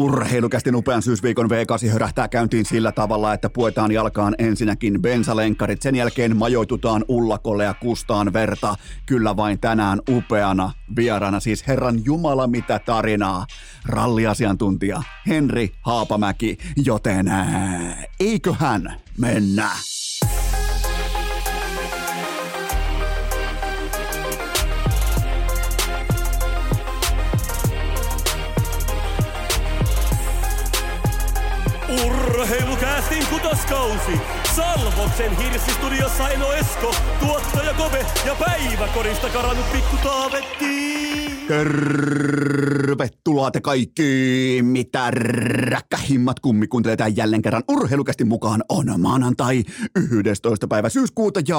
Urheilukästi upean syysviikon V8 hörähtää käyntiin sillä tavalla, että puetaan jalkaan ensinnäkin bensalenkkarit, sen jälkeen majoitutaan ullakolle ja kustaan verta. Kyllä vain tänään upeana vieraana, siis Herran Jumala mitä tarinaa. Ralliasiantuntija Henri Haapamäki, joten eiköhän mennä. Urheilukäästin kutoskausi. Salvoksen hirsistudiossa Eno Esko, tuottaja Kove ja päiväkorista karannut pikku Taavetti. Tervetuloa te kaikki, mitä räkkähimmat kummi kuuntelee jälleen kerran urheilukästi mukaan on maanantai 11. päivä syyskuuta ja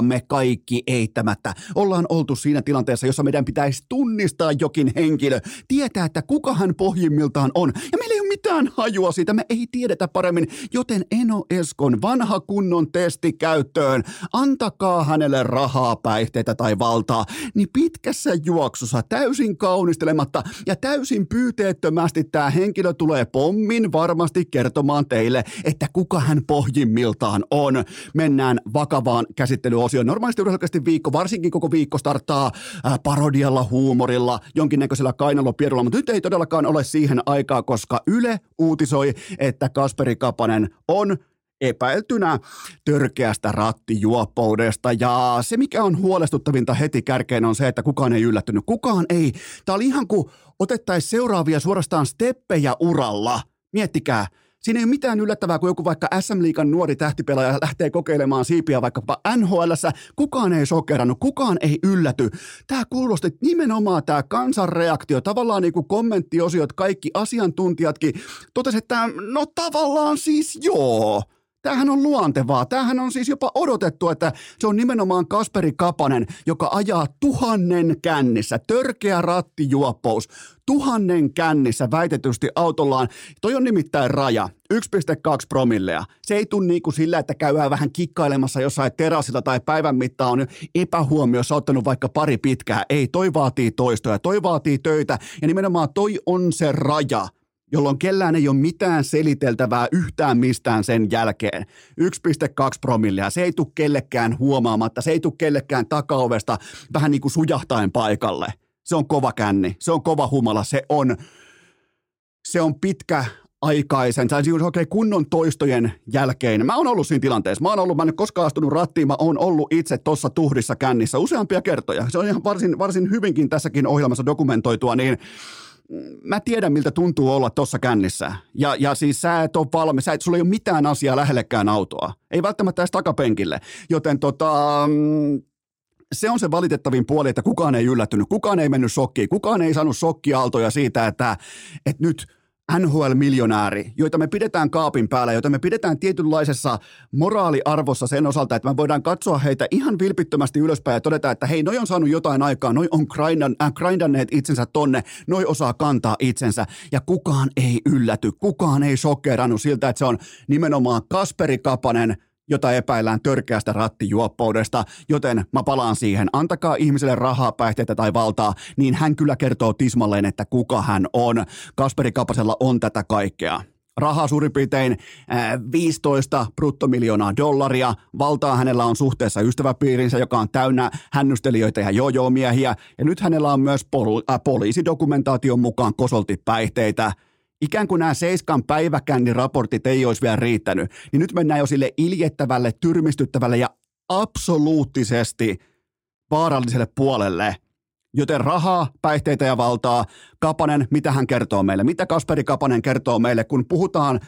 me kaikki eittämättä ollaan oltu siinä tilanteessa, jossa meidän pitäisi tunnistaa jokin henkilö, tietää, että kuka hän pohjimmiltaan on ja meillä ei ole mitään hajua siitä, me ei tiedetä paremmin, joten Eno Eskon vanha kunnon testi käyttöön, antakaa hänelle rahaa, päihteitä tai valtaa, niin pitkässä juoksussa täysin kaunistelematta ja täysin pyyteettömästi tämä henkilö tulee pommin varmasti kertomaan teille, että kuka hän pohjimmiltaan on. Mennään vakavaan käsittelyosioon. Normaalisti urheilukasti viikko, varsinkin koko viikko starttaa ää, parodialla, huumorilla, jonkinnäköisellä kainalopierulla, mutta nyt ei todellakaan ole siihen aikaa, koska Yle uutisoi, että Kasperi Kapanen on epäiltynä törkeästä rattijuoppoudesta. Ja se, mikä on huolestuttavinta heti kärkeen, on se, että kukaan ei yllättynyt. Kukaan ei. Tämä oli ihan kuin otettaisiin seuraavia suorastaan steppejä uralla. Miettikää, Siinä ei ole mitään yllättävää, kun joku vaikka SM-liikan nuori tähtipelaaja lähtee kokeilemaan siipiä vaikkapa nhl Kukaan ei sokerannut, kukaan ei ylläty. Tämä kuulosti nimenomaan tämä kansanreaktio, tavallaan niin kuin kommenttiosiot, kaikki asiantuntijatkin totesivat, että no tavallaan siis joo. Tämähän on luontevaa. Tämähän on siis jopa odotettu, että se on nimenomaan Kasperi Kapanen, joka ajaa tuhannen kännissä. Törkeä rattijuoppous. Tuhannen kännissä väitetysti autollaan. Toi on nimittäin raja. 1,2 promillea. Se ei tule niin kuin sillä, että käydään vähän kikkailemassa jossain terassilla tai päivän mittaan on epähuomiossa ottanut vaikka pari pitkää. Ei, toi vaatii toistoja, toi vaatii töitä ja nimenomaan toi on se raja – jolloin kellään ei ole mitään seliteltävää yhtään mistään sen jälkeen. 1,2 promillia, se ei tule kellekään huomaamatta, se ei tule kellekään takaovesta vähän niin kuin sujahtaen paikalle. Se on kova känni, se on kova humala, se on, se on pitkä aikaisen, tai siis okay, kunnon toistojen jälkeen. Mä oon ollut siinä tilanteessa. Mä oon ollut, mä en koskaan astunut rattiin, mä oon ollut itse tuossa tuhdissa kännissä useampia kertoja. Se on ihan varsin, varsin hyvinkin tässäkin ohjelmassa dokumentoitua, niin mä tiedän, miltä tuntuu olla tuossa kännissä. Ja, ja siis sä et ole valmis, sä et, sulla ei ole mitään asiaa lähellekään autoa. Ei välttämättä edes takapenkille. Joten tota, mm, se on se valitettavin puoli, että kukaan ei yllättynyt, kukaan ei mennyt shokkiin, kukaan ei saanut shokkiaaltoja siitä, että, että nyt – NHL-miljonääri, joita me pidetään kaapin päällä, joita me pidetään tietynlaisessa moraaliarvossa sen osalta, että me voidaan katsoa heitä ihan vilpittömästi ylöspäin ja todeta, että hei, noi on saanut jotain aikaa, noi on grindan, äh, grindanneet itsensä tonne, noi osaa kantaa itsensä. Ja kukaan ei ylläty, kukaan ei sokerannut siltä, että se on nimenomaan Kasperi Kapanen – jota epäillään törkeästä rattijuoppoudesta, joten mä palaan siihen. Antakaa ihmiselle rahaa, päihteitä tai valtaa, niin hän kyllä kertoo tismalleen, että kuka hän on. Kasperi Kapasella on tätä kaikkea rahaa suurin piirtein 15 bruttomiljoonaa dollaria. Valtaa hänellä on suhteessa ystäväpiirinsä, joka on täynnä hännystelijöitä ja jojo-miehiä. Ja nyt hänellä on myös pol- äh, poliisidokumentaation mukaan kosolti päihteitä – ikään kuin nämä Seiskan päiväkännin raportit ei olisi vielä riittänyt, niin nyt mennään jo sille iljettävälle, tyrmistyttävälle ja absoluuttisesti vaaralliselle puolelle. Joten rahaa, päihteitä ja valtaa. Kapanen, mitä hän kertoo meille? Mitä Kasperi Kapanen kertoo meille, kun puhutaan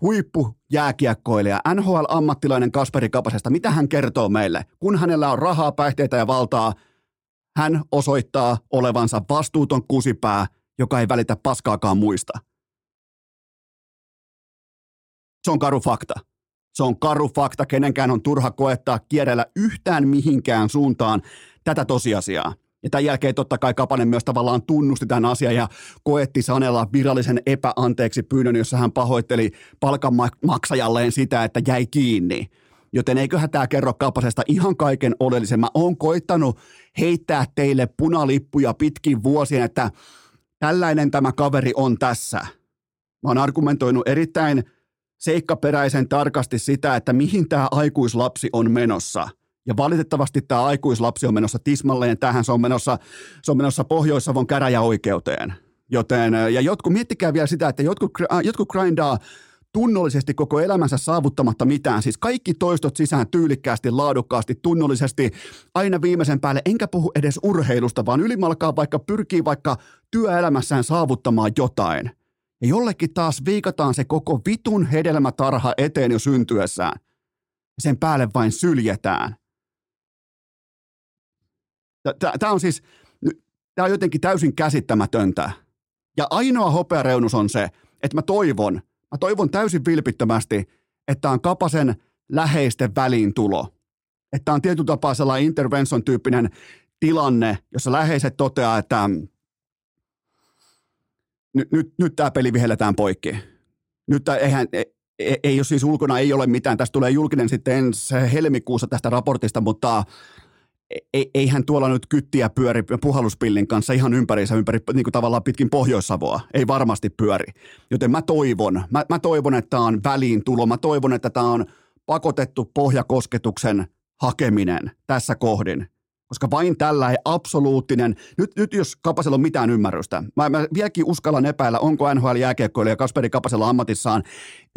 huippujääkiekkoilija, NHL-ammattilainen Kasperi Kapasesta, mitä hän kertoo meille? Kun hänellä on rahaa, päihteitä ja valtaa, hän osoittaa olevansa vastuuton kusipää, joka ei välitä paskaakaan muista. Se on karu fakta. Se on karu fakta, kenenkään on turha koettaa kierrellä yhtään mihinkään suuntaan tätä tosiasiaa. Ja tämän jälkeen totta kai Kapanen myös tavallaan tunnusti tämän asian ja koetti sanella virallisen epäanteeksi pyynnön, jossa hän pahoitteli palkanmaksajalleen sitä, että jäi kiinni. Joten eiköhän tämä kerro Kapasesta ihan kaiken oleellisen. Mä oon koittanut heittää teille punalippuja pitkin vuosien, että tällainen tämä kaveri on tässä. Mä oon argumentoinut erittäin seikkaperäisen tarkasti sitä, että mihin tämä aikuislapsi on menossa. Ja valitettavasti tämä aikuislapsi on menossa tismalleen tähän, se on menossa, se on menossa Pohjois-Savon käräjäoikeuteen. Joten, ja jotkut, miettikää vielä sitä, että jotkut, jotkut grindaa tunnollisesti koko elämänsä saavuttamatta mitään. Siis kaikki toistot sisään tyylikkäästi, laadukkaasti, tunnollisesti, aina viimeisen päälle. Enkä puhu edes urheilusta, vaan ylimalkaa vaikka pyrkii vaikka työelämässään saavuttamaan jotain. Ja jollekin taas viikataan se koko vitun hedelmätarha eteen jo syntyessään. Ja sen päälle vain syljetään. Tämä on siis, tämä on jotenkin täysin käsittämätöntä. Ja ainoa hopeareunus on se, että mä toivon, mä toivon täysin vilpittömästi, että on Kapasen läheisten väliintulo. Että on tietyllä tapaa sellainen intervention-tyyppinen tilanne, jossa läheiset toteaa, että nyt, nyt, nyt tämä peli vihelletään poikki. Nyt tämä, eihän, ei, e, ei ole siis ulkona, ei ole mitään. Tästä tulee julkinen sitten ensi helmikuussa tästä raportista, mutta ei, eihän tuolla nyt kyttiä pyöri puhalluspillin kanssa ihan ympäriinsä, ympäri niin kuin tavallaan pitkin Pohjois-Savoa. Ei varmasti pyöri. Joten mä toivon, mä, mä toivon, että tämä on väliintulo. Mä toivon, että tämä on pakotettu pohjakosketuksen hakeminen tässä kohdin. Koska vain tällä absoluuttinen, nyt, nyt jos Kapasella on mitään ymmärrystä, mä, mä vieläkin uskallan epäillä, onko NHL jääkiekkoilija Kasperi Kapasella ammatissaan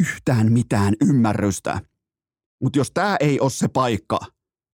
yhtään mitään ymmärrystä. Mutta jos tämä ei ole se paikka,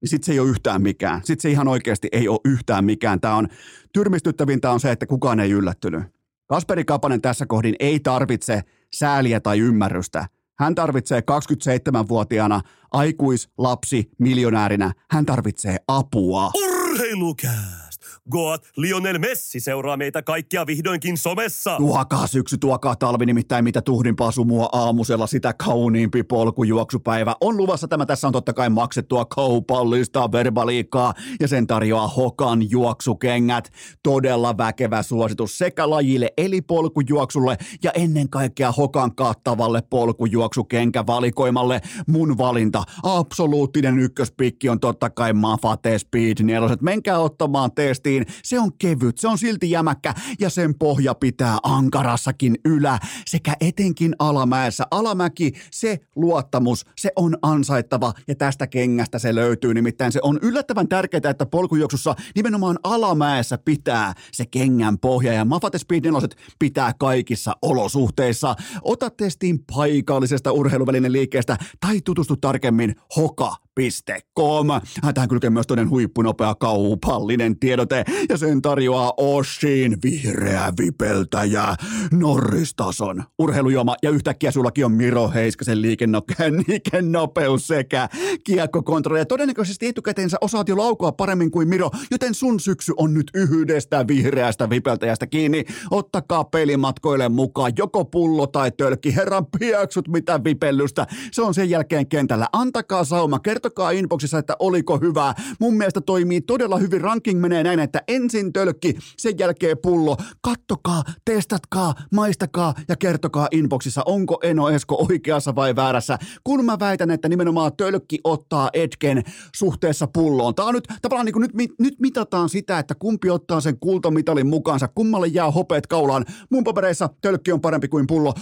niin sitten se ei ole yhtään mikään. Sitten se ihan oikeasti ei ole yhtään mikään. Tämä on, tyrmistyttävintä on se, että kukaan ei yllättynyt. Kasperi Kapanen tässä kohdin ei tarvitse sääliä tai ymmärrystä. Hän tarvitsee 27-vuotiaana aikuislapsi miljonäärinä. Hän tarvitsee apua. Urheilukää! Goat Lionel Messi seuraa meitä kaikkia vihdoinkin somessa. Tuokaa syksy, tuokaa talvi, nimittäin mitä tuhdimpaa sumua aamusella, sitä kauniimpi polkujuoksupäivä. On luvassa tämä, tässä on totta kai maksettua kaupallista verbaliikkaa ja sen tarjoaa Hokan juoksukengät. Todella väkevä suositus sekä lajille eli polkujuoksulle ja ennen kaikkea Hokan kattavalle polkujuoksukenkävalikoimalle. Mun valinta, absoluuttinen ykköspikki on totta kai Mafate Speed 4. Menkää ottamaan testiin peliin. Se on kevyt, se on silti jämäkkä ja sen pohja pitää ankarassakin ylä sekä etenkin alamäessä. Alamäki, se luottamus, se on ansaittava ja tästä kengästä se löytyy. Nimittäin se on yllättävän tärkeää, että polkujuoksussa nimenomaan alamäessä pitää se kengän pohja ja Mafate Speed 4 pitää kaikissa olosuhteissa. Ota testiin paikallisesta urheiluvälinen liikkeestä tai tutustu tarkemmin hoka.com. Tähän kylkee myös toinen huippunopea kaupallinen tiedote ja sen tarjoaa Oshin vihreä vipeltäjä Norristason urheilujuoma ja yhtäkkiä sullakin on Miro Heiskasen liikennopeus sekä kiekkokontrolli ja todennäköisesti etukäteen sä osaat jo laukoa paremmin kuin Miro, joten sun syksy on nyt yhdestä vihreästä vipeltäjästä kiinni. Ottakaa pelimatkoille mukaan joko pullo tai tölkki, herran piaksut mitä vipellystä. Se on sen jälkeen kentällä. Antakaa sauma, kertokaa inboxissa, että oliko hyvää. Mun mielestä toimii todella hyvin. Ranking menee näin, että ensin tölkki, sen jälkeen pullo. Kattokaa, testatkaa, maistakaa ja kertokaa inboxissa, onko Eno Esko oikeassa vai väärässä. Kun mä väitän, että nimenomaan tölkki ottaa etken suhteessa pulloon. Tämä on nyt tavallaan niin kuin nyt, nyt mitataan sitä, että kumpi ottaa sen kultamitalin mukaansa, kummalle jää hopeet kaulaan. Mun papereissa tölkki on parempi kuin pullo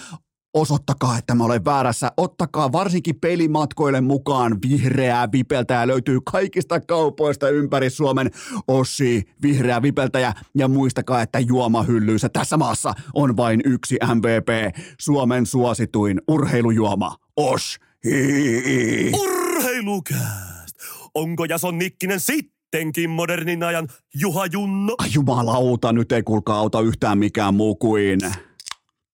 osoittakaa, että mä olen väärässä. Ottakaa varsinkin pelimatkoille mukaan vihreää vipeltäjä. Löytyy kaikista kaupoista ympäri Suomen Ossi vihreä vipeltäjä. Ja muistakaa, että juomahyllyissä tässä maassa on vain yksi MVP, Suomen suosituin urheilujuoma. Osh. Urheilukääst! Onko Jason Nikkinen sittenkin modernin ajan Juha Junno? Ai jumalauta, nyt ei kuulkaa auta yhtään mikään muu kuin...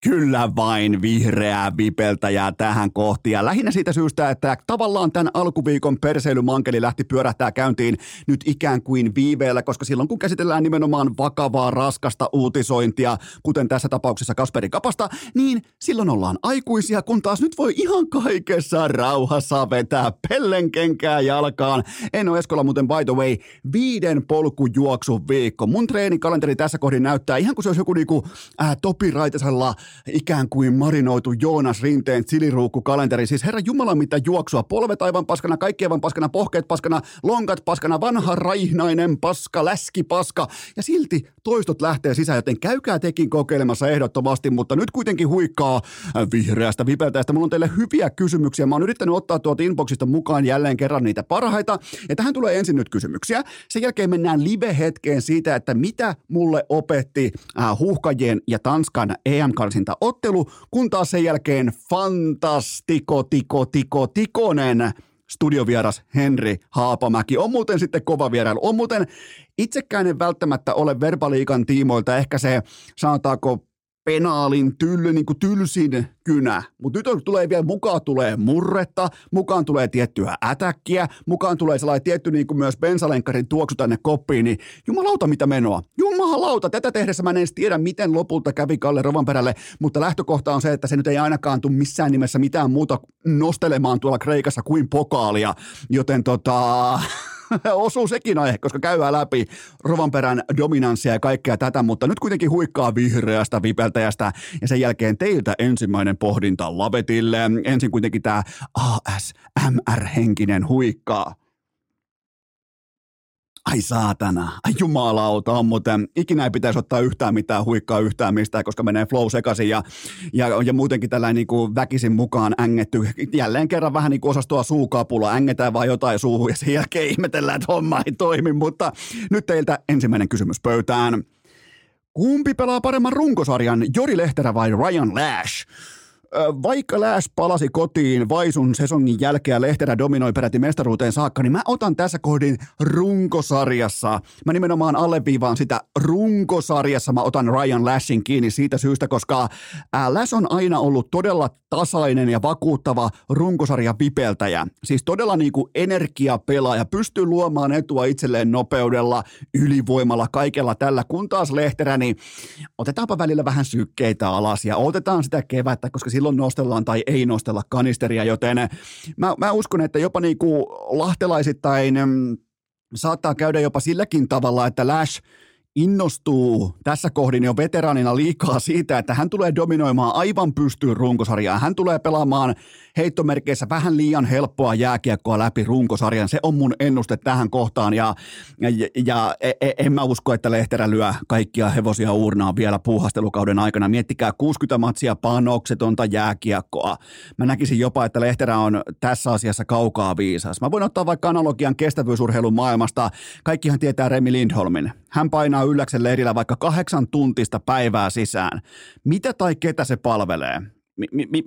Kyllä vain vihreää vipeltäjää tähän kohti. Ja lähinnä siitä syystä, että tavallaan tämän alkuviikon perseilymankeli lähti pyörähtää käyntiin nyt ikään kuin viiveellä, koska silloin kun käsitellään nimenomaan vakavaa, raskasta uutisointia, kuten tässä tapauksessa Kasperi Kapasta, niin silloin ollaan aikuisia, kun taas nyt voi ihan kaikessa rauhassa vetää pellenkenkää jalkaan. En ole Eskola muuten by the way viiden polkujuoksun viikko. Mun treenikalenteri tässä kohdin näyttää ihan kuin se olisi joku niinku, äh, Topi Raitasella – ikään kuin marinoitu Joonas Rinteen siliruukkukalenteri. Siis herra Jumala, mitä juoksua. Polvet aivan paskana, kaikki aivan paskana, pohkeet paskana, lonkat paskana, vanha raihnainen paska, läski paska. Ja silti toistot lähtee sisään, joten käykää tekin kokeilemassa ehdottomasti, mutta nyt kuitenkin huikkaa vihreästä vipeltäjästä. Mulla on teille hyviä kysymyksiä. Mä oon yrittänyt ottaa tuolta inboxista mukaan jälleen kerran niitä parhaita. Ja tähän tulee ensin nyt kysymyksiä. Sen jälkeen mennään live-hetkeen siitä, että mitä mulle opetti äh, huuhkajien ja Tanskan EM-karsinta ottelu, kun taas sen jälkeen fantastiko tiko tiko tikonen studiovieras Henri Haapamäki on muuten sitten kova vierailu. On muuten itsekään en välttämättä ole verbaliikan tiimoilta ehkä se, sanotaanko penaalin tyly, niin kuin tylsin kynä. Mutta nyt tulee vielä, mukaan tulee murretta, mukaan tulee tiettyä ätäkkiä, mukaan tulee sellainen tietty niin kuin myös bensalenkkarin tuoksu tänne koppiin, niin jumalauta mitä menoa. Jumalauta, tätä tehdessä mä en edes tiedä, miten lopulta kävi Kalle Rovanperälle, mutta lähtökohta on se, että se nyt ei ainakaan tule missään nimessä mitään muuta nostelemaan tuolla Kreikassa kuin pokaalia, joten tota... osuu sekin aihe, koska käydään läpi Rovanperän dominanssia ja kaikkea tätä, mutta nyt kuitenkin huikkaa vihreästä vipeltäjästä ja sen jälkeen teiltä ensimmäinen pohdinta Lavetille. Ensin kuitenkin tämä ASMR-henkinen huikkaa. Ai saatana, ai jumalauta on muuten, ikinä ei pitäisi ottaa yhtään mitään huikkaa yhtään mistään, koska menee flow sekaisin ja, ja, ja muutenkin tällainen niin kuin väkisin mukaan ängetty. Jälleen kerran vähän niin kuin osastoa suukapula, ängetään vaan jotain suuhun ja sen jälkeen ihmetellään, että homma ei toimi, mutta nyt teiltä ensimmäinen kysymys pöytään. Kumpi pelaa paremman runkosarjan, Jori Lehterä vai Ryan Lash? Vaikka Lääs palasi kotiin Vaisun sesongin jälkeen ja Lehterä dominoi peräti mestaruuteen saakka, niin mä otan tässä kohdin runkosarjassa. Mä nimenomaan alleviivaan sitä runkosarjassa. Mä otan Ryan Lashin kiinni siitä syystä, koska Lash on aina ollut todella tasainen ja vakuuttava runkosarja vipeltäjä. Siis todella niin kuin energiapelaaja, pystyy luomaan etua itselleen nopeudella, ylivoimalla, kaikella tällä. Kun taas Lehterä, niin otetaanpa välillä vähän sykkeitä alas ja otetaan sitä kevättä, koska silloin nostellaan tai ei nostella kanisteria, joten mä, mä uskon, että jopa niin kuin lahtelaisittain mm, saattaa käydä jopa silläkin tavalla, että Lash – innostuu tässä kohdin jo veteraanina liikaa siitä, että hän tulee dominoimaan aivan pystyyn runkosarjaa. Hän tulee pelaamaan heittomerkeissä vähän liian helppoa jääkiekkoa läpi runkosarjan. Se on mun ennuste tähän kohtaan ja, ja, ja e, e, en mä usko, että Lehterä lyö kaikkia hevosia uurnaan vielä puuhastelukauden aikana. Miettikää 60 matsia panoksetonta jääkiekkoa. Mä näkisin jopa, että Lehterä on tässä asiassa kaukaa viisas. Mä voin ottaa vaikka analogian kestävyysurheilun maailmasta. Kaikkihan tietää Remi Lindholmin. Hän painaa Ylläksen leirillä vaikka kahdeksan tuntista päivää sisään. Mitä tai ketä se palvelee?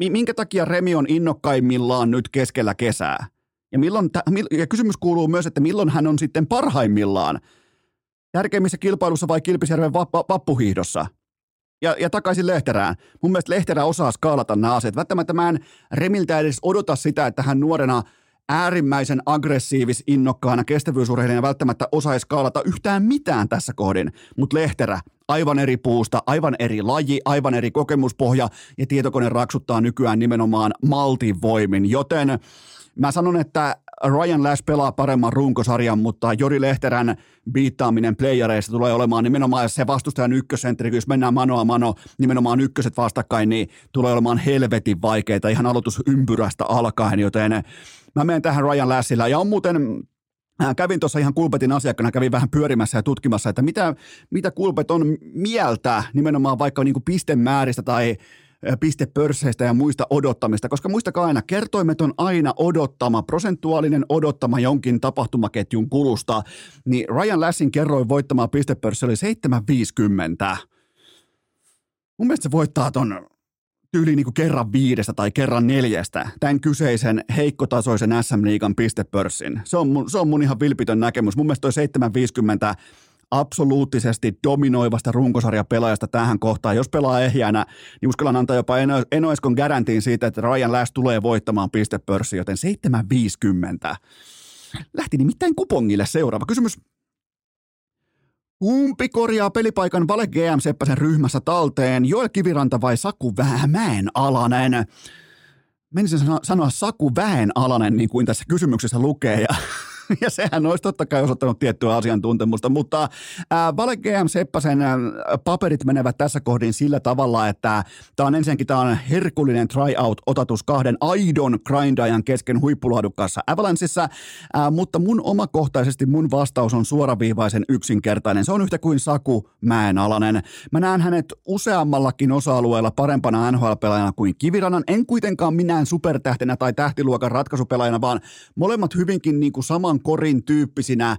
minkä takia Remi on innokkaimmillaan nyt keskellä kesää? Ja, milloin, ja kysymys kuuluu myös, että milloin hän on sitten parhaimmillaan? Tärkeimmissä kilpailussa vai Kilpisjärven vappuhiihdossa? Ja, ja takaisin Lehterään. Mun mielestä Lehterä osaa skaalata nämä asiat. Välttämättä mä en Remiltä edes odota sitä, että hän nuorena äärimmäisen aggressiivis, innokkaana kestävyysurheilijana välttämättä osaisi skaalata yhtään mitään tässä kohdin. Mutta Lehterä, aivan eri puusta, aivan eri laji, aivan eri kokemuspohja ja tietokone raksuttaa nykyään nimenomaan maltivoimin, joten mä sanon, että Ryan Lash pelaa paremman runkosarjan, mutta Jori Lehterän biittaaminen playereista tulee olemaan nimenomaan se vastustajan ykkösentteri, jos mennään manoa mano, nimenomaan ykköset vastakkain, niin tulee olemaan helvetin vaikeita ihan aloitusympyrästä alkaen, joten mä menen tähän Ryan Lashilla ja on muuten Kävin tuossa ihan Kulpetin asiakkaana, kävin vähän pyörimässä ja tutkimassa, että mitä, mitä Kulpet on mieltä nimenomaan vaikka niin kuin pistemääristä tai pistepörsseistä ja muista odottamista, koska muistakaa aina, kertoimet on aina odottama, prosentuaalinen odottama jonkin tapahtumaketjun kulusta, niin Ryan Lassin kerroin voittamaan pistepörssi oli 750. Mun mielestä se voittaa ton tyyli niin kuin kerran viidestä tai kerran neljästä tämän kyseisen heikkotasoisen SM-liigan pistepörssin. Se on, mun, se on mun ihan vilpitön näkemys. Mun mielestä toi 750 absoluuttisesti dominoivasta runkosarjapelaajasta tähän kohtaan. Jos pelaa ehjänä, niin uskallan antaa jopa Eno, Eno Eskon garantiin siitä, että Ryan Lash tulee voittamaan pistepörssi, joten 750. Lähti nimittäin kupongille seuraava kysymys. Kumpi korjaa pelipaikan Vale GM Seppäsen ryhmässä talteen, Joel Kiviranta vai Saku Vähämäen Menisin sanoa Saku Väen Alanen, niin kuin tässä kysymyksessä lukee, ja ja sehän olisi totta kai osoittanut tiettyä asiantuntemusta, mutta Vale GM Seppäsen paperit menevät tässä kohdin sillä tavalla, että tämä on ensinnäkin tämä on herkullinen tryout-otatus kahden aidon grindajan kesken huippulaadukkaassa Avalanceissa, mutta mun omakohtaisesti mun vastaus on suoraviivaisen yksinkertainen. Se on yhtä kuin Saku Mäenalanen. Mä näen hänet useammallakin osa-alueella parempana NHL-pelaajana kuin Kivirannan. En kuitenkaan minään supertähtenä tai tähtiluokan ratkaisupelaajana, vaan molemmat hyvinkin niin kuin saman korin tyyppisinä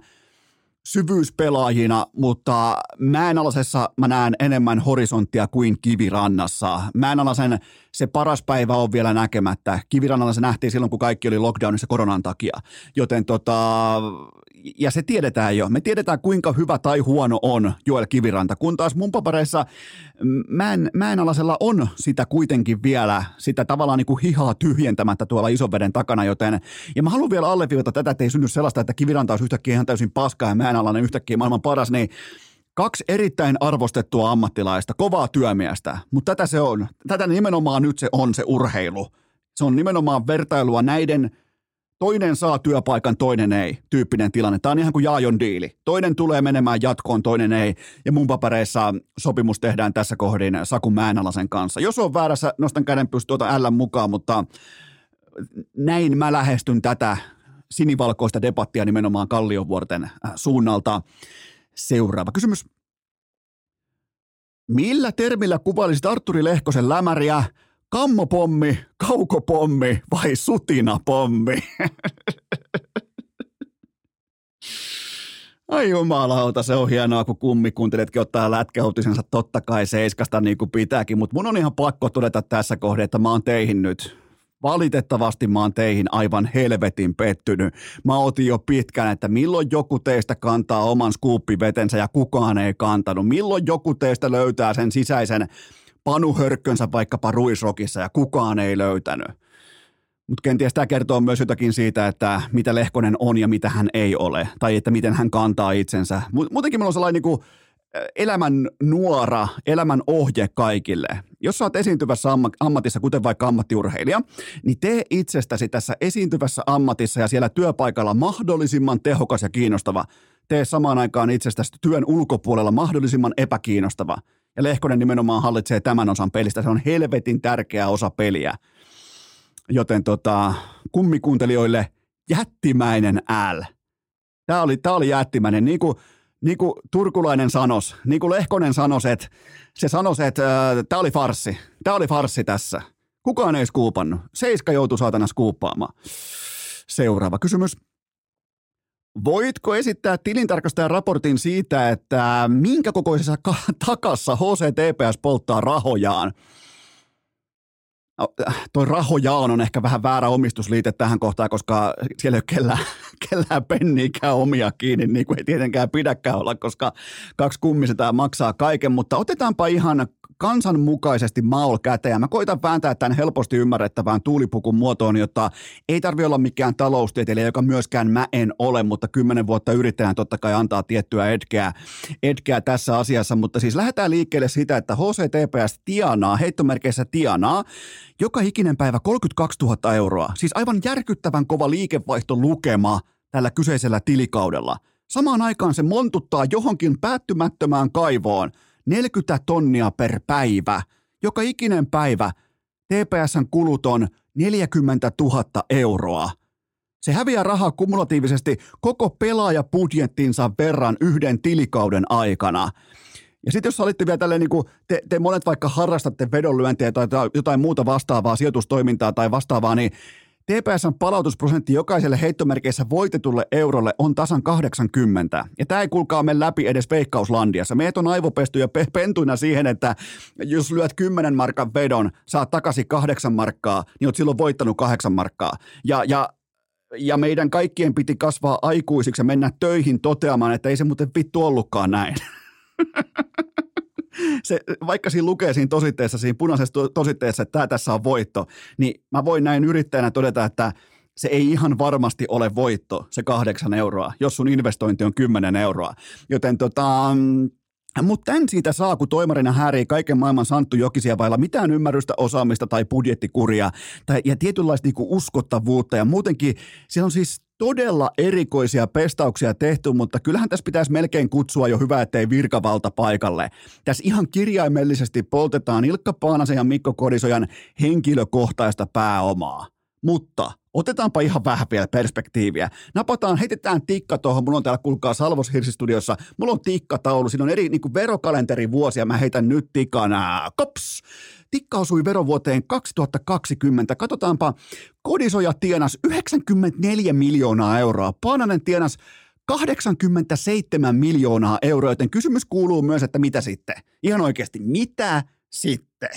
syvyyspelaajina, mutta Mäenalasessa mä näen enemmän horisonttia kuin Kivirannassa. Mäenalasen se paras päivä on vielä näkemättä. Kivirannalla se nähtiin silloin, kun kaikki oli lockdownissa koronan takia. Joten tota, ja se tiedetään jo. Me tiedetään, kuinka hyvä tai huono on Joel Kiviranta, kun taas mun papereissa Mäen, Mäenalasella on sitä kuitenkin vielä, sitä tavallaan niin kuin hihaa tyhjentämättä tuolla isoveden takana, joten, ja mä haluan vielä alleviivata tätä, että ei synny sellaista, että Kiviranta olisi yhtäkkiä ihan täysin paska ja Mäenalainen yhtäkkiä maailman paras, niin Kaksi erittäin arvostettua ammattilaista, kovaa työmiestä, mutta tätä se on. Tätä nimenomaan nyt se on se urheilu. Se on nimenomaan vertailua näiden toinen saa työpaikan, toinen ei, tyyppinen tilanne. Tämä on ihan kuin Jaajon diili. Toinen tulee menemään jatkoon, toinen ei. Ja mun papereissa sopimus tehdään tässä kohdin Saku Määnalasen kanssa. Jos on väärässä, nostan käden tuota L mukaan, mutta näin mä lähestyn tätä sinivalkoista debattia nimenomaan Kalliovuorten äh, suunnalta. Seuraava kysymys. Millä termillä kuvailisit Arturi Lehkosen lämäriä? Kammopommi, kaukopommi vai sutinapommi? Ai jumalauta, se on hienoa, kun kummikuunteletkin ottaa lätkäuutisensa totta kai seiskasta niin kuin pitääkin, mutta mun on ihan pakko todeta tässä kohdassa, että mä oon teihin nyt. Valitettavasti mä oon teihin aivan helvetin pettynyt. Mä otin jo pitkään, että milloin joku teistä kantaa oman skuuppivetensä ja kukaan ei kantanut. Milloin joku teistä löytää sen sisäisen panuhörkkönsä vaikkapa ruisrokissa ja kukaan ei löytänyt. Mutta kenties tämä kertoo myös jotakin siitä, että mitä Lehkonen on ja mitä hän ei ole, tai että miten hän kantaa itsensä. Muutenkin meillä on sellainen niin kuin elämän nuora, elämän ohje kaikille. Jos sä oot esiintyvässä ammatissa, kuten vaikka ammattiurheilija, niin tee itsestäsi tässä esiintyvässä ammatissa ja siellä työpaikalla mahdollisimman tehokas ja kiinnostava. Tee samaan aikaan itsestäsi työn ulkopuolella mahdollisimman epäkiinnostava. Ja Lehkonen nimenomaan hallitsee tämän osan pelistä. Se on helvetin tärkeä osa peliä. Joten tota, kummikuuntelijoille jättimäinen L. Tämä oli, tämä oli jättimäinen. Niin kuin, niin kuin Turkulainen sanos, niin kuin Lehkonen sanos, että se sanos, että äh, tämä oli farssi. Tämä oli farssi tässä. Kukaan ei skuupannut. Seiska joutui saatana skuuppaamaan. Seuraava kysymys. Voitko esittää tilintarkastajan raportin siitä, että minkä kokoisessa takassa HCTPS polttaa rahojaan? No, toi rahojaan on ehkä vähän väärä omistusliite tähän kohtaan, koska siellä ei ole kellään, kellään penniikään omia kiinni, niin kuin ei tietenkään pidäkään olla, koska kaksi kummiseta maksaa kaiken, mutta otetaanpa ihan kansanmukaisesti maul käteen. Mä koitan vääntää tämän helposti ymmärrettävään tuulipukun muotoon, jotta ei tarvi olla mikään taloustieteilijä, joka myöskään mä en ole, mutta kymmenen vuotta yrittäjän totta kai antaa tiettyä etkeä, etkeä tässä asiassa. Mutta siis lähdetään liikkeelle sitä, että HCTPS tienaa, heittomerkeissä tienaa, joka ikinen päivä 32 000 euroa. Siis aivan järkyttävän kova liikevaihtolukema tällä kyseisellä tilikaudella. Samaan aikaan se montuttaa johonkin päättymättömään kaivoon – 40 tonnia per päivä. Joka ikinen päivä TPSn kulut on 40 000 euroa. Se häviää rahaa kumulatiivisesti koko pelaajapudjettinsa verran yhden tilikauden aikana. Ja sitten jos olitte vielä tälleen, niin kuin te, te monet vaikka harrastatte vedonlyöntiä tai jotain muuta vastaavaa sijoitustoimintaa tai vastaavaa, niin TPSn palautusprosentti jokaiselle heittomerkeissä voitetulle eurolle on tasan 80. Ja tämä ei kuulkaa mene läpi edes veikkauslandiassa. Meet on aivopesty ja pe- pentuina siihen, että jos lyöt 10 markan vedon, saat takaisin 8 markkaa, niin oot silloin voittanut 8 markkaa. Ja, ja ja meidän kaikkien piti kasvaa aikuisiksi ja mennä töihin toteamaan, että ei se muuten vittu ollutkaan näin. se, vaikka siinä lukee siinä tositteessa, siinä punaisessa tositteessa, että tämä tässä on voitto, niin mä voin näin yrittäjänä todeta, että se ei ihan varmasti ole voitto, se kahdeksan euroa, jos sun investointi on kymmenen euroa. Joten tota, Mutta tämän siitä saa, kun toimarina häärii kaiken maailman Santtu Jokisia vailla mitään ymmärrystä, osaamista tai budjettikuria tai, ja tietynlaista niinku uskottavuutta. Ja muutenkin siellä on siis todella erikoisia pestauksia tehty, mutta kyllähän tässä pitäisi melkein kutsua jo hyvä, ettei virkavalta paikalle. Tässä ihan kirjaimellisesti poltetaan Ilkka Paanasen ja Mikko Kodisojan henkilökohtaista pääomaa. Mutta otetaanpa ihan vähän vielä perspektiiviä. Napataan, heitetään tikka tuohon. Mulla on täällä, kuulkaa, Salvos Hirsistudiossa. Mulla on tikkataulu. Siinä on eri niin verokalenterivuosia. Mä heitän nyt tikana. Kops! Tikka osui verovuoteen 2020. Katsotaanpa, Kodisoja tienas 94 miljoonaa euroa. Paananen tienas 87 miljoonaa euroa, joten kysymys kuuluu myös, että mitä sitten? Ihan oikeasti, mitä sitten?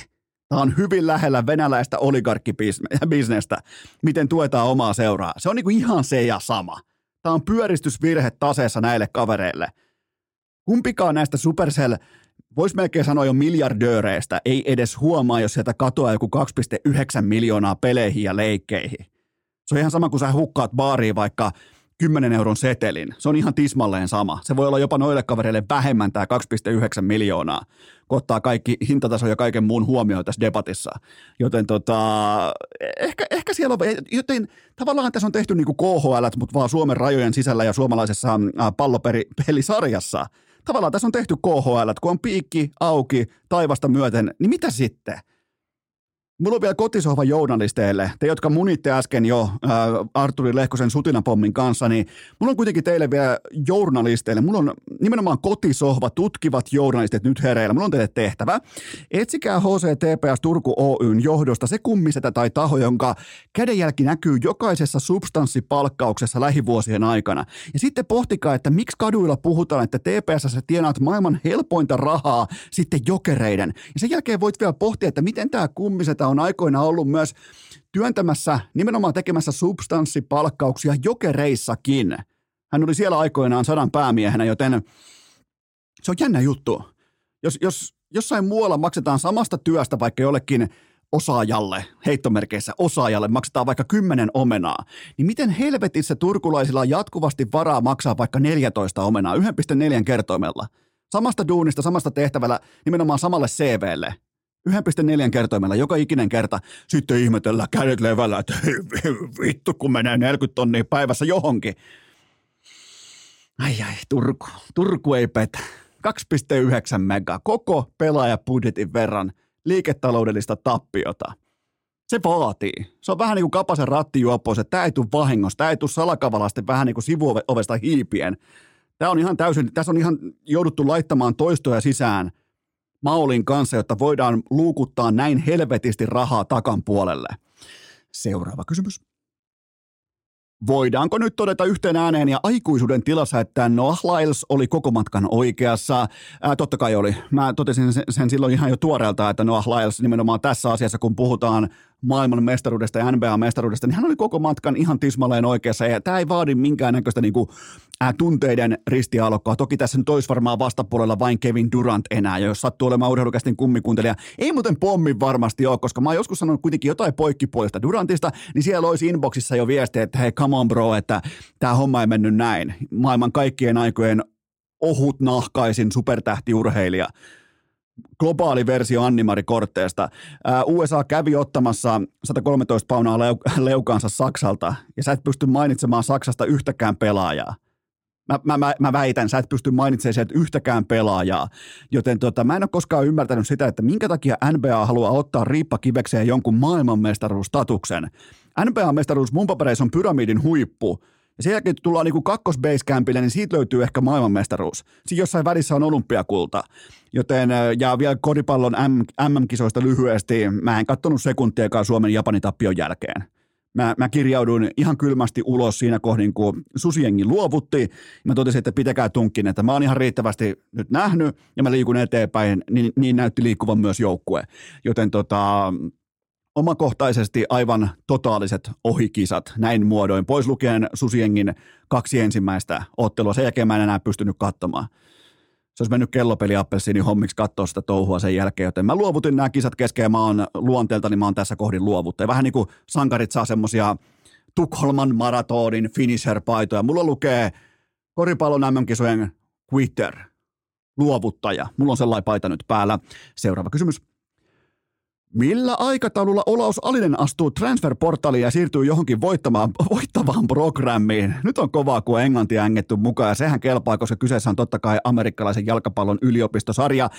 Tämä on hyvin lähellä venäläistä oligarkkibisnestä, miten tuetaan omaa seuraa. Se on niin kuin ihan se ja sama. Tämä on pyöristysvirhe taseessa näille kavereille. Kumpikaan näistä Supercell, voisi melkein sanoa jo miljardööreistä, ei edes huomaa, jos sieltä katoaa joku 2,9 miljoonaa peleihin ja leikkeihin. Se on ihan sama kuin sä hukkaat baariin vaikka 10 euron setelin. Se on ihan tismalleen sama. Se voi olla jopa noille kavereille vähemmän tämä 2,9 miljoonaa, ottaa kaikki hintataso ja kaiken muun huomioon tässä debatissa. Joten tota, ehkä, ehkä siellä on, joten tavallaan tässä on tehty niin kuin KHL, mutta vaan Suomen rajojen sisällä ja suomalaisessa äh, pallopelisarjassa. Tavallaan tässä on tehty KHL, kun on piikki auki taivasta myöten, niin mitä sitten? Mulla on vielä kotisohva journalisteille, te jotka munitte äsken jo äh, Arturi Lehkosen sutinapommin kanssa, niin mulla on kuitenkin teille vielä journalisteille, mulla on nimenomaan kotisohva tutkivat journalistit nyt hereillä, mulla on teille tehtävä. Etsikää HCTPS Turku Oyn johdosta se kummisetä tai taho, jonka kädenjälki näkyy jokaisessa substanssipalkkauksessa lähivuosien aikana. Ja sitten pohtikaa, että miksi kaduilla puhutaan, että TPS tienaat maailman helpointa rahaa sitten jokereiden. Ja sen jälkeen voit vielä pohtia, että miten tämä kummisetä on aikoina ollut myös työntämässä, nimenomaan tekemässä substanssipalkkauksia jokereissakin. Hän oli siellä aikoinaan sadan päämiehenä, joten se on jännä juttu. Jos, jos jossain muualla maksetaan samasta työstä vaikka jollekin osaajalle, heittomerkeissä osaajalle, maksetaan vaikka kymmenen omenaa, niin miten helvetissä turkulaisilla on jatkuvasti varaa maksaa vaikka 14 omenaa 1,4 kertoimella? Samasta duunista, samasta tehtävällä, nimenomaan samalle CVlle. 1,4 kertoimella joka ikinen kerta. Sitten ihmetellään kädet levällä, että vittu kun menee 40 tonnia päivässä johonkin. Ai ai, Turku. Turku ei petä. 2,9 mega. Koko pelaajapudjetin verran liiketaloudellista tappiota. Se vaatii. Se on vähän niin kuin kapasen rattijuoppois, että tämä ei tule vahingossa, tämä ei tule salakavalasti vähän niin kuin sivuovesta hiipien. Tämä on ihan täysin, tässä on ihan jouduttu laittamaan toistoja sisään – Maulin kanssa, jotta voidaan luukuttaa näin helvetisti rahaa takan puolelle. Seuraava kysymys. Voidaanko nyt todeta yhteen ääneen ja aikuisuuden tilassa, että Noah Lyles oli koko matkan oikeassa? Ää, totta kai oli. Mä totesin sen, sen silloin ihan jo tuoreelta, että Noah Lyles nimenomaan tässä asiassa, kun puhutaan maailman mestaruudesta ja NBA-mestaruudesta, niin hän oli koko matkan ihan tismalleen oikeassa. Ja tämä ei vaadi minkäännäköistä niin kuin, ää, tunteiden ristialokkoa. Toki tässä nyt olisi varmaan vastapuolella vain Kevin Durant enää. Ja jos sattuu olemaan urheilukästin kummikuntelija, ei muuten pommi varmasti ole, koska mä oon joskus sanonut kuitenkin jotain poikkipuolista Durantista, niin siellä olisi inboxissa jo viesti, että hei, come on bro, että tämä homma ei mennyt näin. Maailman kaikkien aikojen ohut nahkaisin supertähtiurheilija globaali versio Annimari Kortteesta. USA kävi ottamassa 113 paunaa leukaansa Saksalta, ja sä et pysty mainitsemaan Saksasta yhtäkään pelaajaa. Mä, mä, mä, mä väitän, sä et pysty mainitsemaan sieltä yhtäkään pelaajaa. Joten tota, mä en ole koskaan ymmärtänyt sitä, että minkä takia NBA haluaa ottaa riippakivekseen jonkun maailmanmestaruustatuksen. NBA-mestaruus mun papereissa on pyramidin huippu, ja sen jälkeen tullaan niin kakkosbasecampille, niin siitä löytyy ehkä maailmanmestaruus. Siinä jossain välissä on olympiakulta. Joten, ja vielä koripallon MM-kisoista lyhyesti, mä en katsonut sekuntiakaan Suomen Japanin tappion jälkeen. Mä, mä kirjauduin ihan kylmästi ulos siinä kohdin, kun susiengi luovutti. Mä totesin, että pitäkää tunkin, että mä oon ihan riittävästi nyt nähnyt ja mä liikun eteenpäin, niin, niin näytti liikkuvan myös joukkue. Joten tota, omakohtaisesti aivan totaaliset ohikisat näin muodoin, pois lukien Susiengin kaksi ensimmäistä ottelua. Sen jälkeen mä en enää pystynyt katsomaan. Se olisi mennyt kellopeli appelsiini hommiksi katsoa sitä touhua sen jälkeen, joten mä luovutin nämä kisat kesken ja mä oon luonteelta, niin mä oon tässä kohdin luovuttaja. Vähän niin kuin sankarit saa semmosia Tukholman maratonin finisher-paitoja. Mulla lukee koripallon MM-kisojen quitter. luovuttaja. Mulla on sellainen paita nyt päällä. Seuraava kysymys. Millä aikataululla Olaus Alinen astuu transferportaaliin ja siirtyy johonkin voittamaan, voittavaan programmiin? Nyt on kovaa, kun englanti ängetty mukaan ja sehän kelpaa, koska kyseessä on totta kai amerikkalaisen jalkapallon yliopistosarja.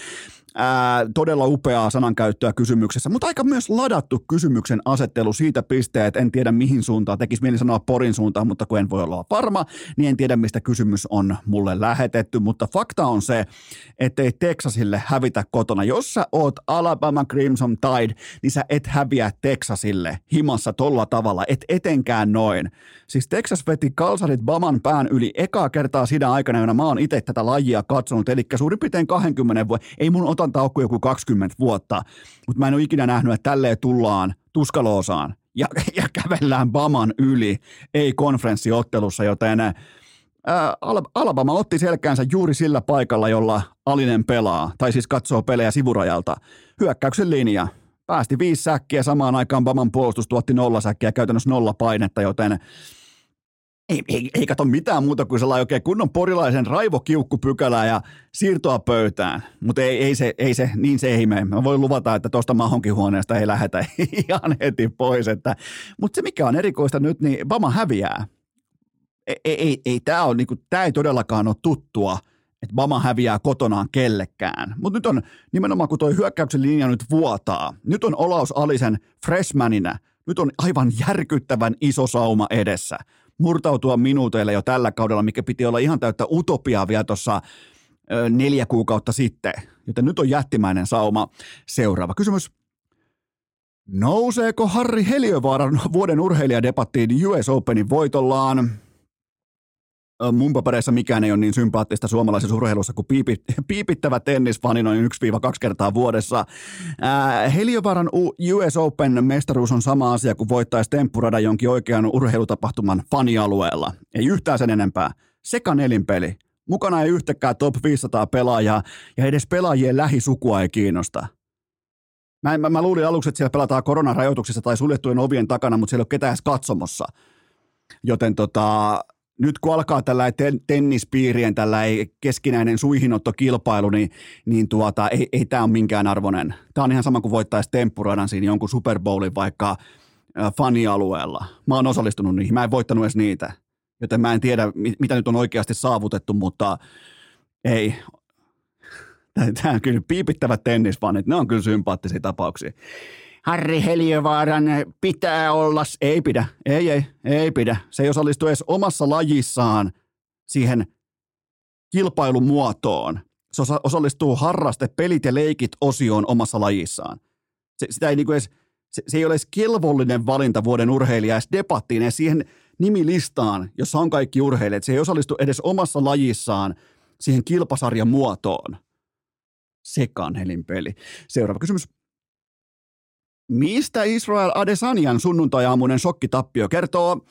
Ää, todella upeaa sanankäyttöä kysymyksessä, mutta aika myös ladattu kysymyksen asettelu siitä pisteet. En tiedä mihin suuntaan, tekisi mieli sanoa Porin suuntaan, mutta kun en voi olla varma, niin en tiedä mistä kysymys on mulle lähetetty. Mutta fakta on se, ettei Texasille hävitä kotona. Jos sä oot Alabama Crimson Tide, niin sä et häviä Texasille himassa tolla tavalla, et etenkään noin. Siis Texas veti kalsarit Baman pään yli ekaa kertaa siinä aikana, jona mä oon itse tätä lajia katsonut, eli suurin piirtein 20 vuotta. Ei mun otan taukku joku 20 vuotta, mutta mä en ole ikinä nähnyt, että tälleen tullaan tuskaloosaan ja, ja kävellään Baman yli, ei konferenssiottelussa, joten ää, Alabama otti selkäänsä juuri sillä paikalla, jolla Alinen pelaa, tai siis katsoo pelejä sivurajalta. Hyökkäyksen linja. Päästi viisi säkkiä, samaan aikaan Baman puolustus tuotti nolla säkkiä, käytännössä nolla painetta, joten ei, ei, ei kato mitään muuta kuin sellainen oikein kunnon porilaisen raivokiukkupykälää ja siirtoa pöytään. Mutta ei, ei, se, ei se, niin se ei mene. Mä voin luvata, että tuosta mahonkin huoneesta ei lähetä ihan heti pois. Mutta se mikä on erikoista nyt, niin Bama häviää. Ei, ei, ei tämä niinku, ei todellakaan ole tuttua, että Bama häviää kotonaan kellekään. Mutta nyt on nimenomaan, kun toi hyökkäyksen linja nyt vuotaa, nyt on Olaus Alisen freshmanina, nyt on aivan järkyttävän iso sauma edessä – murtautua minuuteille jo tällä kaudella, mikä piti olla ihan täyttä utopiaa vielä tuossa neljä kuukautta sitten. Joten nyt on jättimäinen sauma. Seuraava kysymys. Nouseeko Harri Heliövaaran vuoden urheilijadebattiin US Openin voitollaan? Mun papereissa mikään ei ole niin sympaattista suomalaisessa urheilussa kuin piipit, piipittävä tennisfani noin 1-2 kertaa vuodessa. Heliovaran US Open mestaruus on sama asia kuin voittaisi temppurada jonkin oikean urheilutapahtuman fanialueella. Ei yhtään sen enempää. Seka nelinpeli. Mukana ei yhtäkään top 500 pelaajaa ja edes pelaajien lähisukua ei kiinnosta. Mä, mä, mä luulin aluksi, että siellä pelataan koronarajoituksissa tai suljettujen ovien takana, mutta siellä ei ole ketään edes katsomossa. Joten tota, nyt kun alkaa tällä ten, tennispiirien tällä keskinäinen suihinottokilpailu, niin, niin tuota, ei, ei tämä ole minkään arvoinen. Tämä on ihan sama kuin voittaisi temppuradan siinä jonkun Super Bowlin vaikka äh, fanialueella. Mä oon osallistunut niihin, mä en voittanut edes niitä. Joten mä en tiedä, mitä nyt on oikeasti saavutettu, mutta ei. Tämä on kyllä piipittävät tennisfanit, ne on kyllä sympaattisia tapauksia. Harri Heliövaaran pitää olla, ei pidä, ei, ei, ei pidä. Se ei osallistu edes omassa lajissaan siihen kilpailumuotoon. Se osallistuu harraste, pelit ja leikit osioon omassa lajissaan. Se, sitä ei niinku edes, se, se ei ole edes kelvollinen valinta vuoden urheilija edes debattiin, edes siihen nimilistaan, jossa on kaikki urheilijat. Se ei osallistu edes omassa lajissaan siihen kilpasarjan muotoon. Sekanhelin peli. Seuraava kysymys. Mistä Israel Adesanian sunnuntai-aamuinen shokkitappio kertoo?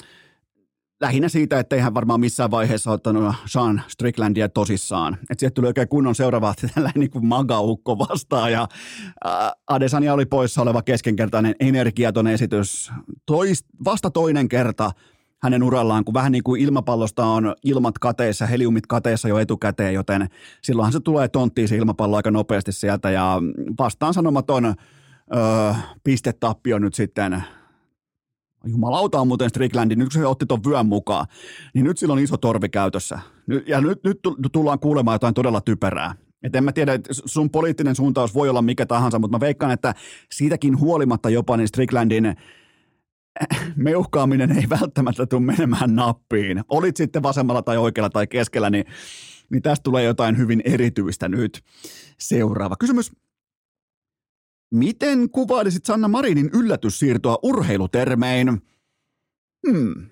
Lähinnä siitä, että ei hän varmaan missään vaiheessa ottanut Sean Stricklandia tosissaan. Että sieltä tuli oikein kunnon seuraava tällainen niin magaukko vastaan ja Adesania oli poissa oleva keskenkertainen energiaton esitys. Tois, vasta toinen kerta hänen urallaan, kun vähän niin kuin ilmapallosta on ilmat kateissa, heliumit kateissa jo etukäteen, joten silloinhan se tulee tonttiin se ilmapallo aika nopeasti sieltä ja vastaan sanomaton öö, pistetappio nyt sitten Jumalauta on muuten Stricklandin, nyt kun se otti tuon vyön mukaan, niin nyt sillä on iso torvi käytössä. Ja nyt, nyt tullaan kuulemaan jotain todella typerää. Et en mä tiedä, että sun poliittinen suuntaus voi olla mikä tahansa, mutta mä veikkaan, että siitäkin huolimatta jopa niin Stricklandin äh, meuhkaaminen ei välttämättä tule menemään nappiin. Olit sitten vasemmalla tai oikealla tai keskellä, niin, niin tästä tulee jotain hyvin erityistä nyt. Seuraava kysymys. Miten kuvailisit Sanna Marinin yllätyssiirtoa urheilutermein? Hmm,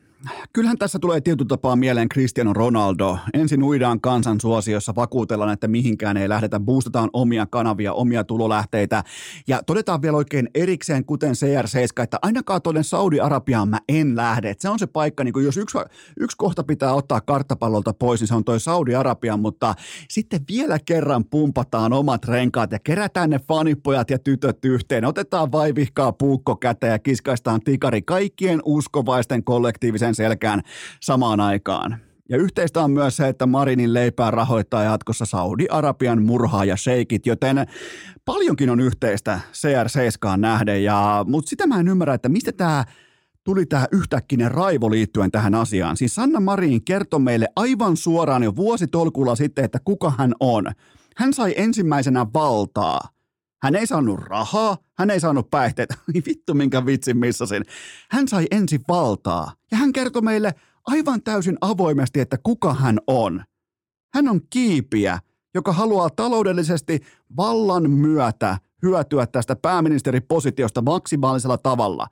Kyllähän tässä tulee tietyllä tapaa mieleen Cristiano Ronaldo. Ensin uidaan kansan suosiossa, vakuutellaan, että mihinkään ei lähdetä, boostataan omia kanavia, omia tulolähteitä ja todetaan vielä oikein erikseen, kuten CR7, että ainakaan tuonne Saudi-Arabiaan mä en lähde. Et se on se paikka, niin jos yksi, yksi kohta pitää ottaa karttapallolta pois, niin se on toi Saudi-Arabia, mutta sitten vielä kerran pumpataan omat renkaat ja kerätään ne fanipojat ja tytöt yhteen. Otetaan vaivihkaa puukko käteen ja kiskaistaan tikari kaikkien uskovaisten kollektiivisen selkään samaan aikaan. Ja yhteistä on myös se, että Marinin leipää rahoittaa jatkossa Saudi-Arabian murhaaja sheikit, joten paljonkin on yhteistä CR7 nähden. Ja, mutta sitä mä en ymmärrä, että mistä tämä tuli tämä yhtäkkinen raivo liittyen tähän asiaan. Siis Sanna Marin kertoi meille aivan suoraan jo vuositolkulla sitten, että kuka hän on. Hän sai ensimmäisenä valtaa. Hän ei saanut rahaa, hän ei saanut päihteitä. Vittu minkä vitsin missasin. Hän sai ensin valtaa ja hän kertoi meille aivan täysin avoimesti, että kuka hän on. Hän on kiipiä, joka haluaa taloudellisesti vallan myötä hyötyä tästä pääministeripositiosta maksimaalisella tavalla.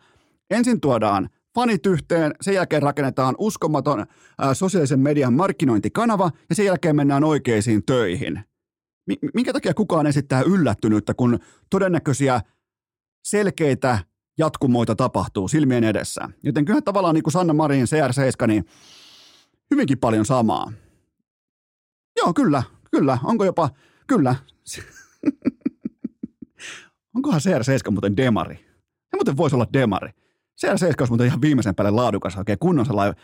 Ensin tuodaan fanit yhteen, sen jälkeen rakennetaan uskomaton ää, sosiaalisen median markkinointikanava ja sen jälkeen mennään oikeisiin töihin. Minkä takia kukaan esittää yllättynyttä, kun todennäköisiä selkeitä jatkumoita tapahtuu silmien edessä. Joten kyllä tavallaan niin kuin Sanna Marin CR7, niin hyvinkin paljon samaa. Joo, kyllä, kyllä. Onko jopa, kyllä. Onkohan CR7 muuten demari? Se muuten voisi olla demari. CR7 olisi muuten ihan viimeisen päälle laadukas, oikein kunnon sellainen,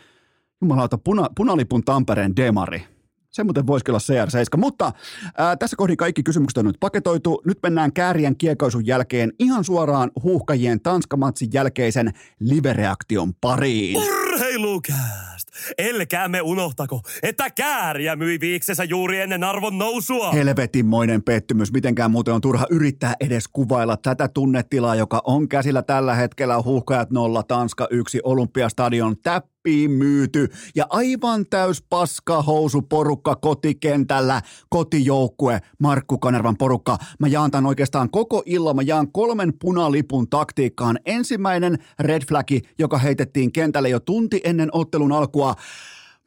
jumalauta, puna, punalipun Tampereen demari. Se muuten voisi olla CR7, mutta ää, tässä kohdin kaikki kysymykset on nyt paketoitu. Nyt mennään kääriän kiekaisun jälkeen ihan suoraan huuhkajien Tanskamatsin jälkeisen live-reaktion pariin. Urheilukääst! Elkäämme unohtako, että kääriä myi viiksensä juuri ennen arvon nousua. Helvetinmoinen pettymys. Mitenkään muuten on turha yrittää edes kuvailla tätä tunnetilaa, joka on käsillä tällä hetkellä huuhkajat 0, Tanska 1, Olympiastadion täp tappiin myyty ja aivan täys paskahousu porukka kotikentällä, kotijoukkue, Markku Kanervan porukka. Mä jaan tämän oikeastaan koko illan, mä jaan kolmen punalipun taktiikkaan. Ensimmäinen red flagi, joka heitettiin kentälle jo tunti ennen ottelun alkua.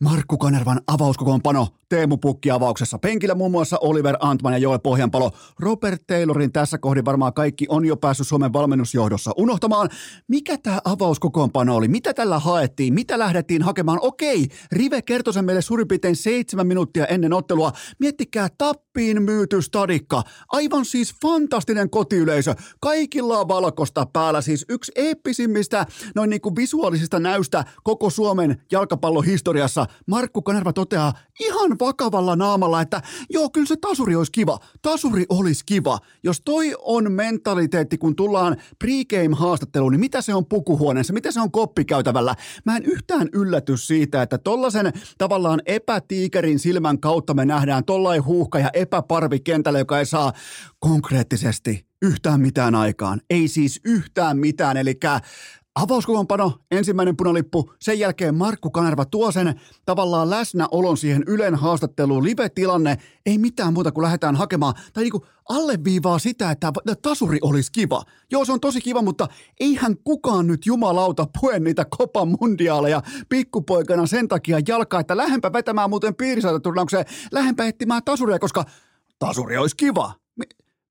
Markku Kanervan avauskokoonpano Teemu Pukki avauksessa. Penkillä muun muassa Oliver Antman ja Joel Pohjanpalo. Robert Taylorin tässä kohdin varmaan kaikki on jo päässyt Suomen valmennusjohdossa unohtamaan, mikä tämä avauskokoonpano oli, mitä tällä haettiin, mitä lähdettiin hakemaan. Okei, Rive kertoi sen meille suurin piirtein seitsemän minuuttia ennen ottelua. Miettikää tappiin myyty stadikka. Aivan siis fantastinen kotiyleisö. Kaikilla on valkosta päällä siis yksi eeppisimmistä noin niin kuin visuaalisista näystä koko Suomen jalkapallohistoriassa. Markku Kanerva toteaa ihan vakavalla naamalla, että joo, kyllä se tasuri olisi kiva. Tasuri olisi kiva. Jos toi on mentaliteetti, kun tullaan pregame-haastatteluun, niin mitä se on pukuhuoneessa, mitä se on koppikäytävällä? Mä en yhtään ylläty siitä, että tollasen tavallaan epätiikerin silmän kautta me nähdään tollain huuhka ja epäparvi kentällä, joka ei saa konkreettisesti yhtään mitään aikaan. Ei siis yhtään mitään, eli Avauskokoonpano, ensimmäinen punalippu, sen jälkeen Markku Kanerva tuo sen tavallaan läsnäolon siihen Ylen haastatteluun, live-tilanne, ei mitään muuta kuin lähdetään hakemaan, tai niinku alleviivaa sitä, että tasuri olisi kiva. Joo, se on tosi kiva, mutta eihän kukaan nyt jumalauta pue niitä Copa Mundiaaleja pikkupoikana sen takia jalkaa, että lähempä vetämään muuten piirisaitaturnauksen, lähempä etsimään tasuria, koska tasuri olisi kiva.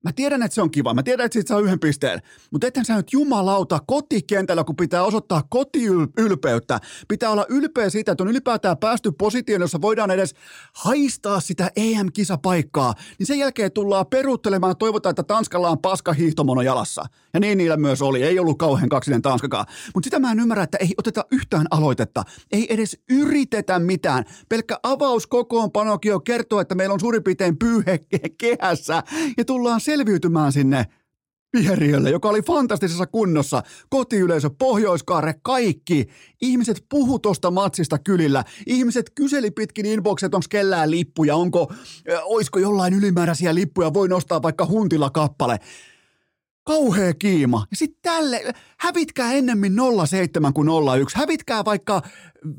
Mä tiedän, että se on kiva. Mä tiedän, että siitä saa yhden pisteen. Mutta ethän sä nyt jumalauta kotikentällä, kun pitää osoittaa kotiylpeyttä. Pitää olla ylpeä siitä, että on ylipäätään päästy positioon, jossa voidaan edes haistaa sitä EM-kisapaikkaa. Niin sen jälkeen tullaan peruuttelemaan toivotaan, että Tanskalla on paska hiihtomono jalassa. Ja niin niillä myös oli. Ei ollut kauhean kaksinen Tanskakaan. Mutta sitä mä en ymmärrä, että ei oteta yhtään aloitetta. Ei edes yritetä mitään. Pelkkä avauskokoonpanokin jo kertoo, että meillä on suurin piirtein pyyhe kehässä. Ja tullaan selviytymään sinne viheriölle, joka oli fantastisessa kunnossa. Kotiyleisö, Pohjoiskaare, kaikki. Ihmiset puhu tosta matsista kylillä. Ihmiset kyseli pitkin inboxet, onko kellään lippuja, onko, oisko jollain ylimääräisiä lippuja, voi nostaa vaikka huntilla kappale. Kauhea kiima. Ja sitten tälle, hävitkää ennemmin 07 kuin 01. Hävitkää vaikka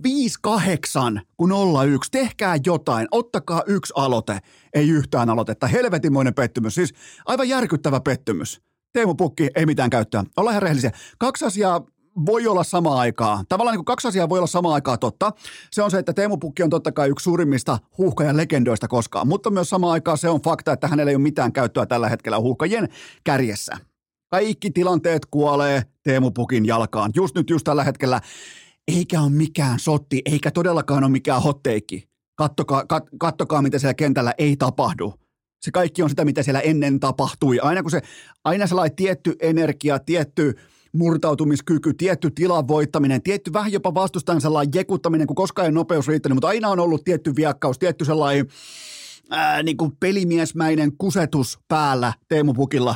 58 kuin 01. Tehkää jotain. Ottakaa yksi aloite. Ei yhtään aloitetta. Helvetimoinen pettymys. Siis aivan järkyttävä pettymys. Teemu Pukki, ei mitään käyttöä. Olla ihan rehellisiä. Kaksi asiaa voi olla sama aikaa. Tavallaan niin kaksi asiaa voi olla sama aikaa totta. Se on se, että Teemu Pukki on totta kai yksi suurimmista huuhkajan legendoista koskaan, mutta myös sama aikaa se on fakta, että hänellä ei ole mitään käyttöä tällä hetkellä huuhkajien kärjessä. Kaikki tilanteet kuolee Teemu Pukin jalkaan. Just nyt, just tällä hetkellä. Eikä ole mikään sotti, eikä todellakaan ole mikään hotteikki. Kattokaa, kat, kattokaa, mitä siellä kentällä ei tapahdu. Se kaikki on sitä, mitä siellä ennen tapahtui. Aina kun se, aina sellainen tietty energia, tietty murtautumiskyky, tietty tilan voittaminen, tietty vähän jopa vastustajan sellainen jekuttaminen, kun koskaan ei nopeus riittänyt, mutta aina on ollut tietty viakkaus, tietty sellainen ää, niin kuin pelimiesmäinen kusetus päällä Teemu Pukilla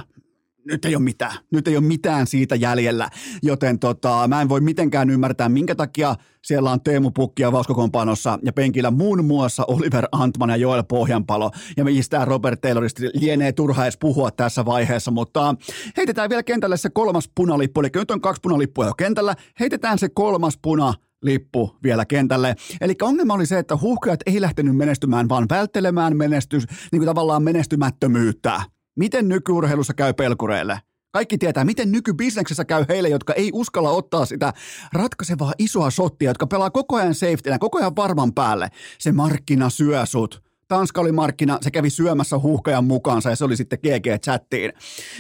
nyt ei ole mitään. Nyt ei ole mitään siitä jäljellä, joten tota, mä en voi mitenkään ymmärtää, minkä takia siellä on Teemu ja Vauskokompanossa ja penkillä muun muassa Oliver Antman ja Joel Pohjanpalo. Ja mistä Robert Taylorista lienee turha edes puhua tässä vaiheessa, mutta heitetään vielä kentälle se kolmas punalippu, eli nyt on kaksi punalippua jo kentällä, heitetään se kolmas puna lippu vielä kentälle. Eli ongelma oli se, että huuhkajat ei lähtenyt menestymään, vaan välttelemään menestys, niin kuin tavallaan menestymättömyyttä. Miten nykyurheilussa käy pelkureille? Kaikki tietää, miten nykybisneksessä käy heille, jotka ei uskalla ottaa sitä ratkaisevaa isoa shottia, jotka pelaa koko ajan safetynä, koko ajan varman päälle. Se markkina syö sut. Tanska oli markkina, se kävi syömässä huuhkajan mukaansa ja se oli sitten GG-chattiin.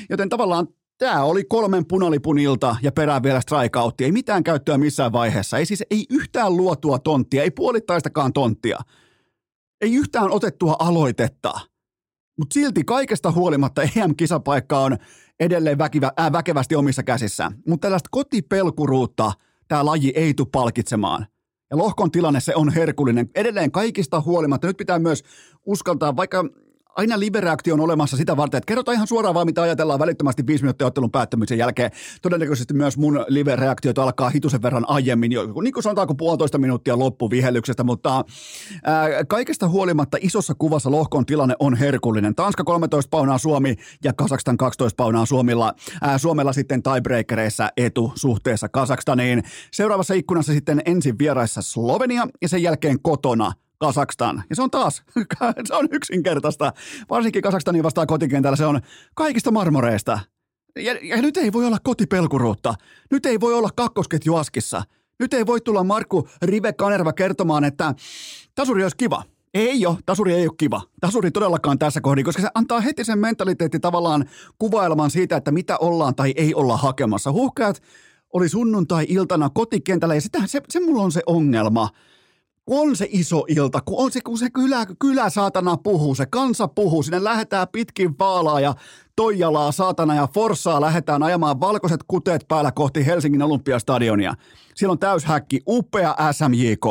Joten tavallaan tämä oli kolmen punalipun ilta ja perään vielä strikeoutti. Ei mitään käyttöä missään vaiheessa. Ei siis ei yhtään luotua tonttia, ei puolittaistakaan tonttia. Ei yhtään otettua aloitetta. Mutta silti kaikesta huolimatta EM-kisapaikka on edelleen väkivä, äh, väkevästi omissa käsissä. Mutta tällaista kotipelkuruutta tämä laji ei tule palkitsemaan. Ja lohkon tilanne se on herkullinen. Edelleen kaikista huolimatta. Nyt pitää myös uskaltaa, vaikka aina live-reaktio on olemassa sitä varten, että kerrotaan ihan suoraan vaan, mitä ajatellaan välittömästi viisi minuuttia ottelun päättymisen jälkeen. Todennäköisesti myös mun live-reaktiot alkaa hitusen verran aiemmin, jo, niin kuin sanotaanko puolitoista minuuttia loppuvihellyksestä, mutta ää, kaikesta huolimatta isossa kuvassa lohkon tilanne on herkullinen. Tanska 13 paunaa Suomi ja Kasakstan 12 paunaa Suomilla. Ää, Suomella sitten tiebreakereissa etu suhteessa Kasakstaniin. Seuraavassa ikkunassa sitten ensin vieraissa Slovenia ja sen jälkeen kotona Kasakstan. Ja se on taas, se on yksinkertaista. Varsinkin Kasakstanin vastaan kotikentällä se on kaikista marmoreista. Ja, ja nyt ei voi olla kotipelkuruutta. Nyt ei voi olla kakkosketju askissa. Nyt ei voi tulla Markku Rive Kanerva kertomaan, että tasuri olisi kiva. Ei ole, tasuri ei ole kiva. Tasuri todellakaan tässä kohdin, koska se antaa heti sen mentaliteetti tavallaan kuvailman siitä, että mitä ollaan tai ei olla hakemassa. Huhkajat oli sunnuntai-iltana kotikentällä ja sitä, se, se mulla on se ongelma – on se iso ilta, kun on se, kun se kylä, kylä saatana puhuu, se kansa puhuu, sinne lähdetään pitkin vaalaa ja Toijalaa saatana ja Forssaa lähdetään ajamaan valkoiset kuteet päällä kohti Helsingin Olympiastadionia. Siellä on täyshäkki, upea SMJK.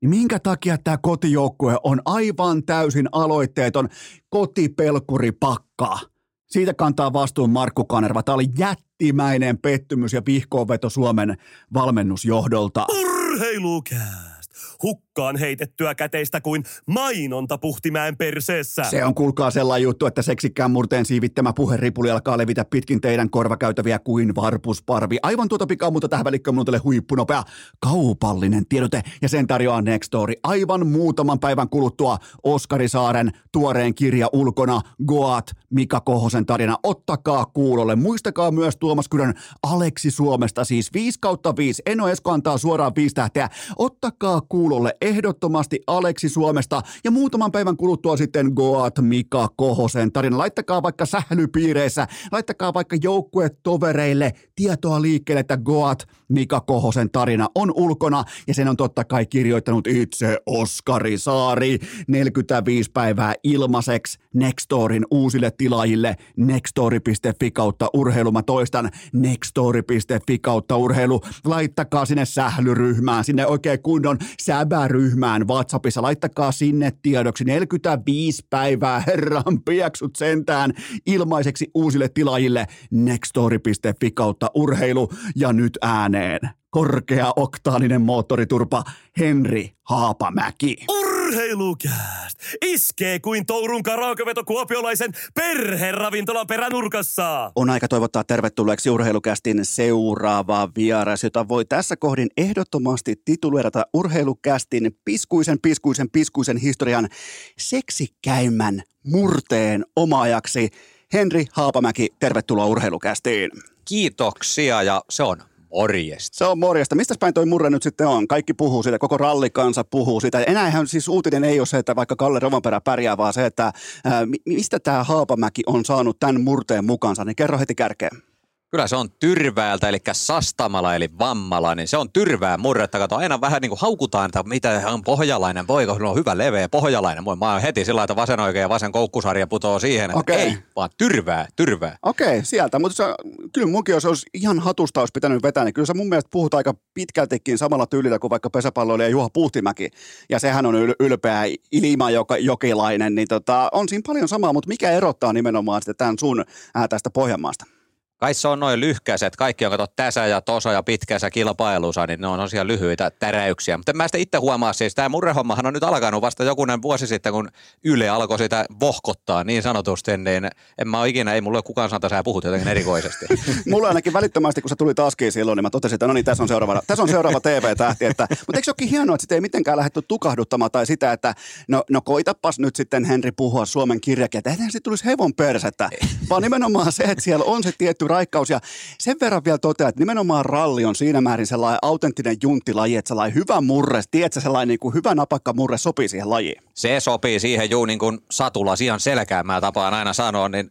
Niin minkä takia tämä kotijoukkue on aivan täysin aloitteeton kotipelkuri pakkaa? Siitä kantaa vastuun Markku Kanerva. Tämä oli jättimäinen pettymys ja vihkoonveto Suomen valmennusjohdolta. Urheilukää! who hukkaan heitettyä käteistä kuin mainonta puhtimäen perseessä. Se on kuulkaa sellainen juttu, että seksikkään murteen siivittämä puheripuli alkaa levitä pitkin teidän korvakäytäviä kuin varpusparvi. Aivan tuota pikaa, mutta tähän välikköön mun tulee huippunopea kaupallinen tiedote ja sen tarjoaa Nextory. Aivan muutaman päivän kuluttua Oskari Saaren tuoreen kirja ulkona Goat Mika Kohosen tarina. Ottakaa kuulolle. Muistakaa myös Tuomas Kyrön Aleksi Suomesta, siis 5 kautta 5. Eno Esko antaa suoraan 5 tähteä. Ottakaa kuulolle ehdottomasti Aleksi Suomesta ja muutaman päivän kuluttua sitten Goat Mika Kohosen tarina. Laittakaa vaikka sählypiireissä, laittakaa vaikka joukkuetovereille tietoa liikkeelle, että Goat Mika Kohosen tarina on ulkona ja sen on totta kai kirjoittanut itse Oskari Saari 45 päivää ilmaiseksi Nextorin uusille tilaajille nextori.fi kautta urheilu. Mä toistan nextori.fi kautta urheilu. Laittakaa sinne sählyryhmään, sinne oikein kunnon säbäryhmään WhatsAppissa. Laittakaa sinne tiedoksi 45 päivää herran pieksut sentään ilmaiseksi uusille tilaajille nextory.fi kautta urheilu ja nyt ääneen korkea-oktaaninen moottoriturpa Henri Haapamäki. Urheilukääst! Iskee kuin Tourun karaokeveto kuopiolaisen perheravintolan peränurkassa! On aika toivottaa tervetulleeksi urheilukästin seuraava vieras, jota voi tässä kohdin ehdottomasti tituleerata urheilukästin piskuisen, piskuisen, piskuisen historian seksikkäimmän murteen omaajaksi. Henri Haapamäki, tervetuloa urheilukästiin. Kiitoksia ja se on morjesta. Se on morjesta. Mistä päin toi murre nyt sitten on? Kaikki puhuu siitä, koko rallikansa puhuu siitä. Enäähän siis uutinen ei ole se, että vaikka Kalle Rovanperä pärjää, vaan se, että ää, mistä tämä Haapamäki on saanut tämän murteen mukansa, niin kerro heti kärkeen. Kyllä se on tyrväältä, eli sastamala, eli vammala, niin se on tyrvää murretta. Kato, aina vähän niin kuin haukutaan, että mitä on pohjalainen, voiko, no on hyvä leveä pohjalainen. Mä oon heti sillä että vasen oikein ja vasen koukkusarja putoo siihen, että Okei. ei, vaan tyrvää, tyrvää. Okei, sieltä. Mutta se, kyllä munkin, jos olisi ihan hatusta olisi pitänyt vetää, niin kyllä sä mun mielestä puhut aika pitkältikin samalla tyylillä kuin vaikka pesäpalloilija Juha Puhtimäki. Ja sehän on yl- ylpeä ilma joka, jokilainen, niin tota, on siinä paljon samaa, mutta mikä erottaa nimenomaan sitten tämän sun ää, tästä Pohjanmaasta? Kai se on noin lyhkäiset, kaikki on kato tässä ja tosa ja pitkässä kilpailussa, niin ne on tosiaan lyhyitä täräyksiä. Mutta mä sitä itse huomaa siis, tämä murrehommahan on nyt alkanut vasta jokunen vuosi sitten, kun Yle alkoi sitä vohkottaa niin sanotusti, niin en mä ole ikinä, ei mulle kukaan sanota, sä puhut jotenkin erikoisesti. Mulla ainakin välittömästi, kun se tuli taskiin silloin, niin mä totesin, että no niin, tässä on seuraava, tässä on seuraava TV-tähti. Että, mutta eikö se olekin hienoa, että sitä ei mitenkään lähdetty tukahduttamaan tai sitä, että no, no koitapas nyt sitten Henri puhua suomen kirjakieltä. Eihän siitä tulisi hevon persettä, vaan nimenomaan se, että siellä on se tietty raikkaus. Ja sen verran vielä totean, että nimenomaan ralli on siinä määrin sellainen autenttinen junttilaji, että sellainen hyvä murre, tiedätkö, sellainen niin kuin hyvä napakka murre sopii siihen lajiin. Se sopii siihen juu niin kuin satula siihen selkään, mä tapaan aina sanoa, niin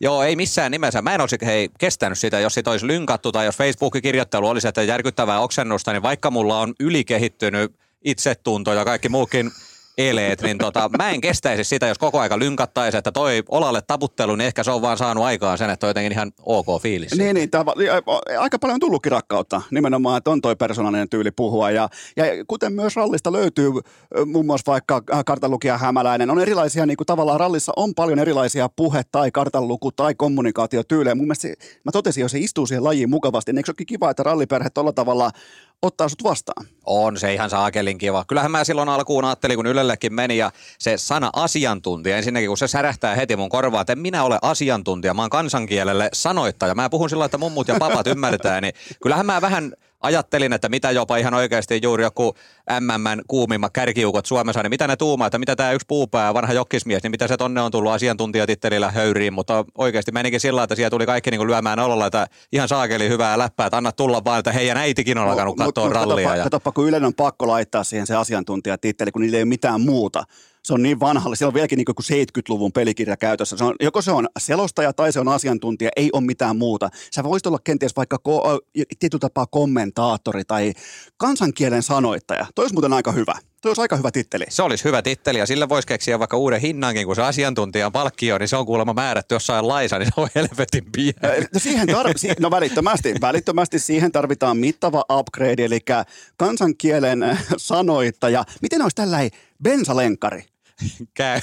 Joo, ei missään nimessä. Mä en olisi hei, kestänyt sitä, jos sitä olisi lynkattu tai jos Facebookin kirjoittelu olisi, että järkyttävää oksennusta, niin vaikka mulla on ylikehittynyt itsetunto ja kaikki muukin eleet, niin tota, mä en kestäisi sitä, jos koko aika lynkattaisi, että toi olalle taputtelu, niin ehkä se on vaan saanut aikaan sen, että on jotenkin ihan ok fiilis. Niin, niin ja, aika paljon on tullutkin rakkautta nimenomaan, että on toi persoonallinen tyyli puhua. Ja, ja kuten myös rallista löytyy muun muassa vaikka äh, kartanlukija Hämäläinen, on erilaisia, niin kuin tavallaan rallissa on paljon erilaisia puhe- tai kartanluku- tai kommunikaatiotyylejä. Mun mielestä se, mä totesin jo, se istuu siihen lajiin mukavasti. Niin eikö se kiva, että ralliperhe tuolla tavalla ottaa sut vastaan? On se ihan saakelin kiva. Kyllähän mä silloin alkuun ajattelin, kun Ylellekin meni ja se sana asiantuntija, ensinnäkin kun se särähtää heti mun korvaan, että en minä ole asiantuntija, mä oon kansankielelle sanoittaja. Mä puhun sillä että mummut ja papat ymmärtää, niin kyllähän mä vähän ajattelin, että mitä jopa ihan oikeasti juuri joku MMn kuumimmat kärkiukot Suomessa, niin mitä ne tuumaa, että mitä tämä yksi puupää, vanha jokkismies, niin mitä se tonne on tullut asiantuntijatittelillä höyriin, mutta oikeasti menikin sillä, että siellä tuli kaikki niin kuin lyömään ololla, että ihan saakeli hyvää läppää, että anna tulla vaan, että heidän äitikin on alkanut Mut- katsoa mut rallia. Katoppa, ja... kun Ylen on pakko laittaa siihen se asiantuntijatitteli, kun niillä ei ole mitään muuta. Se on niin vanhalle, siellä on vieläkin niin kuin 70-luvun pelikirja käytössä. Se on, joko se on selostaja tai se on asiantuntija, ei ole mitään muuta. Sä voisit olla kenties vaikka ko- tietyllä tapaa kommentaattori tai kansankielen sanoittaja. Toi olisi muuten aika hyvä. Toi olisi aika hyvä titteli. Se olisi hyvä titteli ja sille voisi keksiä vaikka uuden hinnankin, kun se asiantuntijan palkkio, niin se on kuulemma määrätty jossain laissa, niin se on helvetin pieni. No siihen tar- si- no välittömästi, välittömästi siihen tarvitaan mittava upgrade, eli kansankielen sanoittaja. Miten olisi tällainen bensalenkari? Käy,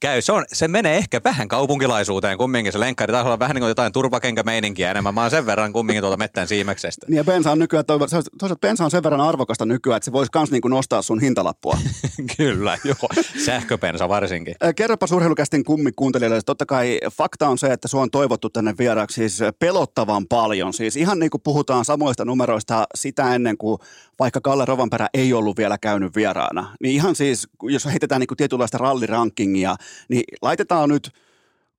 käy. Se, on, se menee ehkä vähän kaupunkilaisuuteen kumminkin. Se lenkkari taisi olla vähän niin kuin jotain turvakenkämeininkiä enemmän. Mä oon sen verran kumminkin tuolta mettän siimeksestä. Niin ja bensa on nykyään, toisaalta bensa on sen verran arvokasta nykyään, että se voisi myös niinku nostaa sun hintalappua. Kyllä, joo. Sähköpensa varsinkin. Kerropa urheilukästin kummi kuuntelijoille, totta kai fakta on se, että sua on toivottu tänne vieraaksi siis pelottavan paljon. Siis ihan niin kuin puhutaan samoista numeroista sitä ennen kuin vaikka Kalle Rovanperä ei ollut vielä käynyt vieraana. Niin ihan siis, jos heitetään niin kuin tietynlaista rallirankingia, niin laitetaan nyt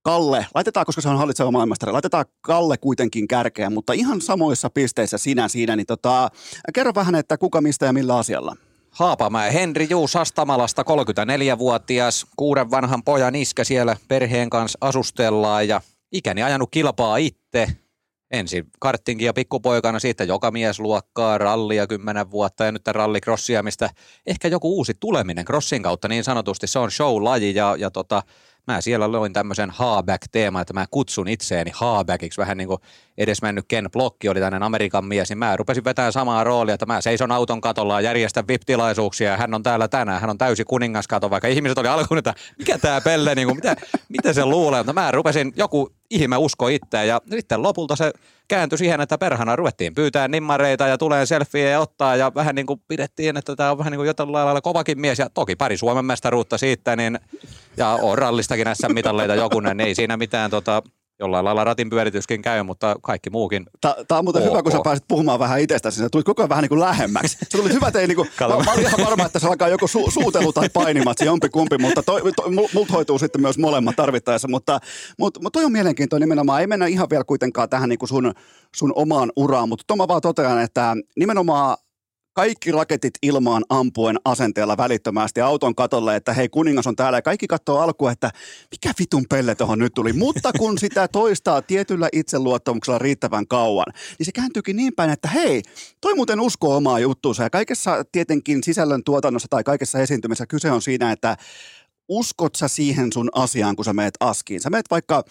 Kalle, laitetaan, koska se on hallitseva maailmastari, laitetaan Kalle kuitenkin kärkeä, mutta ihan samoissa pisteissä sinä siinä, niin tota, kerro vähän, että kuka mistä ja millä asialla. Haapamäen Henri Juu Sastamalasta, 34-vuotias, kuuden vanhan pojan iskä siellä perheen kanssa asustellaan ja ikäni ajanut kilpaa itse. Ensin karttinkin ja pikkupoikana siitä joka mies luokkaa rallia kymmenen vuotta ja nyt rallikrossia, mistä ehkä joku uusi tuleminen crossin kautta niin sanotusti. Se on show-laji ja, ja tota, mä siellä loin tämmöisen haaback-teeman, että mä kutsun itseäni haabackiksi, vähän niin kuin edesmennyt Ken Blokki oli tämmöinen Amerikan mies, niin mä rupesin vetämään samaa roolia, että mä seison auton katolla ja järjestän VIP-tilaisuuksia ja hän on täällä tänään, hän on täysi kuningaskato, vaikka ihmiset oli alkuun, että mikä tää pelle, niin kuin, mitä, mitä se luulee, mutta mä rupesin, joku ihme usko itseään ja sitten lopulta se kääntyi siihen, että perhana ruvettiin pyytää nimmareita ja tulee selfieä ja ottaa ja vähän niin kuin pidettiin, että tämä on vähän niin kuin jotain lailla kovakin mies. Ja toki pari Suomen mestaruutta siitä, niin ja on rallistakin SM-mitalleita jokunen, niin ei siinä mitään tota, jollain lailla ratin pyörityskin käy, mutta kaikki muukin. Tämä on muuten Ok. hyvä, kun sä pääsit puhumaan vähän itsestäsi. Sä tulit koko ajan vähän niin kuin lähemmäksi. Se tuli hyvä, ei niin kuin, mä, mä olin ihan varma, että se alkaa joku su, suutelu tai painimat, jompi kumpi, mutta toi, toi, mul- multa hoituu sitten myös molemmat tarvittaessa. Mutta, mutta, mutta toi on mielenkiintoinen nimenomaan. Ei mennä ihan vielä kuitenkaan tähän niin kuin sun, sun omaan uraan, mutta Toma vaan totean, että nimenomaan kaikki raketit ilmaan ampuen asenteella välittömästi auton katolle, että hei kuningas on täällä ja kaikki katsoo alkuun, että mikä vitun pelle tuohon nyt tuli. Mutta kun sitä toistaa tietyllä itseluottamuksella riittävän kauan, niin se kääntyykin niin päin, että hei, toi muuten uskoo omaa juttuunsa ja kaikessa tietenkin sisällön tuotannossa tai kaikessa esiintymisessä kyse on siinä, että uskot sä siihen sun asiaan, kun sä meet askiin? Sä meet vaikka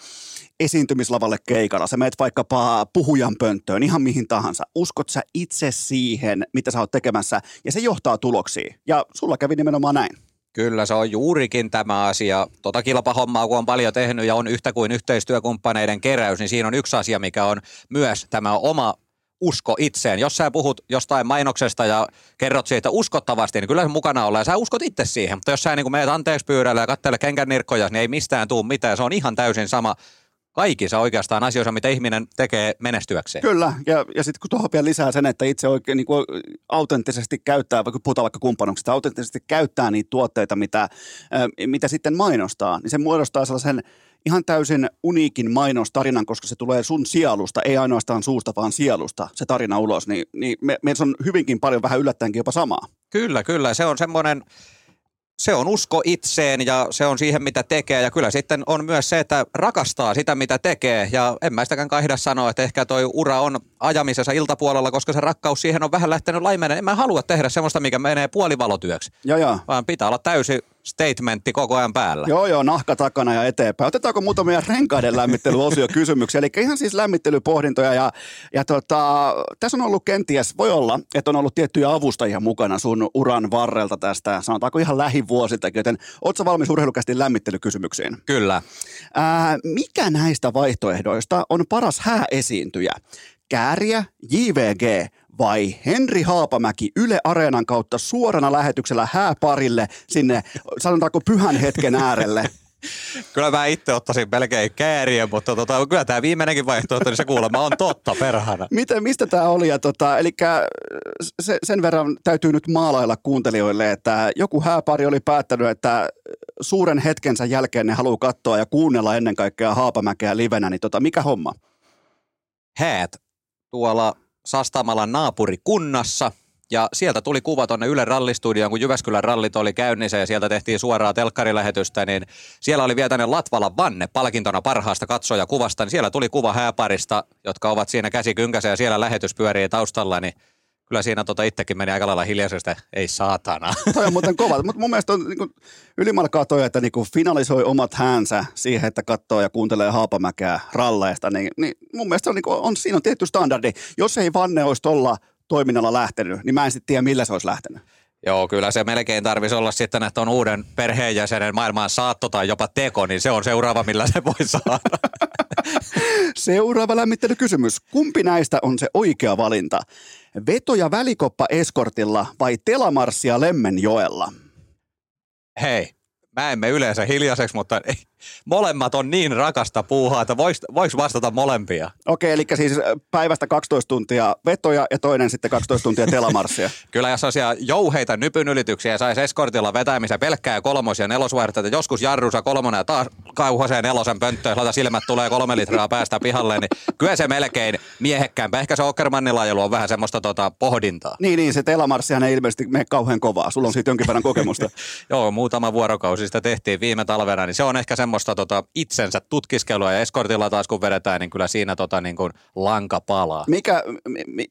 esiintymislavalle keikalla, sä meet vaikkapa puhujan pönttöön, ihan mihin tahansa. Uskot sä itse siihen, mitä sä oot tekemässä, ja se johtaa tuloksiin. Ja sulla kävi nimenomaan näin. Kyllä se on juurikin tämä asia. Tota kilpahommaa, kun on paljon tehnyt ja on yhtä kuin yhteistyökumppaneiden keräys, niin siinä on yksi asia, mikä on myös tämä oma usko itseen. Jos sä puhut jostain mainoksesta ja kerrot siitä uskottavasti, niin kyllä se mukana ollaan sä uskot itse siihen. Mutta jos sä niin meet anteeksi pyydällä ja katsele kenkän nirkkoja, niin ei mistään tuu mitään. Se on ihan täysin sama kaikissa oikeastaan asioissa, mitä ihminen tekee menestyäkseen. Kyllä, ja, ja sitten kun tuohon vielä lisää sen, että itse oikein niin kuin autenttisesti käyttää, vaikka puhutaan vaikka kumppanuksista, autenttisesti käyttää niitä tuotteita, mitä, äh, mitä sitten mainostaa, niin se muodostaa sellaisen ihan täysin uniikin mainostarinan, koska se tulee sun sielusta, ei ainoastaan suusta, vaan sielusta se tarina ulos, niin, niin me, meillä on hyvinkin paljon vähän yllättäenkin jopa samaa. Kyllä, kyllä. Se on semmoinen, se on usko itseen ja se on siihen, mitä tekee. Ja kyllä sitten on myös se, että rakastaa sitä, mitä tekee. Ja en mä sitäkään kaihda sanoa, että ehkä toi ura on ajamisessa iltapuolella, koska se rakkaus siihen on vähän lähtenyt laimenen. En mä halua tehdä semmoista, mikä menee puolivalotyöksi. Joo, joo. Vaan pitää olla täysi statementti koko ajan päällä. Joo, joo, nahka takana ja eteenpäin. Otetaanko muutamia renkaiden lämmittelyosio kysymyksiä? Eli ihan siis lämmittelypohdintoja ja, ja tota, tässä on ollut kenties, voi olla, että on ollut tiettyjä avustajia mukana sun uran varrelta tästä, sanotaanko ihan lähivuosiltakin, joten ootko valmis urheilukästi lämmittelykysymyksiin? Kyllä. Ää, mikä näistä vaihtoehdoista on paras hääesiintyjä? Kääriä, JVG vai Henri Haapamäki Yle Areenan kautta suorana lähetyksellä hääparille sinne, sanotaanko pyhän hetken äärelle? Kyllä mä itse ottaisin melkein kääriä, mutta tota, kyllä tämä viimeinenkin vaihtoehto, niin se kuulemma on totta perhana. Miten, mistä tämä oli? Ja tota, eli se, sen verran täytyy nyt maalailla kuuntelijoille, että joku hääpari oli päättänyt, että suuren hetkensä jälkeen ne haluaa katsoa ja kuunnella ennen kaikkea Haapamäkeä livenä, niin tota, mikä homma? Häät tuolla Sastamalan naapurikunnassa. Ja sieltä tuli kuva tuonne Yle rallistudioon, kun Jyväskylän rallit oli käynnissä ja sieltä tehtiin suoraa telkkarilähetystä, niin siellä oli vielä tänne Latvalan vanne palkintona parhaasta katsojakuvasta, niin siellä tuli kuva hääparista, jotka ovat siinä käsikynkässä ja siellä lähetys pyörii taustalla, niin kyllä siinä tota itsekin meni aika lailla hiljaisesta, ei saatana. Toi on muuten kova, mutta mun mielestä on niin kuin, ylimalkaa toi, että niin kuin finalisoi omat häänsä siihen, että katsoo ja kuuntelee Haapamäkeä ralleista, niin, niin mun mielestä on, niin kuin, on, siinä on tietty standardi. Jos ei Vanne olisi tuolla toiminnalla lähtenyt, niin mä en sitten tiedä, millä se olisi lähtenyt. Joo, kyllä se melkein tarvisi olla sitten, että on uuden perheenjäsenen maailmaan saatto tai jopa teko, niin se on seuraava, millä se voi saada. Seuraava lämmittelykysymys. Kumpi näistä on se oikea valinta? Veto- ja välikoppa eskortilla vai telamarssia Lemmenjoella? Hei, mä emme yleensä hiljaiseksi, mutta ei, molemmat on niin rakasta puuhaa, että voiko vastata molempia? Okei, eli siis päivästä 12 tuntia vetoja ja toinen sitten 12 tuntia telamarssia. Kyllä jos asia jouheita nypyn ylityksiä saisi eskortilla vetämisen pelkkää kolmos- ja nelosvaihtoehtoja, joskus jarrusa kolmonen ja taas kauhaseen nelosen pönttöön, laita silmät tulee kolme litraa päästä pihalle, niin kyllä se melkein miehekkäämpää. Ehkä se Ockermannin ajelu on vähän semmoista tota, pohdintaa. Niin, niin, se telamarssia ei ilmeisesti mene kauhean kovaa. Sulla on siitä jonkin verran kokemusta. Joo, muutama vuorokausi sitä tehtiin viime talvena, niin se on ehkä semmoista tota, itsensä tutkiskelua ja eskortilla taas kun vedetään, niin kyllä siinä tota, niin kuin lanka palaa. Mikä,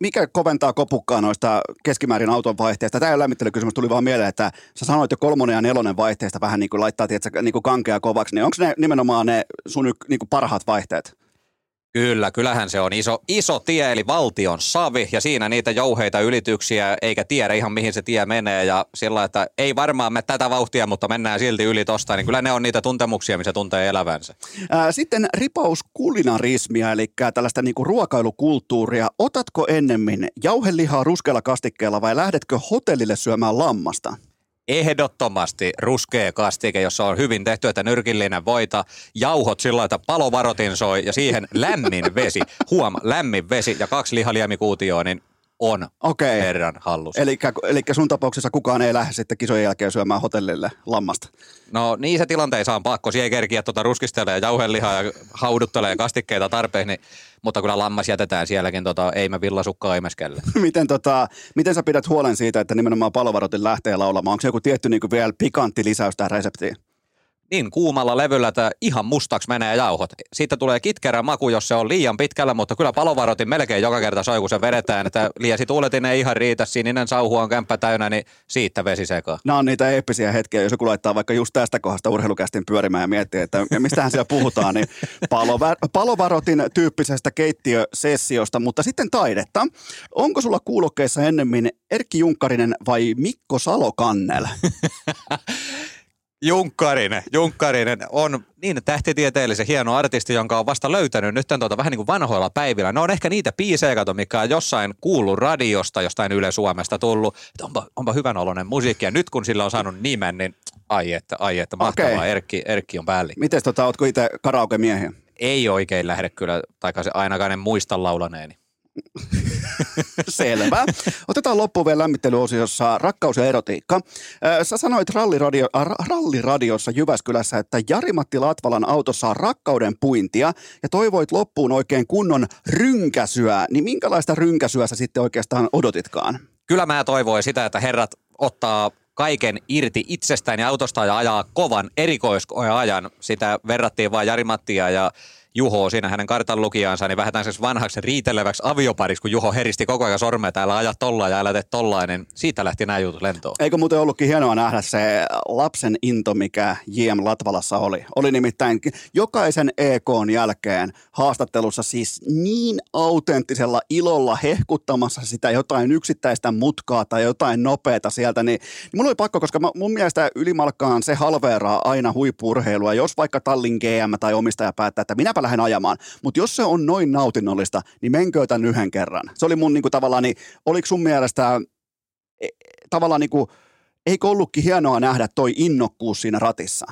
mikä koventaa kopukkaa noista keskimäärin auton vaihteista? Tämä lämmittelykysymys tuli vaan mieleen, että sä sanoit jo kolmonen ja nelonen vaihteista vähän niin kuin laittaa tiedätkö, niin kuin kankea kovaksi, niin onko ne nimenomaan ne sun niin kuin parhaat vaihteet? Kyllä, kyllähän se on iso, iso tie, eli valtion savi, ja siinä niitä jouheita ylityksiä, eikä tiedä ihan mihin se tie menee, ja sillä, että ei varmaan me tätä vauhtia, mutta mennään silti yli tosta, niin kyllä ne on niitä tuntemuksia, missä tuntee elävänsä. Sitten ripaus kulinarismia, eli tällaista niinku ruokailukulttuuria. Otatko ennemmin jauhelihaa ruskealla kastikkeella vai lähdetkö hotellille syömään lammasta? Ehdottomasti ruskea kastike, jossa on hyvin tehty, että nyrkillinen voita, jauhot sillä että palovarotin soi ja siihen lämmin vesi, huom, lämmin vesi ja kaksi lihaliemikuutioa, niin on Okei. herran hallussa. Eli, sun tapauksessa kukaan ei lähde sitten kisojen jälkeen syömään hotellille lammasta. No niin se tilanteessa on pakko. Siihen kerkiä tuota ruskistelee ja jauhelihaa ja hauduttelee kastikkeita tarpeeksi, niin, mutta kyllä lammas jätetään sielläkin, tota, ei me villasukkaa imeskelle. miten, tota, miten sä pidät huolen siitä, että nimenomaan palovarotin lähtee laulamaan? Onko se joku tietty niin vielä pikantti lisäys tähän reseptiin? Niin kuumalla levyllä, että ihan mustaksi menee jauhot. Siitä tulee kitkerä maku, jos se on liian pitkällä, mutta kyllä palovarotin melkein joka kerta soi, kun se vedetään. Että liesi tuuletin ei ihan riitä, sininen sauhu on kämppä täynnä, niin siitä vesi sekaan. Nämä on niitä eeppisiä hetkiä, jos joku laittaa vaikka just tästä kohdasta urheilukästin pyörimään ja miettii, että mistähän siellä puhutaan, niin palovä- palovarotin tyyppisestä keittiösessiosta, mutta sitten taidetta. Onko sulla kuulokkeissa ennemmin Erkki Junkkarinen vai Mikko Salokannel? Junkkarinen, Junkkarinen on niin tähtitieteellisen hieno artisti, jonka on vasta löytänyt nyt tuota, vähän niin kuin vanhoilla päivillä. Ne on ehkä niitä biisejä, kato, mikä on jossain kuullut radiosta, jostain Yle Suomesta tullut. Että onpa, onpa hyvän oloinen musiikki. Ja nyt kun sillä on saanut nimen, niin ai että, ai että mahtavaa. Okay. Erkki, Erkki on päälli. Miten tota, ootko itse karaoke-miehiä? Ei oikein lähde kyllä, tai se ainakaan en muista laulaneeni. Selvä. Otetaan loppuun vielä lämmittelyosiossa rakkaus ja erotiikka. Sä sanoit ralliradio, ralliradiossa Jyväskylässä, että Jari-Matti Latvalan autossa on rakkauden puintia ja toivoit loppuun oikein kunnon rynkäsyä. Niin minkälaista rynkäsyä sä sitten oikeastaan odotitkaan? Kyllä mä toivoin sitä, että herrat ottaa kaiken irti itsestään ja autosta ja ajaa kovan erikoisajan. Sitä verrattiin vain Jari-Mattia ja Juho siinä hänen kartan lukijansa, niin vähän tämmöiseksi vanhaksi riiteleväksi aviopariksi, kun Juho heristi koko ajan sormea täällä aja tolla ja älä tee tollainen. Niin siitä lähti nämä jutut lentoon. Eikö muuten ollutkin hienoa nähdä se lapsen into, mikä JM Latvalassa oli? Oli nimittäin jokaisen EKn jälkeen haastattelussa siis niin autenttisella ilolla hehkuttamassa sitä jotain yksittäistä mutkaa tai jotain nopeata sieltä, niin, niin mulla oli pakko, koska mun mielestä ylimalkkaan se halveeraa aina huippurheilua. Jos vaikka Tallin GM tai omistaja päättää, että minäpä lähden ajamaan. Mutta jos se on noin nautinnollista, niin menkö tämän yhden kerran. Se oli mun niinku, tavallaan, niin, oliko sun mielestä e, tavallaan niinku, eikö ollutkin hienoa nähdä toi innokkuus siinä ratissa?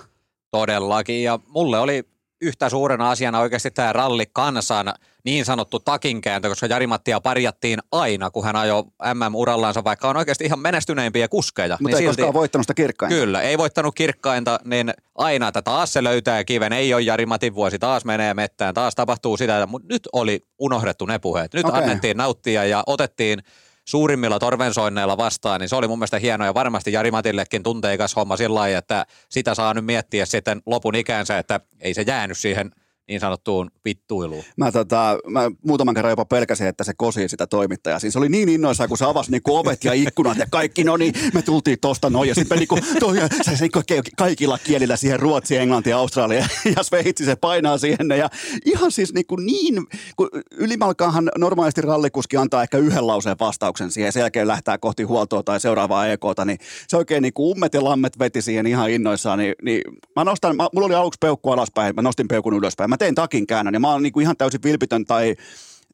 Todellakin, ja mulle oli yhtä suurena asiana oikeasti tämä ralli kansan niin sanottu takinkääntö, koska Jari-Mattia parjattiin aina, kun hän ajoi MM-urallansa, vaikka on oikeasti ihan menestyneimpiä kuskeja. Mutta niin ei silti, koskaan voittanut sitä kirkkainta. Kyllä, ei voittanut kirkkainta, niin aina, että taas se löytää kiven, ei ole Jari-Matin vuosi, taas menee mettään, taas tapahtuu sitä, mutta nyt oli unohdettu ne puheet. Nyt okay. annettiin nauttia ja otettiin suurimmilla torvensoinneilla vastaan, niin se oli mun mielestä hieno ja varmasti Jari Matillekin tunteikas homma sillä lailla, että sitä saa nyt miettiä sitten lopun ikänsä, että ei se jäänyt siihen – niin sanottuun vittuiluun. Mä, tota, mä muutaman kerran jopa pelkäsin, että se kosi sitä toimittajaa. Siis se oli niin innoissaan, kun se avasi niinku ovet ja ikkunat ja kaikki, no niin, me tultiin tosta noin. Ja sitten niinku, toi, se, se, kaikilla kielillä siihen ruotsi, englanti, australia ja sveitsi, se painaa siihen. Ja ihan siis niinku niin, kun ylimalkaanhan normaalisti rallikuski antaa ehkä yhden lauseen vastauksen siihen sen jälkeen lähtää kohti huoltoa tai seuraavaa EKta, niin se oikein niinku ummet ja lammet veti siihen ihan innoissaan. Niin, niin mä nostan, mä, mulla oli aluksi peukku alaspäin, mä nostin peukun ylöspäin mä tein takin käännön ja mä oon niin kuin ihan täysin vilpitön tai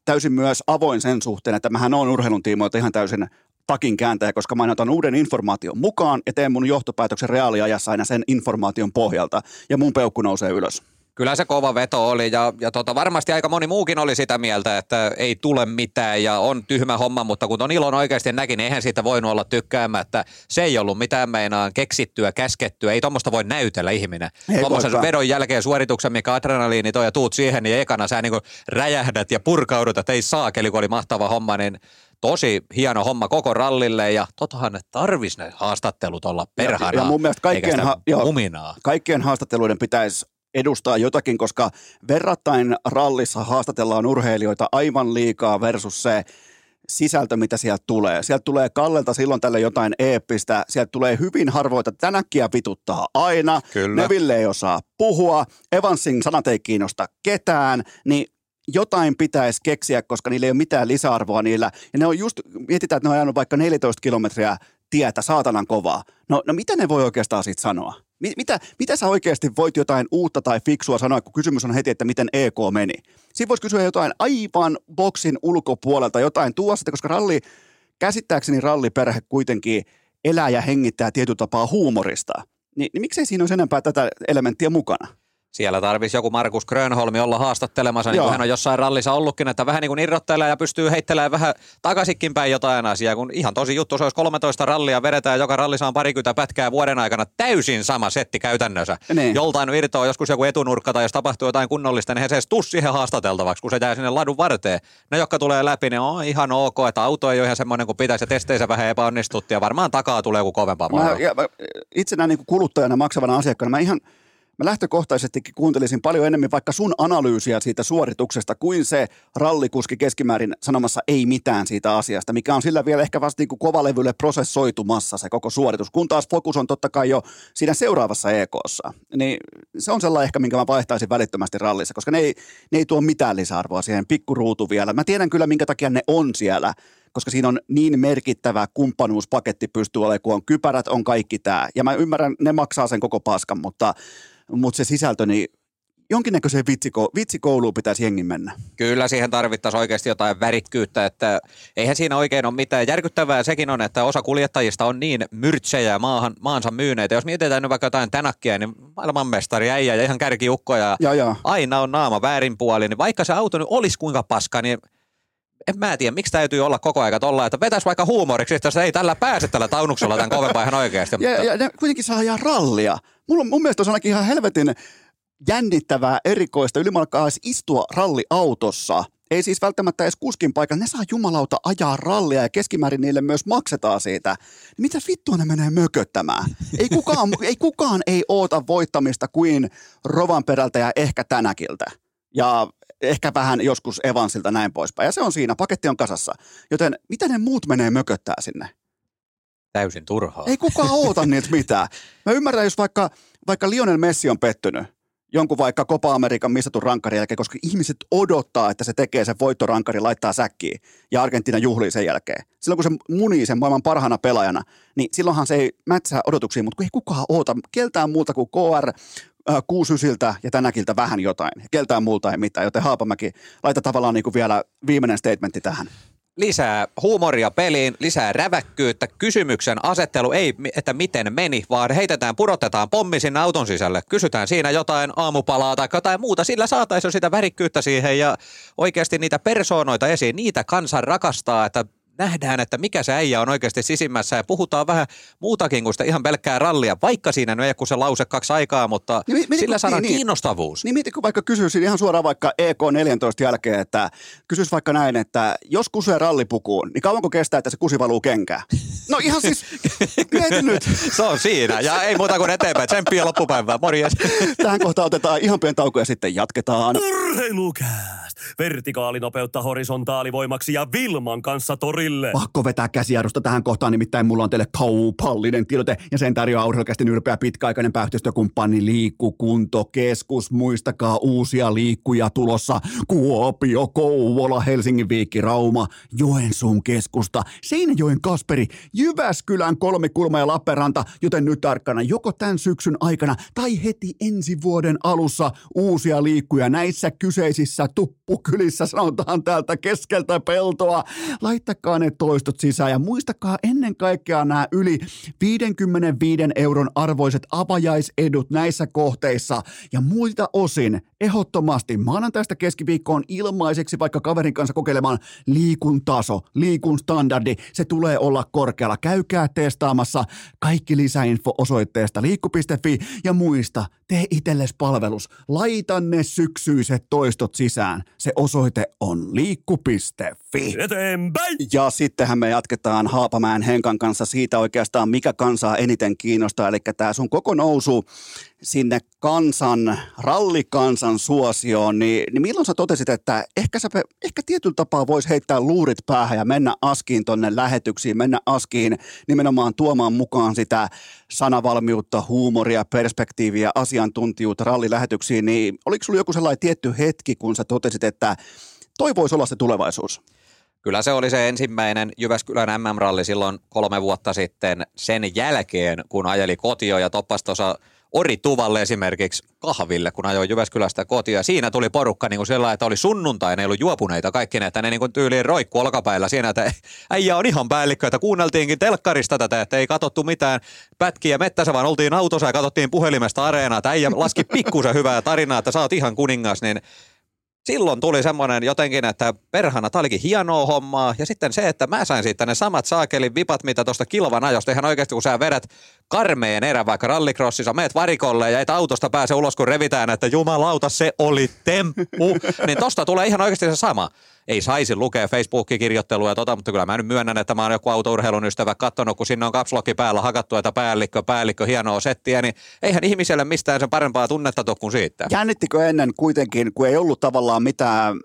täysin myös avoin sen suhteen, että mähän on urheilun tiimoilta ihan täysin takin kääntäjä, koska mä otan uuden informaation mukaan ja teen mun johtopäätöksen reaaliajassa aina sen informaation pohjalta ja mun peukku nousee ylös. Kyllä se kova veto oli ja, ja tota, varmasti aika moni muukin oli sitä mieltä, että ei tule mitään ja on tyhmä homma, mutta kun on ilon oikeasti näki, niin eihän siitä voinut olla tykkäämättä. Se ei ollut mitään meinaan keksittyä, käskettyä, ei tuommoista voi näytellä ihminen. Tuommoisen vedon jälkeen suorituksen, mikä adrenaliini toi ja tuut siihen, niin ekana sä niin räjähdät ja purkaudut, että ei saakeli, kun oli mahtava homma, niin tosi hieno homma koko rallille ja totahan ne tarvis ne haastattelut olla perhana. Ja, ja mun mielestä kaikkien, ha- joo, kaikkien haastatteluiden pitäisi edustaa jotakin, koska verrattain rallissa haastatellaan urheilijoita aivan liikaa versus se sisältö, mitä sieltä tulee. Sieltä tulee Kallelta silloin tälle jotain eeppistä, sieltä tulee hyvin harvoita, tänäkkiä vituttaa aina, Kyllä. Neville ei osaa puhua, Evansin sanat ei kiinnosta ketään, niin jotain pitäisi keksiä, koska niillä ei ole mitään lisäarvoa niillä. Ja ne on just, mietitään, että ne on ajanut vaikka 14 kilometriä tietä saatanan kovaa. No, no mitä ne voi oikeastaan siitä sanoa? Mitä, mitä sä oikeasti voit jotain uutta tai fiksua sanoa, kun kysymys on heti, että miten EK meni? Siinä voisi kysyä jotain aivan boksin ulkopuolelta, jotain tuosta, koska ralli, käsittääkseni ralliperhe kuitenkin elää ja hengittää tietyllä tapaa huumorista. Ni, niin miksei siinä olisi enempää tätä elementtiä mukana? Siellä tarvisi joku Markus Grönholmi olla haastattelemassa, niin kuin hän on jossain rallissa ollutkin, että vähän niin kuin irrottelee ja pystyy heittelemään vähän takaisinkin päin jotain asiaa, kun ihan tosi juttu, se olisi 13 rallia, vedetään joka rallissa on parikymmentä pätkää vuoden aikana, täysin sama setti käytännössä. Niin. Joltain irtoaa joskus joku etunurkka tai jos tapahtuu jotain kunnollista, niin he se edes tuu siihen haastateltavaksi, kun se jää sinne ladun varteen. Ne, jotka tulee läpi, niin on ihan ok, että auto ei ole ihan semmoinen kuin pitäisi ja testeissä vähän epäonnistuttiin ja varmaan takaa tulee joku kovempaa Mä, ja, mä, itsenä niin kuluttajana maksavana asiakkaana, mä ihan Mä lähtökohtaisestikin kuuntelisin paljon enemmän vaikka sun analyysiä siitä suorituksesta kuin se rallikuski keskimäärin sanomassa ei mitään siitä asiasta, mikä on sillä vielä ehkä vasta niin kuin kovalevylle prosessoitumassa se koko suoritus, kun taas fokus on totta kai jo siinä seuraavassa EKssa. Niin se on sellainen ehkä, minkä mä vaihtaisin välittömästi rallissa, koska ne ei, ne ei tuo mitään lisäarvoa siihen pikkuruutu vielä. Mä tiedän kyllä, minkä takia ne on siellä, koska siinä on niin merkittävä kumppanuuspaketti pystyy olemaan, kun on kypärät, on kaikki tämä. Ja mä ymmärrän, ne maksaa sen koko paskan, mutta, mutta se sisältö, niin jonkinnäköiseen vitsiko, vitsikouluun pitäisi jengin mennä. Kyllä siihen tarvittaisiin oikeasti jotain värikkyyttä, että eihän siinä oikein ole mitään. Järkyttävää sekin on, että osa kuljettajista on niin myrtsejä maahan, maansa myyneitä. Jos mietitään nyt vaikka jotain tänakkia, niin maailmanmestari äijä ja ihan kärkiukkoja. Ja, ja. Aina on naama väärin puoli, niin vaikka se auto nyt olisi kuinka paska, niin en mä tiedä, miksi täytyy olla koko aika tolla, että vetäisi vaikka huumoriksi, että se ei tällä pääse tällä taunuksella tämän kovempaa ihan oikeasti. Ja, ja ne kuitenkin saa ajaa rallia. Mulla, mun mielestä on ainakin ihan helvetin jännittävää, erikoista ylimalkaa istua ralliautossa. Ei siis välttämättä edes kuskin paikalla. Ne saa jumalauta ajaa rallia ja keskimäärin niille myös maksetaan siitä. Niin mitä vittua ne menee mököttämään? Ei kukaan, ei kukaan ei oota voittamista kuin Rovan perältä ja ehkä tänäkiltä. Ja ehkä vähän joskus Evansilta näin poispäin. Ja se on siinä, paketti on kasassa. Joten mitä ne muut menee mököttää sinne? Täysin turhaa. Ei kukaan oota niiltä mitään. Mä ymmärrän, jos vaikka, vaikka Lionel Messi on pettynyt jonkun vaikka Copa Amerikan missatun rankkarin jälkeen, koska ihmiset odottaa, että se tekee sen voittorankari, laittaa säkkiin ja Argentiina juhlii sen jälkeen. Silloin kun se munii sen maailman parhaana pelaajana, niin silloinhan se ei mätsää odotuksiin, mutta kun ei kukaan oota keltään muuta kuin KR, äh, kuusysiltä ja tänäkiltä vähän jotain. Keltään muulta ei mitään, joten Haapamäki, laita tavallaan niin kuin vielä viimeinen statementti tähän. Lisää huumoria peliin, lisää räväkkyyttä. Kysymyksen asettelu ei, että miten meni, vaan heitetään, pudotetaan pommi sinne auton sisälle. Kysytään siinä jotain aamupalaa tai jotain muuta. Sillä saataisiin sitä värikkyyttä siihen ja oikeasti niitä persoonoita esiin. Niitä kansan rakastaa, että nähdään, että mikä se äijä on oikeasti sisimmässä ja puhutaan vähän muutakin kuin sitä ihan pelkkää rallia, vaikka siinä nyt ei ole kuin se lause kaksi aikaa, mutta Niin, mieti, sillä kun- saadaan niin, niin. kiinnostavuus. Niin mieti, kun vaikka kysyisin ihan suoraan vaikka EK14 jälkeen, että kysyis vaikka näin, että jos kusee rallipukuun, niin kauanko kestää, että se kusi valuu kenkään? No ihan siis, mieti nyt. Se on siinä ja ei muuta kuin eteenpäin. Tsemppiä loppupäivää. Morjes. Tähän kohtaan otetaan ihan pieni tauko ja sitten jatketaan. Urheilukääst! Vertikaalinopeutta horisontaalivoimaksi ja Vilman kanssa torille. Pakko vetää käsijarrusta tähän kohtaan, nimittäin mulla on teille kaupallinen tiedote ja sen tarjoaa urheilukästin ylpeä pitkäaikainen pääyhteistyökumppani Liikkukuntokeskus. Muistakaa uusia liikkuja tulossa. Kuopio, Kouvola, Helsingin Viikki, Rauma, Joensuun keskusta, Seinäjoen Kasperi, Jyväskylän kolmikulma ja Lappeenranta, joten nyt tarkkana joko tämän syksyn aikana tai heti ensi vuoden alussa uusia liikkuja näissä kyseisissä tuppukylissä, sanotaan täältä keskeltä peltoa. Laittakaa ne toistot sisään ja muistakaa ennen kaikkea nämä yli 55 euron arvoiset avajaisedut näissä kohteissa ja muilta osin ehdottomasti maanantaista keskiviikkoon ilmaiseksi vaikka kaverin kanssa kokeilemaan liikun taso, liikun standardi, se tulee olla korkealla. Käykää testaamassa kaikki lisäinfo osoitteesta liikku.fi ja muista, tee itsellesi palvelus, laita ne syksyiset toistot sisään. Se osoite on liikku.fi. Eteenpäin! Ja sittenhän me jatketaan Haapamäen Henkan kanssa siitä oikeastaan, mikä kansaa eniten kiinnostaa. Eli tämä sun koko nousu sinne kansan, rallikansan suosioon, niin, niin milloin sä totesit, että ehkä, sä, ehkä tietyllä tapaa voisi heittää luurit päähän ja mennä askiin tonne lähetyksiin, mennä askiin nimenomaan tuomaan mukaan sitä sanavalmiutta, huumoria, perspektiiviä, asiantuntijuutta rallilähetyksiin, niin oliko sulla joku sellainen tietty hetki, kun sä totesit, että toi voisi olla se tulevaisuus? Kyllä se oli se ensimmäinen Jyväskylän MM-ralli silloin kolme vuotta sitten sen jälkeen, kun ajeli kotio ja toppasi tuossa Orituvalle esimerkiksi kahville, kun ajoin Jyväskylästä kotiin. Ja siinä tuli porukka niin kuin sellainen, että oli sunnuntai, ne ei ollut juopuneita kaikki ne, että ne niin kuin tyyliin roikku olkapäillä siinä, että äijä on ihan päällikkö, että kuunneltiinkin telkkarista tätä, että ei katsottu mitään pätkiä mettässä, vaan oltiin autossa ja katsottiin puhelimesta areenaa, että äijä laski pikkusen hyvää tarinaa, että sä oot ihan kuningas, niin silloin tuli semmoinen jotenkin, että perhana, tämä olikin hienoa hommaa. Ja sitten se, että mä sain siitä ne samat saakelin vipat, mitä tuosta kilvan ajosta. Ihan oikeasti, kun sä vedät karmeen erän vaikka rallikrossissa, meet varikolle ja et autosta pääse ulos, kun revitään, että jumalauta, se oli temppu. niin tosta tulee ihan oikeasti se sama ei saisi lukea Facebookin kirjoittelua ja tota, mutta kyllä mä nyt myönnän, että mä oon joku autourheilun ystävä katsonut, kun sinne on kapslokki päällä hakattu, että päällikkö, päällikkö, hienoa settiä, niin eihän ihmiselle mistään sen parempaa tunnetta tuo kuin siitä. Jännittikö ennen kuitenkin, kun ei ollut tavallaan mitään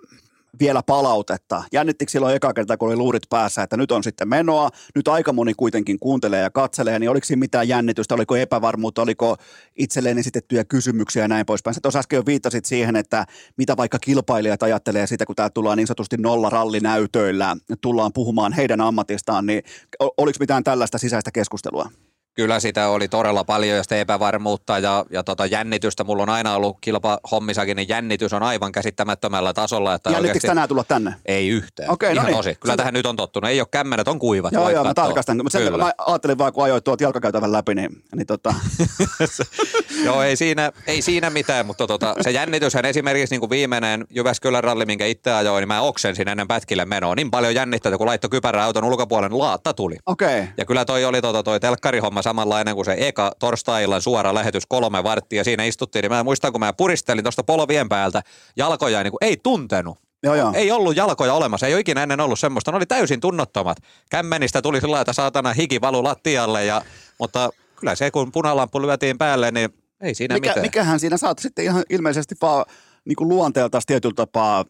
vielä palautetta. Jännittikö silloin eka kerta, kun oli luurit päässä, että nyt on sitten menoa, nyt aika moni kuitenkin kuuntelee ja katselee, niin oliko siinä mitään jännitystä, oliko epävarmuutta, oliko itselleen esitettyjä kysymyksiä ja näin poispäin. Sä tuossa äsken jo viittasit siihen, että mitä vaikka kilpailijat ajattelee sitä, kun tää tullaan niin sanotusti nolla rallinäytöillä, tullaan puhumaan heidän ammatistaan, niin oliko mitään tällaista sisäistä keskustelua? Kyllä sitä oli todella paljon ja sitä epävarmuutta ja, ja tota jännitystä. Mulla on aina ollut kilpahommissakin, niin jännitys on aivan käsittämättömällä tasolla. Että Jännittikö oikeasti... tänään tulla tänne? Ei yhtään. Okei, Ihan no niin. tosi. Kyllä Sen... tähän nyt on tottunut. Ei ole kämmenet, on kuivat. Joo, joo, mä tarkastan. Mutta sen, mä ajattelin vaan, kun ajoit tuolta jalkakäytävän läpi, niin, niin tota... joo, ei siinä, ei siinä mitään, mutta tota, se jännityshän esimerkiksi niin kuin viimeinen Jyväskylän ralli, minkä itse ajoin, niin mä oksensin ennen pätkille menoa. Niin paljon jännittää, kun laittoi kypärä auton ulkopuolen, laatta tuli. Okei. Okay. Ja kyllä toi oli tota, toi telkkarihomma samanlainen kuin se eka torstai suora lähetys kolme varttia. Siinä istuttiin, niin mä muistan, kun mä puristelin tuosta polvien päältä jalkoja, niin kuin ei tuntenut. Joo, joo. Ei ollut jalkoja olemassa, ei ole ikinä ennen ollut semmoista. Ne oli täysin tunnottomat. Kämmenistä tuli sillä että saatana hiki valu lattialle, ja, mutta kyllä se kun punalampu lyötiin päälle, niin ei siinä Mikä, mitään. Mikähän siinä saat sitten ihan ilmeisesti vaan niin kuin luonteeltaan tietyllä tapaa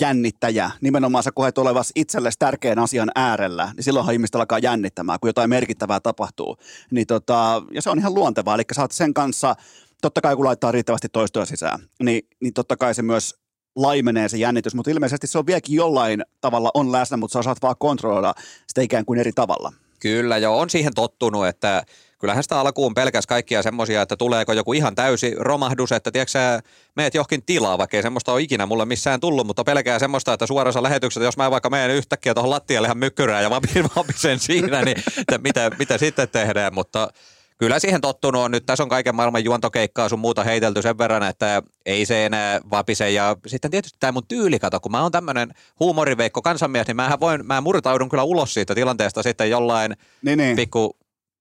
jännittäjä, nimenomaan sä koet olevas itsellesi tärkeän asian äärellä, niin silloinhan ihmistä alkaa jännittämään, kun jotain merkittävää tapahtuu. Niin tota, ja se on ihan luontevaa, eli sä oot sen kanssa, totta kai kun laittaa riittävästi toistoja sisään, niin, niin totta kai se myös laimenee se jännitys, mutta ilmeisesti se on vieläkin jollain tavalla on läsnä, mutta sä osaat vaan kontrolloida sitä ikään kuin eri tavalla. Kyllä, joo, on siihen tottunut, että kyllähän sitä alkuun pelkäs kaikkia semmoisia, että tuleeko joku ihan täysi romahdus, että tiedätkö sä, meet johonkin tilaa, vaikka ei semmoista ole ikinä mulle missään tullut, mutta pelkää semmoista, että suorassa lähetyksessä, jos mä vaikka menen yhtäkkiä tuohon lattialle ihan mykkyrään ja vapisen siinä, niin että mitä, mitä sitten tehdään, mutta kyllä siihen tottunut on. Nyt tässä on kaiken maailman juontokeikkaa sun muuta heitelty sen verran, että ei se enää vapise. Ja sitten tietysti tämä mun tyyli, kato, kun mä oon tämmöinen huumoriveikko kansanmies, niin mä voin, mä murtaudun kyllä ulos siitä tilanteesta sitten jollain niin, niin. pikku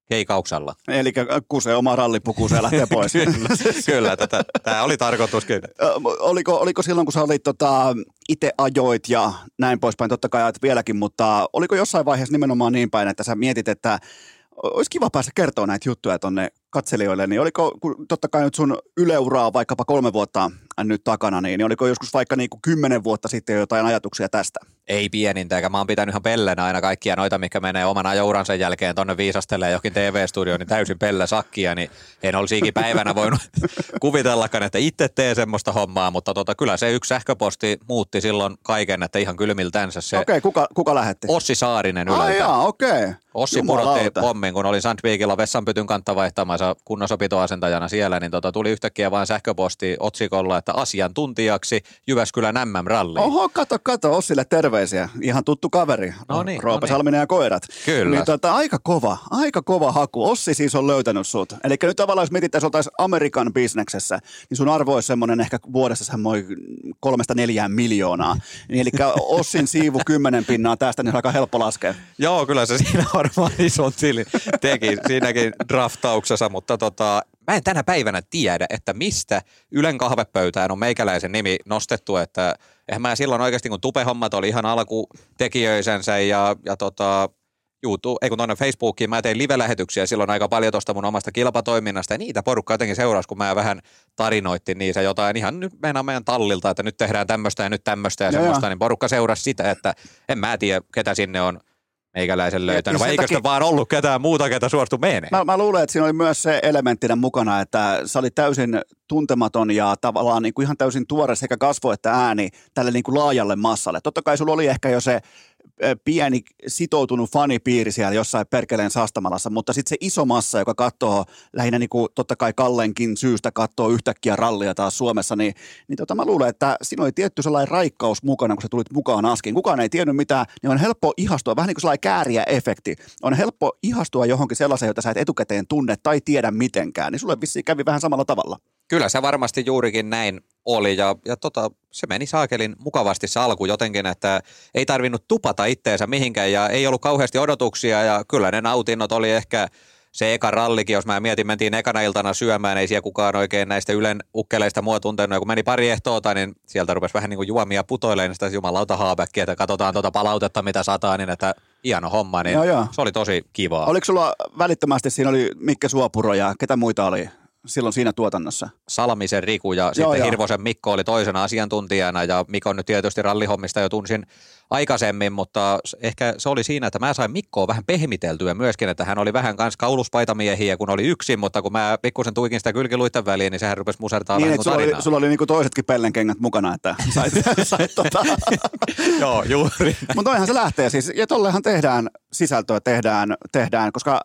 keikauksella. Eli kuse oma rallipuku, se lähtee pois. kyllä, kyllä tätä, tämä oli tarkoituskin. oliko, oliko silloin, kun sä olit tota, itse ajoit ja näin poispäin, totta kai ajat vieläkin, mutta oliko jossain vaiheessa nimenomaan niin päin, että sä mietit, että olisi kiva päästä kertoa näitä juttuja tuonne katselijoille, niin oliko, kun totta kai nyt sun yleuraa vaikkapa kolme vuotta nyt takana, niin, oliko joskus vaikka niin kuin kymmenen vuotta sitten jotain ajatuksia tästä? Ei pienintä, eikä mä oon pitänyt ihan pellenä aina kaikkia noita, mikä menee oman ajouransa jälkeen tonne viisastelee jokin TV-studioon, niin täysin pelle sakkia, niin en olisi päivänä voinut kuvitellakaan, että itse tee semmoista hommaa, mutta tota, kyllä se yksi sähköposti muutti silloin kaiken, että ihan kylmiltänsä se. Okei, okay, kuka, kuka lähetti? Ossi Saarinen ylältä. Ai jaa, okei. Okay. Ossi pudotti pommin, kun oli Sandvikilla vessanpytyn kantta vaihtamassa siellä, niin tota, tuli yhtäkkiä vain sähköposti otsikolla, että asiantuntijaksi Jyväskylän MM-ralli. Oho, kato, kato, Ossille terveisiä. Ihan tuttu kaveri. No niin, Roope no Salminen ja koirat. Kyllä. Niin, tota, aika kova, aika kova haku. Ossi siis on löytänyt sut. Eli nyt tavallaan, jos mietittäisiin, oltaisiin Amerikan bisneksessä, niin sun arvo olisi semmoinen ehkä vuodessa semmoinen kolmesta neljään miljoonaa. Niin, eli Ossin siivu kymmenen pinnaa tästä, niin on aika helppo laskea. Joo, kyllä se siinä varmaan ison tilin teki siinäkin draftauksessa, mutta tota, mä en tänä päivänä tiedä, että mistä Ylen kahvepöytään on meikäläisen nimi nostettu, että eihän mä silloin oikeasti, kun tupehommat oli ihan alkutekijöisensä ja, ja tota, YouTube, ei kun tuonne Facebookiin, mä tein live-lähetyksiä silloin aika paljon tuosta mun omasta kilpatoiminnasta ja niitä porukka jotenkin seurasi, kun mä vähän tarinoittin niissä jotain ihan nyt meinaa meidän tallilta, että nyt tehdään tämmöistä ja nyt tämmöistä ja, ja semmoista, niin porukka seurasi sitä, että en mä tiedä, ketä sinne on meikäläisen löytänyt, vai eikö takia... vaan ollut ketään muuta, ketä suostu menee? Mä, mä luulen, että siinä oli myös se elementtinä mukana, että sä olit täysin tuntematon ja tavallaan niin kuin ihan täysin tuore sekä kasvo että ääni tälle niin kuin laajalle massalle. Totta kai sulla oli ehkä jo se pieni sitoutunut fanipiiri siellä jossain perkeleen sastamalassa, mutta sitten se iso massa, joka katsoo lähinnä niin kuin, totta kai Kallenkin syystä katsoo yhtäkkiä rallia taas Suomessa, niin, niin tota, mä luulen, että siinä oli tietty sellainen raikkaus mukana, kun sä tulit mukaan askiin. Kukaan ei tiennyt mitään, niin on helppo ihastua, vähän niin kuin sellainen kääriä efekti. On helppo ihastua johonkin sellaiseen, jota sä et etukäteen tunne tai tiedä mitenkään, niin sulle vissiin kävi vähän samalla tavalla. Kyllä se varmasti juurikin näin oli ja, ja tota, se meni saakelin mukavasti se alku jotenkin, että ei tarvinnut tupata itteensä mihinkään ja ei ollut kauheasti odotuksia ja kyllä ne nautinnot oli ehkä se eka rallikin, jos mä mietin, mentiin ekana iltana syömään, ei siellä kukaan oikein näistä Ylen ukkeleista mua tuntenut. Ja kun meni pari ehtoota, niin sieltä rupesi vähän niin kuin juomia putoilemaan niin sitä jumalauta haapäkkiä, että katsotaan tuota palautetta, mitä sataa, niin että hieno homma, niin Joo, joo. se oli tosi kivaa. Oliko sulla välittömästi, siinä oli Mikke Suopuro ja ketä muita oli silloin siinä tuotannossa? Salmisen Riku ja Joo, sitten joo. Hirvosen Mikko oli toisena asiantuntijana ja Mikon nyt tietysti rallihommista jo tunsin aikaisemmin, mutta ehkä se oli siinä, että mä sain Mikkoa vähän pehmiteltyä myöskin, että hän oli vähän kans kauluspaitamiehiä, kun oli yksin, mutta kun mä pikkusen tuikin sitä kylkiluitten väliin, niin sehän rupesi musertaa Niin, vähän sulla oli, sulla oli niinku toisetkin pellenkengät mukana, että sait, sait tota. Joo, juuri. Mutta noinhan se lähtee siis, ja tollehan tehdään sisältöä, tehdään, tehdään, koska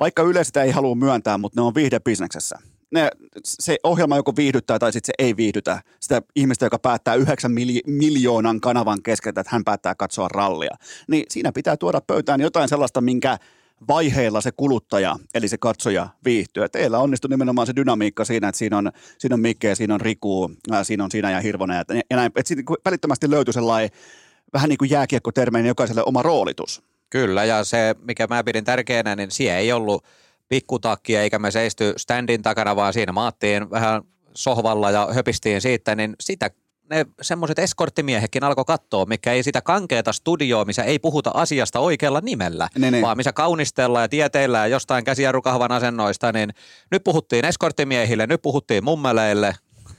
vaikka Yle sitä ei halua myöntää, mutta ne on viihdebisneksessä. Ne, se ohjelma joko viihdyttää tai sitten se ei viihdytä sitä ihmistä, joka päättää yhdeksän mili- miljoonan kanavan keskeltä, että hän päättää katsoa rallia. Niin siinä pitää tuoda pöytään jotain sellaista, minkä vaiheilla se kuluttaja, eli se katsoja viihtyy. Teillä onnistui nimenomaan se dynamiikka siinä, että siinä on, siinä on Mikke, siinä on Riku, ää, siinä on sinä ja Hirvonen. Ja, näin, että siinä välittömästi löytyi sellainen vähän niin kuin jääkiekkotermein jokaiselle oma roolitus. Kyllä, ja se, mikä mä pidin tärkeänä, niin siellä ei ollut pikkutakkia, eikä me seisty standin takana, vaan siinä maattiin vähän sohvalla ja höpistiin siitä, niin sitä ne semmoiset eskorttimiehetkin alkoi katsoa, mikä ei sitä kankeeta studioa, missä ei puhuta asiasta oikealla nimellä, Ne, ne. vaan missä kaunistellaan ja tieteillään jostain käsijarrukahvan asennoista, niin nyt puhuttiin eskorttimiehille, nyt puhuttiin mummeleille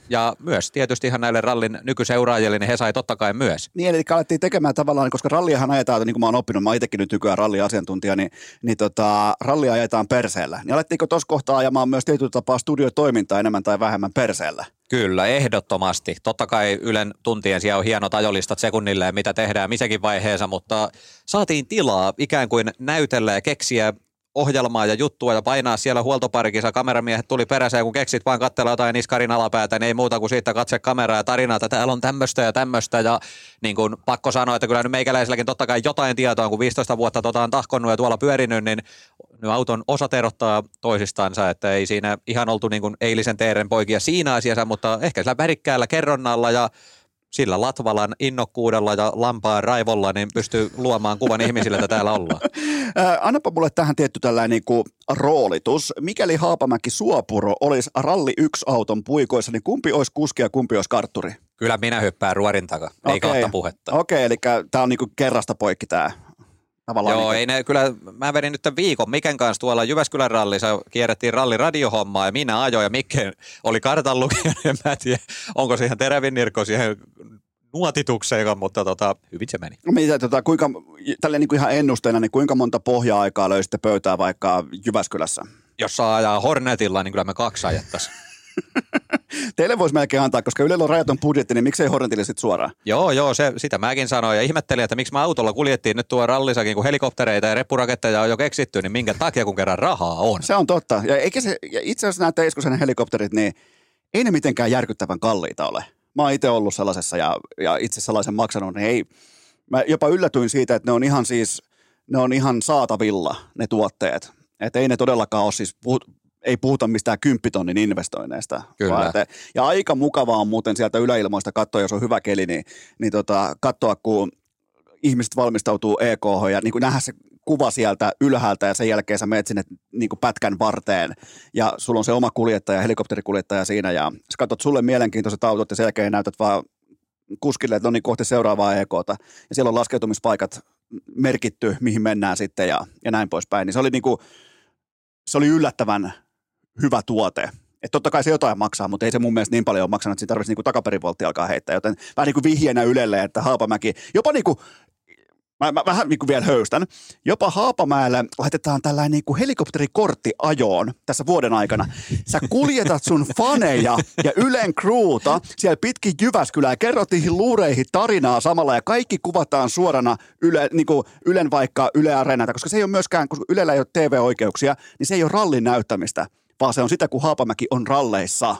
ja myös tietysti ihan näille rallin nykyseuraajille, niin he sai totta kai myös. Niin, eli alettiin tekemään tavallaan, koska ralliahan ajetaan, niin kuin mä oon oppinut, mä oon itsekin nyt nykyään ralliasiantuntija, niin, niin tota, rallia ajetaan perseellä. Niin alettiinko tuossa kohtaa ajamaan myös tietyllä tapaa studiotoimintaa enemmän tai vähemmän perseellä? Kyllä, ehdottomasti. Totta kai Ylen tuntien siellä on hienot ajolistat sekunnille mitä tehdään missäkin vaiheessa, mutta saatiin tilaa ikään kuin näytellä ja keksiä ohjelmaa ja juttua ja painaa siellä huoltoparkissa. Kameramiehet tuli perässä ja kun keksit vaan katsella jotain niskarin alapäätä, niin ei muuta kuin siitä katse kameraa ja tarinaa, että täällä on tämmöistä ja tämmöistä. Ja niin kuin pakko sanoa, että kyllä nyt meikäläisilläkin totta kai jotain tietoa, kun 15 vuotta tota on tahkonnut ja tuolla pyörinyt, niin auton osat erottaa toisistansa, että ei siinä ihan oltu niin kuin eilisen teeren poikia siinä asiassa, mutta ehkä sillä värikkäällä kerronnalla ja sillä Latvalan innokkuudella ja lampaan raivolla niin pystyy luomaan kuvan ihmisille, että täällä ollaan. Ää, annapa mulle tähän tietty tällainen niin kuin roolitus. Mikäli Haapamäki Suopuro olisi ralli yksi auton puikoissa, niin kumpi olisi kuski ja kumpi olisi kartturi? Kyllä minä hyppään ruorin takaa, ei Okei. kahta puhetta. Okei, eli tämä on niin kuin kerrasta poikki tämä. Tavallaan Joo, niin ei ne kyllä, mä vedin nyt viikon Miken kanssa tuolla Jyväskylän rallissa, kierrettiin ralliradiohommaa ja minä ajoin ja Mikke oli kartan lukija, en mä tiedä, onko siihen terävin nirkko siihen nuotitukseen, mutta tota, hyvin se meni. Mitä, tota, kuinka, tälle niin kuin ihan ennusteena, niin kuinka monta pohja-aikaa löysitte pöytää vaikka Jyväskylässä? Jos saa ajaa Hornetilla, niin kyllä me kaksi ajettaisiin. Teille voisi melkein antaa, koska Ylellä on rajaton budjetti, niin miksei Hornetille sitten suoraan? Joo, joo, se, sitä mäkin sanoin ja ihmettelin, että miksi mä autolla kuljettiin nyt tuo rallisakin, kun helikoptereita ja reppuraketteja on jo keksitty, niin minkä takia, kun kerran rahaa on. Se on totta. Ja, eikä se, ja itse asiassa nämä Teiskosen helikopterit, niin ei ne mitenkään järkyttävän kalliita ole. Mä oon itse ollut sellaisessa ja, ja itse sellaisen maksanut, niin ei, mä jopa yllätyin siitä, että ne on ihan siis, ne on ihan saatavilla ne tuotteet. Että ei ne todellakaan ole siis, puhut, ei puhuta mistään kymppitonnin investoinneista. Kyllä. Vaan että- ja aika mukavaa on muuten sieltä yläilmoista katsoa, jos on hyvä keli, niin, niin tota, katsoa, kun ihmiset valmistautuu EKH ja niin kuin nähdä se kuva sieltä ylhäältä ja sen jälkeen sä menet sinne niin kuin pätkän varteen ja sulla on se oma kuljettaja, helikopterikuljettaja siinä ja sä katsot sulle mielenkiintoiset autot ja sen jälkeen näytät vaan kuskille, että no niin kohti seuraavaa EKta ja siellä on laskeutumispaikat merkitty, mihin mennään sitten ja, ja näin poispäin. Niin se oli niin kuin, se oli yllättävän hyvä tuote. Että totta kai se jotain maksaa, mutta ei se mun mielestä niin paljon ole maksanut, että siinä tarvitsisi niinku takaperivoltti alkaa heittää. Joten vähän niin kuin vihjeenä Ylelle, että Haapamäki, jopa niin kuin, mä, mä vähän niin kuin vielä höystän, jopa Haapamäelle laitetaan tällainen niin kuin helikopterikortti ajoon tässä vuoden aikana. Sä kuljetat sun faneja ja Ylen crewta siellä pitkin Jyväskylää, kerrot niihin luureihin tarinaa samalla ja kaikki kuvataan suorana Yle, niin kuin Ylen vaikka Yle Areenalta, koska se ei ole myöskään, koska Ylellä ei ole TV-oikeuksia, niin se ei ole rallin näyttämistä, vaan se on sitä, kun Haapamäki on ralleissa.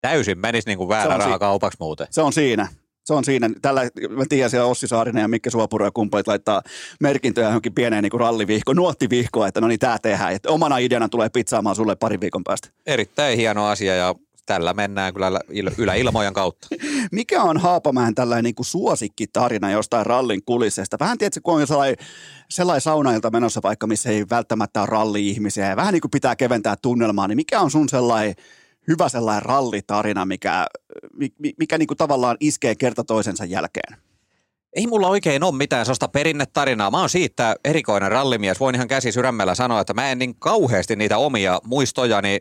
Täysin menisi niin kuin väärä raha si- kaupaksi muuten. Se on siinä. Se on siinä. Tällä, mä tiedän siellä Ossi Saarinen ja Mikke Suopuro ja kumppanit laittaa merkintöjä johonkin pieneen niin rallivihko, nuottivihkoon, että no niin tää tehdään. Että omana ideana tulee pizzaamaan sulle parin viikon päästä. Erittäin hieno asia ja tällä mennään kyllä lä- il- yläilmojen kautta. Mikä on Haapamäen tällainen niin kuin suosikkitarina jostain rallin kulisseista? Vähän tiedätkö, kun on sellainen, sellainen saunailta menossa vaikka, missä ei välttämättä ole ralli-ihmisiä ja vähän niin kuin pitää keventää tunnelmaa, niin mikä on sun sellainen hyvä sellainen rallitarina, mikä, mi- mikä niin kuin tavallaan iskee kerta toisensa jälkeen? Ei mulla oikein ole mitään sellaista perinnetarinaa. Mä oon siitä erikoinen rallimies. Voin ihan käsi sydämellä sanoa, että mä en niin kauheasti niitä omia muistojani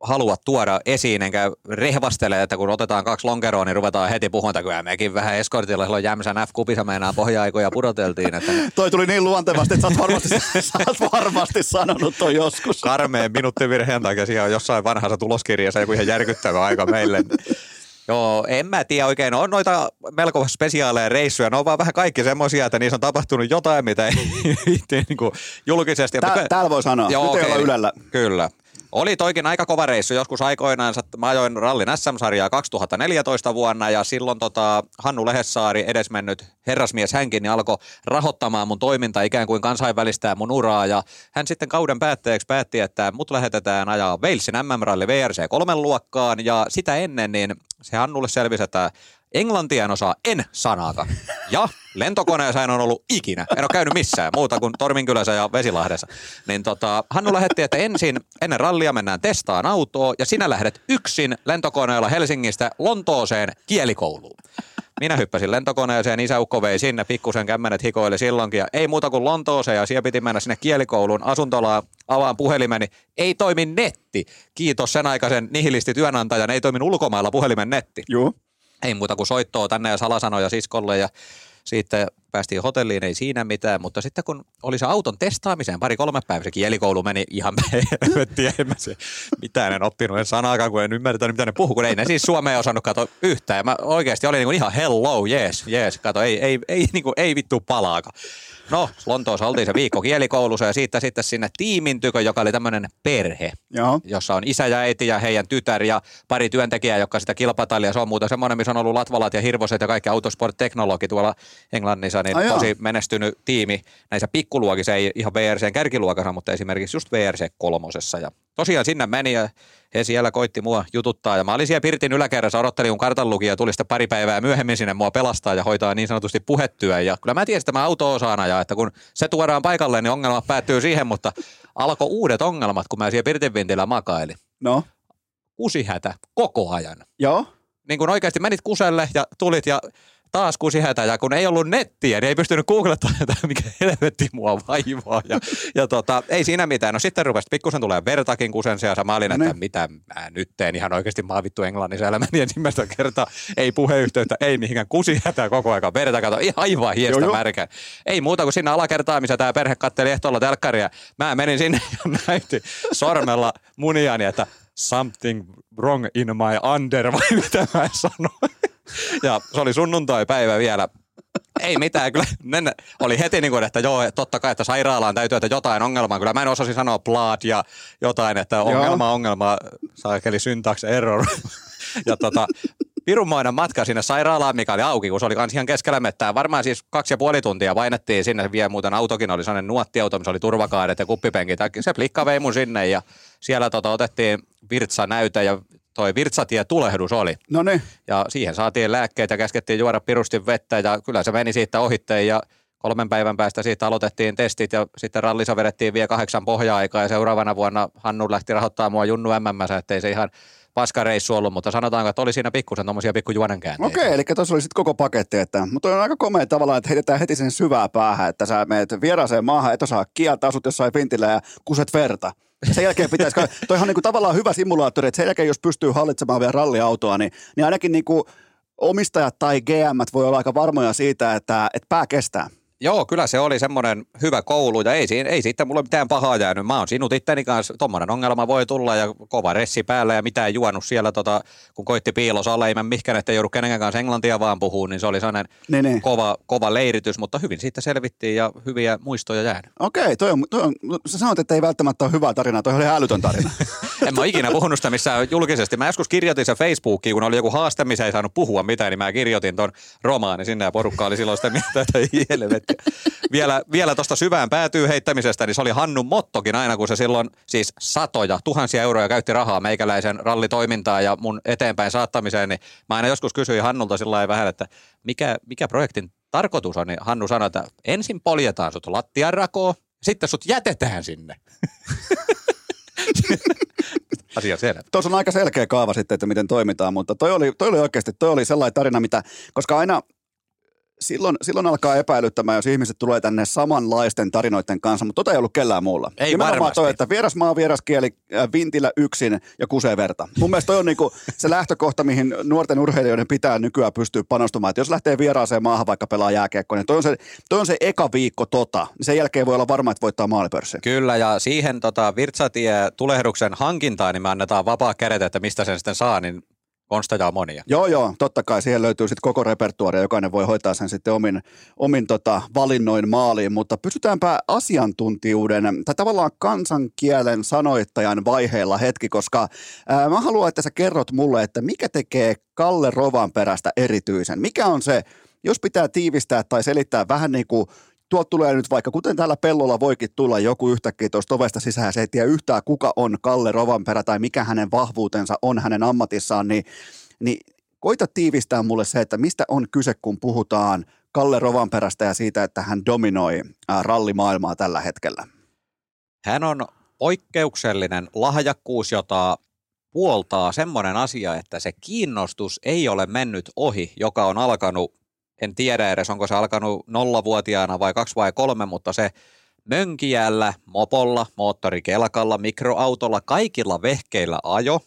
halua tuoda esiin, enkä rehvastele, että kun otetaan kaksi lonkeroa, niin ruvetaan heti puhumaan, että kyllä mekin vähän eskortilla silloin Jämsän F-kupissa meinaa pohja-aikoja pudoteltiin, että Toi tuli niin luontevasti, että sä oot varmasti, sä oot varmasti sanonut toi joskus. karmeen minuuttivirheen takia siellä on jossain vanhassa tuloskirjassa joku ihan järkyttävä aika meille. Joo, en mä tiedä oikein. On noita melko spesiaaleja reissuja. Ne on vaan vähän kaikki semmoisia, että niissä on tapahtunut jotain, mitä ei niin julkisesti. Tää, täällä voi sanoa. Joo, Nyt ei olla Ylellä. Kyllä. Oli toikin aika kova reissu joskus aikoinaan. Mä ajoin rallin SM-sarjaa 2014 vuonna ja silloin tota, Hannu Lehessaari, edesmennyt herrasmies hänkin, niin alkoi rahoittamaan mun toiminta ikään kuin kansainvälistää mun uraa. Ja hän sitten kauden päätteeksi päätti, että mut lähetetään ajaa Walesin MM-ralli VRC kolmen luokkaan ja sitä ennen niin se Hannulle selvisi, että Englantia en osaa en sanaakaan. Ja lentokoneessa en ole ollut ikinä. En ole käynyt missään muuta kuin Torminkylässä ja Vesilahdessa. Niin tota, Hannu lähetti, että ensin ennen rallia mennään testaan autoa ja sinä lähdet yksin lentokoneella Helsingistä Lontooseen kielikouluun. Minä hyppäsin lentokoneeseen, isäukko vei sinne, pikkusen kämmenet hikoili silloinkin ja ei muuta kuin Lontooseen ja siellä piti mennä sinne kielikouluun asuntolaan, avaan puhelimeni, ei toimi netti. Kiitos sen aikaisen nihilisti työnantajan, ei toimi ulkomailla puhelimen netti Joo. Ei muuta kuin soittoa tänne ja salasanoja siskolle ja sitten päästiin hotelliin, ei siinä mitään, mutta sitten kun oli se auton testaamiseen pari-kolme päivää, se kielikoulu meni ihan helvettiä, en mä se, mitään en oppinut, en sanaakaan, kun en ymmärtänyt, mitä ne puhuu, kun ei ne siis suomea osannut katsoa yhtään. Ja mä oikeasti olin niin kuin ihan hello, yes, yes, kato, ei, ei, ei, niin kuin, ei vittu palaaka. No, Lontoossa oltiin se viikko kielikoulussa ja siitä sitten sinne tiimin tykö, joka oli tämmöinen perhe Joo. jossa on isä ja äiti ja heidän tytär ja pari työntekijää, jotka sitä kilpatallia. Se on muuten semmoinen, missä on ollut latvalat ja hirvoset ja kaikki autosport-teknologi tuolla Englannissa, niin Ai tosi menestynyt tiimi näissä pikkuluokissa, ei ihan VRCn kärkiluokassa, mutta esimerkiksi just VRC kolmosessa. Ja tosiaan sinne meni ja he siellä koitti mua jututtaa ja mä olin siellä Pirtin yläkerrassa, odottelin kun kartanlukija tuli sitten pari päivää myöhemmin sinne mua pelastaa ja hoitaa niin sanotusti puhetyö. Ja kyllä mä tiesin, että mä auto osaan ajaa, että kun se tuodaan paikalle, niin ongelmat päättyy siihen, mutta alkoi uudet ongelmat, kun mä siellä Pirtin vintillä makailin No. kusihätä koko ajan. Joo. Niin kun oikeasti menit kuselle ja tulit ja taas kusihätä ja kun ei ollut nettiä, niin ei pystynyt googlettamaan, että mikä helvetti mua vaivaa. Ja, ja tota, ei siinä mitään. No sitten rupesi pikkusen tulee vertakin kusen seassa. Mä olin, että niin. mitä mä nyt teen ihan oikeasti. Mä oon vittu englannissa elämäni ensimmäistä kertaa. Ei puheyhteyttä, ei mihinkään kusihätää koko aika. Verta kato, ihan aivan hiestä Joo, joo. märkä. Ei muuta kuin sinne alakertaan, missä tämä perhe katteli ehtoolla telkkaria. Mä menin sinne ja näytin sormella muniani, että something wrong in my under, vai mitä mä sanoin. Ja se oli sunnuntai-päivä vielä. Ei mitään, kyllä ne oli heti niin kuin, että joo, totta kai, että sairaalaan täytyy, että jotain ongelmaa. Kyllä mä en osasi sanoa blood ja jotain, että ongelma, ongelma, saakeli syntax error. ja tota, pirunmoinen matka sinne sairaalaan, mikä oli auki, kun se oli kans ihan keskellä mettää. Varmaan siis kaksi ja puoli tuntia painettiin sinne. Vielä muuten autokin oli sellainen nuottiauto, missä oli turvakaadet ja kuppipenkit. Se plikka vei mun sinne ja siellä tota, otettiin virtsanäyte ja toi virtsatie tulehdus oli. No niin. Ja siihen saatiin lääkkeet ja käskettiin juoda pirusti vettä ja kyllä se meni siitä ohitteen ja kolmen päivän päästä siitä aloitettiin testit ja sitten rallissa vedettiin vielä kahdeksan pohja-aikaa ja seuraavana vuonna Hannu lähti rahoittamaan mua Junnu MMS, ettei se ihan paskareissu ollut, mutta sanotaanko, että oli siinä pikkusen tuommoisia pikkujuonenkäänteitä. Okei, eli tuossa oli sitten koko paketti, että, mutta on aika komea tavallaan, että heitetään heti sen syvää päähän, että sä meet vieraaseen maahan, et osaa kieltä, asut jossain vintillä ja kuset verta. Sen jälkeen pitäisi, toihan on niin tavallaan hyvä simulaattori, että sen jälkeen jos pystyy hallitsemaan vielä ralliautoa, niin, niin ainakin niin kuin omistajat tai GM voi olla aika varmoja siitä, että, että pää kestää. Joo, kyllä se oli semmoinen hyvä koulu ja ei, ei siitä mulle mitään pahaa jäänyt. Mä oon sinut itteni kanssa, tommonen ongelma voi tulla ja kova ressi päällä ja mitään juonut siellä, tota, kun koitti piilos alle, ei mä mihkään, että joudut kenenkään kanssa englantia vaan puhuu, niin se oli sellainen Ne, ne. kova, kova leiritys, mutta hyvin siitä selvittiin ja hyviä muistoja jäänyt. Okei, toi on, toi on, sä sanoit, että ei välttämättä ole hyvää tarinaa, toi oli älytön tarina. En mä ole ikinä puhunut sitä missään julkisesti. Mä joskus kirjoitin se Facebookiin, kun oli joku haaste, missä ei saanut puhua mitään, niin mä kirjoitin ton romaani sinne ja porukka oli silloin sitä mieltä, että. Vielä, vielä tuosta syvään päätyy heittämisestä, niin se oli Hannun mottokin aina, kun se silloin siis satoja, tuhansia euroja käytti rahaa meikäläisen rallitoimintaan ja mun eteenpäin saattamiseen, niin mä aina joskus kysyin Hannulta sillä vähän, että mikä, mikä projektin tarkoitus on, niin Hannu sanoi, että ensin poljetaan sut lattiarakoon, sitten sut jätetään sinne. Asia selvä. Tuossa on aika selkeä kaava sitten, että miten toimitaan, mutta toi oli, toi oli oikeasti, toi oli sellainen tarina, mitä, koska aina silloin, silloin alkaa epäilyttämään, jos ihmiset tulee tänne samanlaisten tarinoiden kanssa, mutta tota ei ollut kellään muulla. Ei Nimenomaan varmasti. toi, että vieras maa, vieras kieli, äh, vintillä yksin ja kusee verta. Mun mielestä toi on niinku se lähtökohta, mihin nuorten urheilijoiden pitää nykyään pystyä panostumaan. Että jos lähtee vieraaseen maahan vaikka pelaa jääkiekkoa, niin toi on, se, toi on se eka viikko tota. Niin sen jälkeen voi olla varma, että voittaa maalipörssin. Kyllä, ja siihen tota, Virtsatie tulehduksen hankintaan, niin me annetaan vapaa kädet, että mistä sen sitten saa, niin konsteja on monia. Joo, joo, totta kai siihen löytyy sitten koko repertuaari jokainen voi hoitaa sen sitten omin, omin tota, valinnoin maaliin, mutta pysytäänpä asiantuntijuuden tai tavallaan kansankielen sanoittajan vaiheella hetki, koska ää, mä haluan, että sä kerrot mulle, että mikä tekee Kalle Rovanperästä erityisen. Mikä on se, jos pitää tiivistää tai selittää vähän niin kuin tuolta tulee nyt vaikka, kuten täällä pellolla voikin tulla joku yhtäkkiä tuosta ovesta sisään, se ei tiedä yhtään kuka on Kalle Rovanperä tai mikä hänen vahvuutensa on hänen ammatissaan, niin, niin koita tiivistää mulle se, että mistä on kyse, kun puhutaan Kalle Rovanperästä ja siitä, että hän dominoi rallimaailmaa tällä hetkellä. Hän on poikkeuksellinen lahjakkuus, jota puoltaa semmoinen asia, että se kiinnostus ei ole mennyt ohi, joka on alkanut, en tiedä edes onko se alkanut nollavuotiaana vai kaksi vai kolme, mutta se mönkijällä, mopolla, moottorikelkalla, mikroautolla, kaikilla vehkeillä ajo.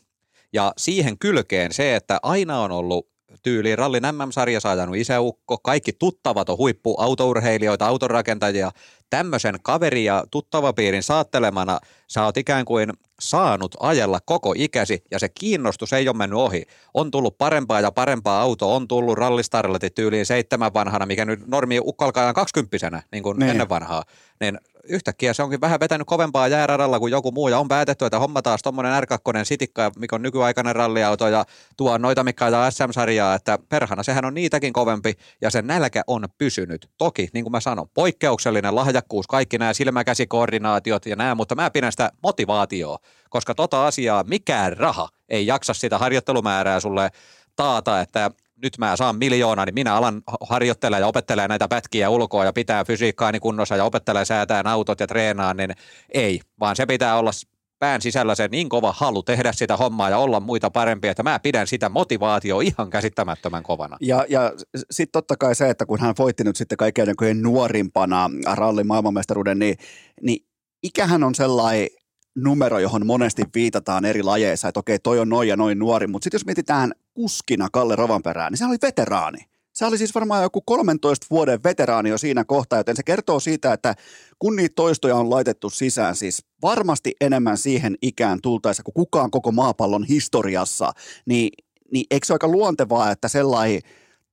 Ja siihen kylkeen se, että aina on ollut tyyliin rallin MM-sarjassa ajanut isäukko, kaikki tuttavat on huippuautourheilijoita, autorakentajia, tämmöisen kaveri- ja tuttavapiirin saattelemana sä oot ikään kuin saanut ajella koko ikäsi ja se kiinnostus ei ole mennyt ohi. On tullut parempaa ja parempaa auto, on tullut rallistarletit tyyliin seitsemän vanhana, mikä nyt normi alkaa ajan kaksikymppisenä, niin kuin niin. ennen vanhaa. Niin yhtäkkiä se onkin vähän vetänyt kovempaa jääradalla kuin joku muu ja on päätetty, että homma taas tuommoinen R2 sitikka, mikä on nykyaikainen ralliauto ja tuo noita, mikä ajaa SM-sarjaa, että perhana sehän on niitäkin kovempi ja sen nälkä on pysynyt. Toki, niin kuin mä sanon, poikkeuksellinen lahjakkuus, kaikki nämä silmäkäsikoordinaatiot ja nämä, mutta mä pidän sitä motivaatioa, koska tota asiaa mikään raha ei jaksa sitä harjoittelumäärää sulle taata, että nyt mä saan miljoonaa, niin minä alan harjoittelemaan ja opettelemaan näitä pätkiä ulkoa ja pitää fysiikkaani kunnossa ja opettelee säätään autot ja treenaa, niin ei, vaan se pitää olla pään sisällä se niin kova halu tehdä sitä hommaa ja olla muita parempia, että mä pidän sitä motivaatio ihan käsittämättömän kovana. Ja, ja sitten totta kai se, että kun hän voitti nyt sitten kaikkein näköjen nuorimpana rallin maailmanmestaruuden, niin, niin ikähän on sellainen numero, johon monesti viitataan eri lajeissa, että okei, toi on noin ja noin nuori, mutta sitten jos mietitään kuskina Kalle Rovanperää, niin se oli veteraani. Se oli siis varmaan joku 13 vuoden veteraani jo siinä kohtaa, joten se kertoo siitä, että kun niitä toistoja on laitettu sisään, siis varmasti enemmän siihen ikään tultaessa kuin kukaan koko maapallon historiassa, niin, niin eikö se ole aika luontevaa, että sellainen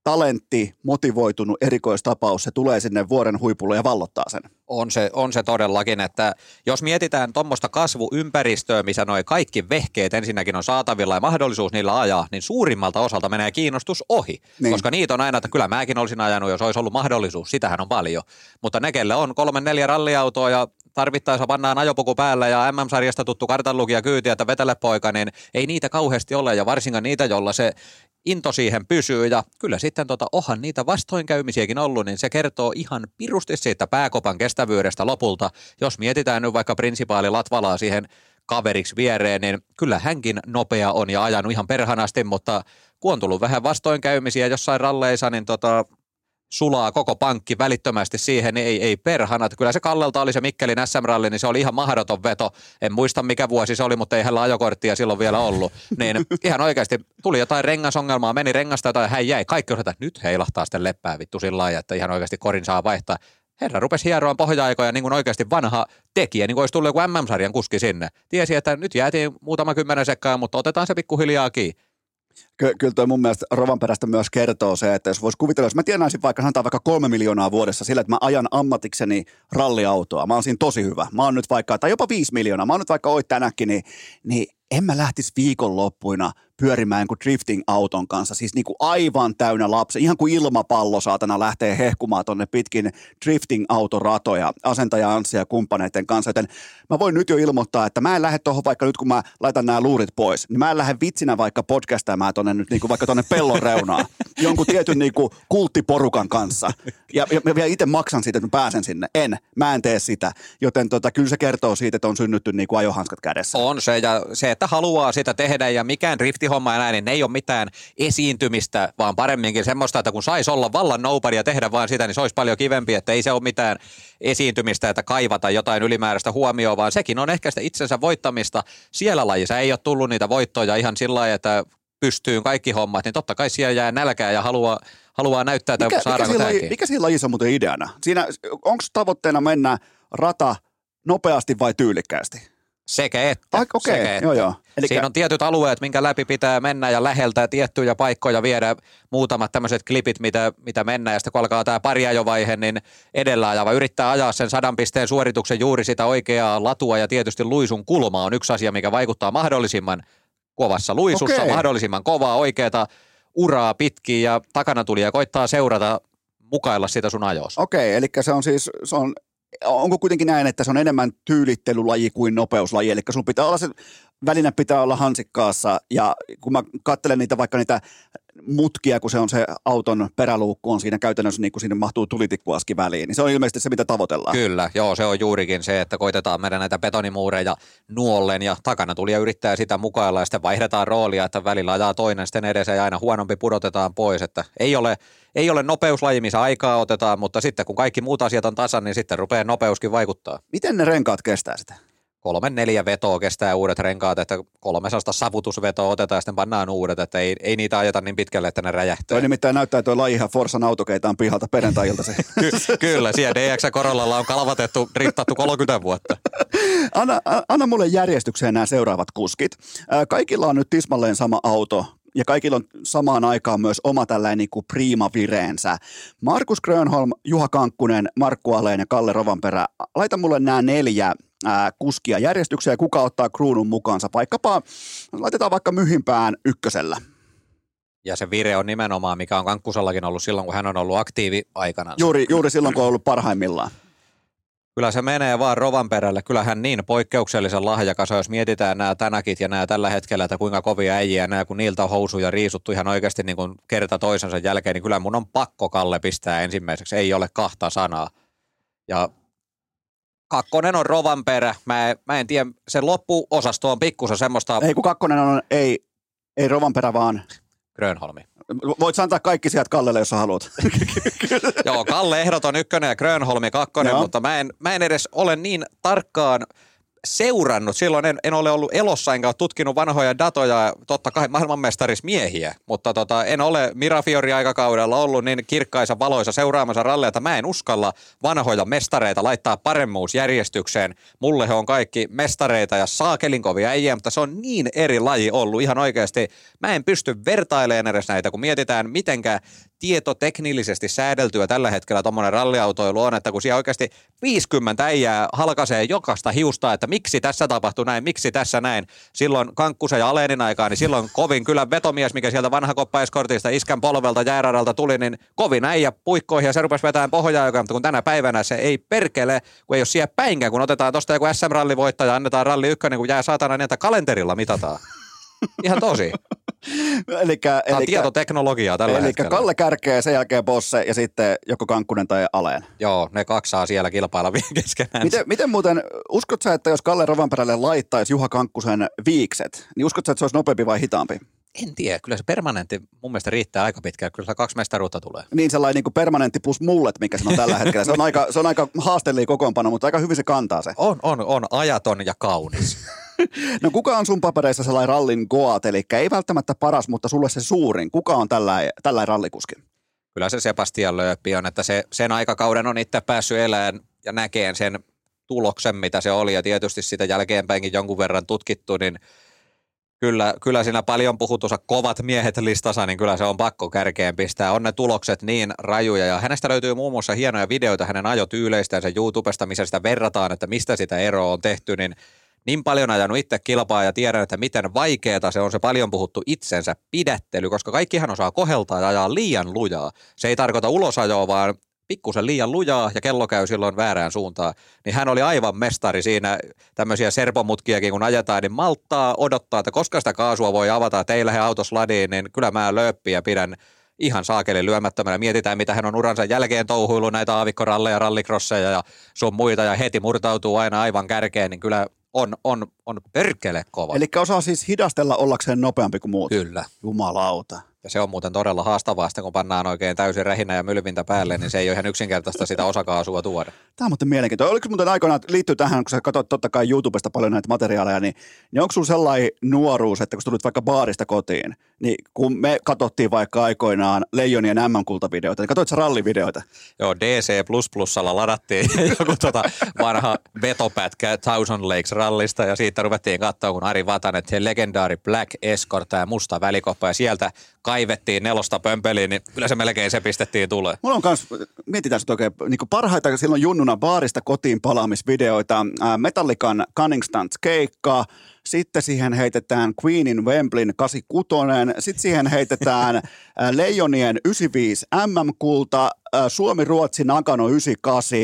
talentti, motivoitunut erikoistapaus, se tulee sinne vuoren huipulle ja vallottaa sen. On se, on se todellakin, että jos mietitään tuommoista kasvuympäristöä, missä noi kaikki vehkeet ensinnäkin on saatavilla ja mahdollisuus niillä ajaa, niin suurimmalta osalta menee kiinnostus ohi. Niin. Koska niitä on aina, että kyllä mäkin olisin ajanut, jos olisi ollut mahdollisuus. Sitähän on paljon. Mutta ne, kelle on kolme neljä ralliautoa ja tarvittaessa pannaan ajopuku päälle ja MM-sarjasta tuttu kartanlukija kyyti, että vetele poika, niin ei niitä kauheasti ole ja varsinkaan niitä, jolla se into siihen pysyy ja kyllä sitten tota, ohan niitä vastoinkäymisiäkin ollut, niin se kertoo ihan pirusti siitä pääkopan kestävyydestä lopulta. Jos mietitään nyt vaikka prinsipaali Latvalaa siihen kaveriksi viereen, niin kyllä hänkin nopea on ja ajanut ihan perhanasti, mutta kun on tullut vähän vastoinkäymisiä jossain ralleissa, niin tota, sulaa koko pankki välittömästi siihen, niin ei, ei perhana. Että Kyllä se Kallelta oli se Mikkelin SM-ralli, niin se oli ihan mahdoton veto. En muista mikä vuosi se oli, mutta ei hänellä ajokorttia silloin vielä ollut. Niin ihan oikeasti tuli jotain rengasongelmaa, meni rengasta jotain, hän jäi. Kaikki on, että nyt heilahtaa sitten leppää vittu sillä lailla, että ihan oikeasti korin saa vaihtaa. herra rupesi hieroon pohja-aikoja niin kuin oikeasti vanha tekijä, niin kuin olisi tullut joku MM-sarjan kuski sinne. Tiesi, että nyt jäätiin muutama kymmenen sekkaa, mutta otetaan se pikkuhiljaa kiinni. Ky- kyllä toi mun mielestä Rovanperästä myös kertoo se, että jos voisi kuvitella, jos mä tienaisin vaikka sanotaan vaikka kolme miljoonaa vuodessa sillä, että mä ajan ammatikseni ralliautoa, mä oon siinä tosi hyvä, mä oon nyt vaikka, tai jopa viisi miljoonaa, mä oon nyt vaikka oit tänäkin, niin, niin en mä lähtisi viikonloppuina pyörimään kuin drifting-auton kanssa, siis niin kuin aivan täynnä lapsi, ihan kuin ilmapallo saatana lähtee hehkumaan tonne pitkin drifting-autoratoja asentaja Anssi ja kumppaneiden kanssa, joten mä voin nyt jo ilmoittaa, että mä en lähde tuohon vaikka nyt kun mä laitan nämä luurit pois, niin mä en lähde vitsinä vaikka podcastamaan tonne nyt niin kuin vaikka tonne pellon reunaan, jonkun tietyn niin kuin kulttiporukan kanssa, ja, ja mä vielä itse maksan siitä, että mä pääsen sinne, en, mä en tee sitä, joten tota, kyllä se kertoo siitä, että on synnytty niin kuin ajohanskat kädessä. On se, ja se, että haluaa sitä tehdä, ja mikään driftihomma ja näin, niin ne ei ole mitään esiintymistä, vaan paremminkin semmoista, että kun saisi olla vallan nobody ja tehdä vaan sitä, niin se olisi paljon kivempi, että ei se ole mitään esiintymistä, että kaivata jotain ylimääräistä huomioon, vaan sekin on ehkä sitä itsensä voittamista. Siellä lajissa. Ei ole tullut niitä voittoja ihan sillä lailla, että pystyy kaikki hommat, niin totta kai siellä jää nälkää ja haluaa, haluaa näyttää, että mikä, mikä, saadaanko siinä laji, tämäkin. mikä siinä lajissa on muuten ideana? Siinä, onko tavoitteena mennä rata nopeasti vai tyylikkäästi? Sekä että. Ai, okei, sekä että. joo, joo. Elikkä- Siinä on tietyt alueet, minkä läpi pitää mennä ja läheltä tiettyjä paikkoja viedä muutamat tämmöiset klipit, mitä, mitä mennään. Ja sitten kun alkaa tämä pariajovaihe, niin edellä ajava yrittää ajaa sen sadan pisteen suorituksen juuri sitä oikeaa latua ja tietysti luisun kulma on yksi asia, mikä vaikuttaa mahdollisimman kovassa luisussa, Okei. mahdollisimman kovaa oikeaa uraa pitkin ja takana tuli ja koittaa seurata mukailla sitä sun ajossa. Okei, eli se on siis, se on, onko kuitenkin näin, että se on enemmän tyylittelulaji kuin nopeuslaji, eli sun pitää olla se, väline pitää olla hansikkaassa, ja kun mä katselen niitä vaikka niitä mutkia, kun se on se auton peräluukku on siinä käytännössä, niin kun sinne mahtuu tulitikkuaski väliin, niin se on ilmeisesti se, mitä tavoitellaan. Kyllä, joo, se on juurikin se, että koitetaan meidän näitä betonimuureja nuollen ja takana tuli ja yrittää sitä mukailla ja sitten vaihdetaan roolia, että välillä ajaa toinen sitten edessä ja aina huonompi pudotetaan pois, että ei ole, ei ole nopeuslaji, missä aikaa otetaan, mutta sitten kun kaikki muut asiat on tasan, niin sitten rupeaa nopeuskin vaikuttaa. Miten ne renkaat kestää sitä? Kolme, neljä vetoa kestää uudet renkaat, että 300 savutusvetoa otetaan ja sitten pannaan uudet, että ei, ei niitä ajeta niin pitkälle, että ne räjähtää. Toi nimittäin näyttää, että toi laji ihan Forsan autokeitaan pihalta perjantailta se. Ky- kyllä, siellä DX Corollalla on kalvatettu, rittattu 30 vuotta. Anna, anna mulle järjestykseen nämä seuraavat kuskit. Kaikilla on nyt tismalleen sama auto ja kaikilla on samaan aikaan myös oma tällainen niin kuin priimavireensä. Markus Grönholm, Juha Kankkunen, Markku Aleen ja Kalle Rovanperä. Laita mulle nämä neljä ää, kuskia järjestykseen ja kuka ottaa kruunun mukaansa. Vaikkapa, laitetaan vaikka myhimpään ykkösellä. Ja se vire on nimenomaan, mikä on Kankkusellakin ollut silloin, kun hän on ollut aktiivi aikana. Juuri, juuri silloin, kun on ollut parhaimmillaan. Kyllä se menee vaan rovan perälle. Kyllähän niin poikkeuksellisen lahjakas jos mietitään nämä tänäkit ja nämä tällä hetkellä, että kuinka kovia äijiä nämä, kun niiltä on housuja riisuttu ihan oikeasti niin kuin kerta toisensa jälkeen, niin kyllä mun on pakko Kalle pistää ensimmäiseksi. Ei ole kahta sanaa. Ja kakkonen on rovan perä. Mä, en- mä en tiedä, se loppuosasto on pikkusen semmoista Ei, kun kakkonen on, ei, ei Rovanperä, vaan Grönholmi. voit antaa kaikki sieltä Kallelle, jos haluat. Joo, Kalle ehdoton ykkönen ja Grönholmi kakkonen, Joo. mutta mä en, mä en edes ole niin tarkkaan seurannut. Silloin en, en ole ollut elossa enkä ole tutkinut vanhoja datoja, totta kai maailmanmestarismiehiä, mutta tota, en ole Mirafiori-aikakaudella ollut niin kirkkaisa valoisa seuraamassa ralleja, että mä en uskalla vanhoja mestareita laittaa paremmuusjärjestykseen. Mulle he on kaikki mestareita ja saakelin kovia äijä, mutta se on niin eri laji ollut ihan oikeasti. Mä en pysty vertailemaan edes näitä, kun mietitään mitenkä tietoteknillisesti säädeltyä tällä hetkellä tuommoinen ralliautoilu on, että kun siellä oikeasti 50 äijää halkaisee jokaista hiusta, että miksi tässä tapahtui näin, miksi tässä näin. Silloin Kankkusen ja Alenin aikaa, niin silloin kovin kyllä vetomies, mikä sieltä vanha koppaiskortista iskän polvelta jääradalta tuli, niin kovin äijä puikkoihin ja se rupesi vetämään pohjaa, joka, mutta kun tänä päivänä se ei perkele, kun ei ole siellä päinkään, kun otetaan tuosta joku SM-rallivoittaja, annetaan ralli ykkönen, kun jää saatana niin, että kalenterilla mitataan. Ihan tosi. elikkä, Tämä on elikkä, tietoteknologiaa tällä elikkä hetkellä. Kalle kärkeä, sen jälkeen Bosse ja sitten joko Kankkunen tai Aleen. Joo, ne kaksi saa siellä kilpailla vielä keskenään. Miten, miten muuten, uskot sä, että jos Kalle Rovanperälle laittaisi Juha Kankkusen viikset, niin uskot sä, että se olisi nopeampi vai hitaampi? En tiedä, kyllä se permanentti mun mielestä riittää aika pitkään. Kyllä se kaksi mestaruutta tulee. Niin sellainen niin kuin permanentti plus mullet, mikä se on tällä hetkellä. Se on aika, se on aika haasteellinen kokoonpano, mutta aika hyvin se kantaa se. On, on, on ajaton ja kaunis. No kuka on sun papereissa sellainen rallin goat, eli ei välttämättä paras, mutta sulle se suurin. Kuka on tällä, tällä rallikuski? kyllä se Sebastian Lööppi on, että se, sen aikakauden on itse päässyt elämään ja näkeen sen tuloksen, mitä se oli, ja tietysti sitä jälkeenpäinkin jonkun verran tutkittu, niin kyllä, kyllä siinä paljon puhutussa kovat miehet listassa, niin kyllä se on pakko kärkeen pistää. On ne tulokset niin rajuja, ja hänestä löytyy muun muassa hienoja videoita hänen ajotyyleistänsä YouTubesta, missä sitä verrataan, että mistä sitä eroa on tehty, niin niin paljon ajanut itse kilpaa ja tiedän, että miten vaikeaa se on se paljon puhuttu itsensä pidättely, koska kaikkihan osaa koheltaa ja ajaa liian lujaa. Se ei tarkoita ulosajoa, vaan pikkusen liian lujaa ja kello käy silloin väärään suuntaan, niin hän oli aivan mestari siinä tämmöisiä serpomutkiakin, kun ajetaan, niin malttaa odottaa, että koska sitä kaasua voi avata, että ei lähde autos ladiin, niin kyllä mä lööppiä pidän ihan saakeli lyömättömänä. Mietitään, mitä hän on uransa jälkeen touhuillut näitä aavikkoralleja, rallikrosseja ja sun muita, ja heti murtautuu aina aivan kärkeen, niin kyllä on, on, on perkele kova. Eli osaa siis hidastella ollakseen nopeampi kuin muut. Kyllä. Jumalauta. Ja se on muuten todella haastavaa, sitten kun pannaan oikein täysin rähinä ja mylvintä päälle, niin se ei ole ihan yksinkertaista sitä osakaasua tuoda. Tämä on muuten mielenkiintoista. Oliko muuten aikoinaan, liittyy tähän, kun sä katsot totta kai YouTubesta paljon näitä materiaaleja, niin, niin onko sulla sellainen nuoruus, että kun sä tulit vaikka baarista kotiin, niin kun me katsottiin vaikka aikoinaan Leijonien MM-kultavideoita, niin katsoit sä rallivideoita? Joo, DC++ ladattiin joku tota vanha vetopätkä Thousand Lakes rallista ja siitä ruvettiin katsoa, kun Ari Vatanen, legendaari Black Escort ja musta välikoppa ja sieltä kaivettiin nelosta pömpeliin, niin kyllä se melkein se pistettiin tulee. Mulla on kans, mietitään sitä oikein, niin parhaita silloin junnuna baarista kotiin palaamisvideoita, Metallican Cunningstons keikkaa, sitten siihen heitetään Queenin Wembleyn 86, sitten siihen heitetään Leijonien 95 MM-kulta, Suomi-Ruotsi Nakano 98,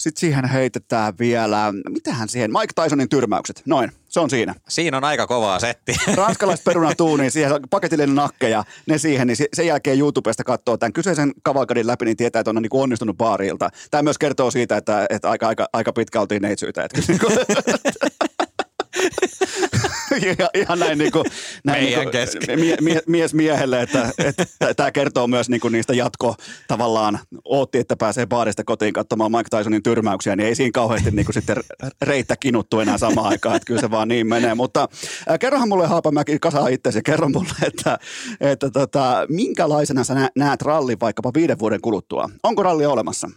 sitten siihen heitetään vielä, mitähän siihen, Mike Tysonin tyrmäykset, noin, se on siinä. Siinä on aika kovaa setti. Ranskalaiset perunatuuni, siihen paketillinen nakkeja, ne siihen, niin sen jälkeen YouTubesta katsoo tämän kyseisen kavalkadin läpi, niin tietää, että on niin onnistunut baarilta. Tämä myös kertoo siitä, että, että aika, aika, aika pitkä oltiin neitsyitä. Että, ihan, näin, niin kuin, näin Meidän niin kuin, mie, mie, mies miehelle, että, että tämä kertoo myös niin kuin niistä jatko tavallaan, ootti, että pääsee baarista kotiin katsomaan Mike Tysonin tyrmäyksiä, niin ei siinä kauheasti niin kuin sitten reittä kinuttu enää samaan aikaan, että kyllä se vaan niin menee. Mutta äh, kerrohan mulle Haapamäki kasaa itse ja kerro mulle, että, että tota, minkälaisena sä näet rallin vaikkapa viiden vuoden kuluttua? Onko ralli olemassa?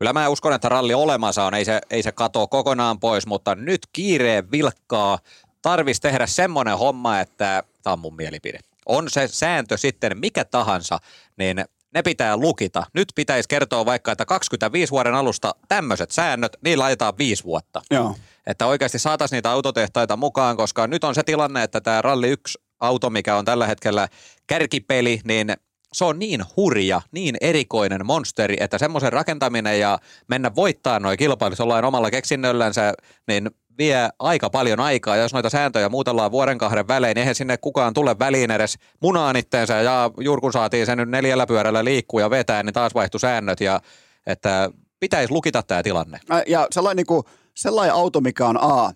Kyllä mä uskon, että ralli olemassa on, ei se, ei se katoa kokonaan pois, mutta nyt kiireen vilkkaa tarvis tehdä semmoinen homma, että tämä on mun mielipide. On se sääntö sitten mikä tahansa, niin ne pitää lukita. Nyt pitäisi kertoa vaikka, että 25 vuoden alusta tämmöiset säännöt, niin laitetaan viisi vuotta. Joo. Että oikeasti saataisiin niitä autotehtaita mukaan, koska nyt on se tilanne, että tämä Ralli 1 auto, mikä on tällä hetkellä kärkipeli, niin se on niin hurja, niin erikoinen monsteri, että semmoisen rakentaminen ja mennä voittaa noin kilpailut jollain omalla keksinnöllänsä, niin vie aika paljon aikaa. Ja jos noita sääntöjä muutellaan vuoden kahden välein, niin eihän sinne kukaan tule väliin edes munaan itteensä. Ja juuri kun saatiin sen nyt neljällä pyörällä liikkuu ja vetää, niin taas vaihtui säännöt. Ja että pitäisi lukita tämä tilanne. Ja sellainen, niin kuin, sellainen auto, mikä on A,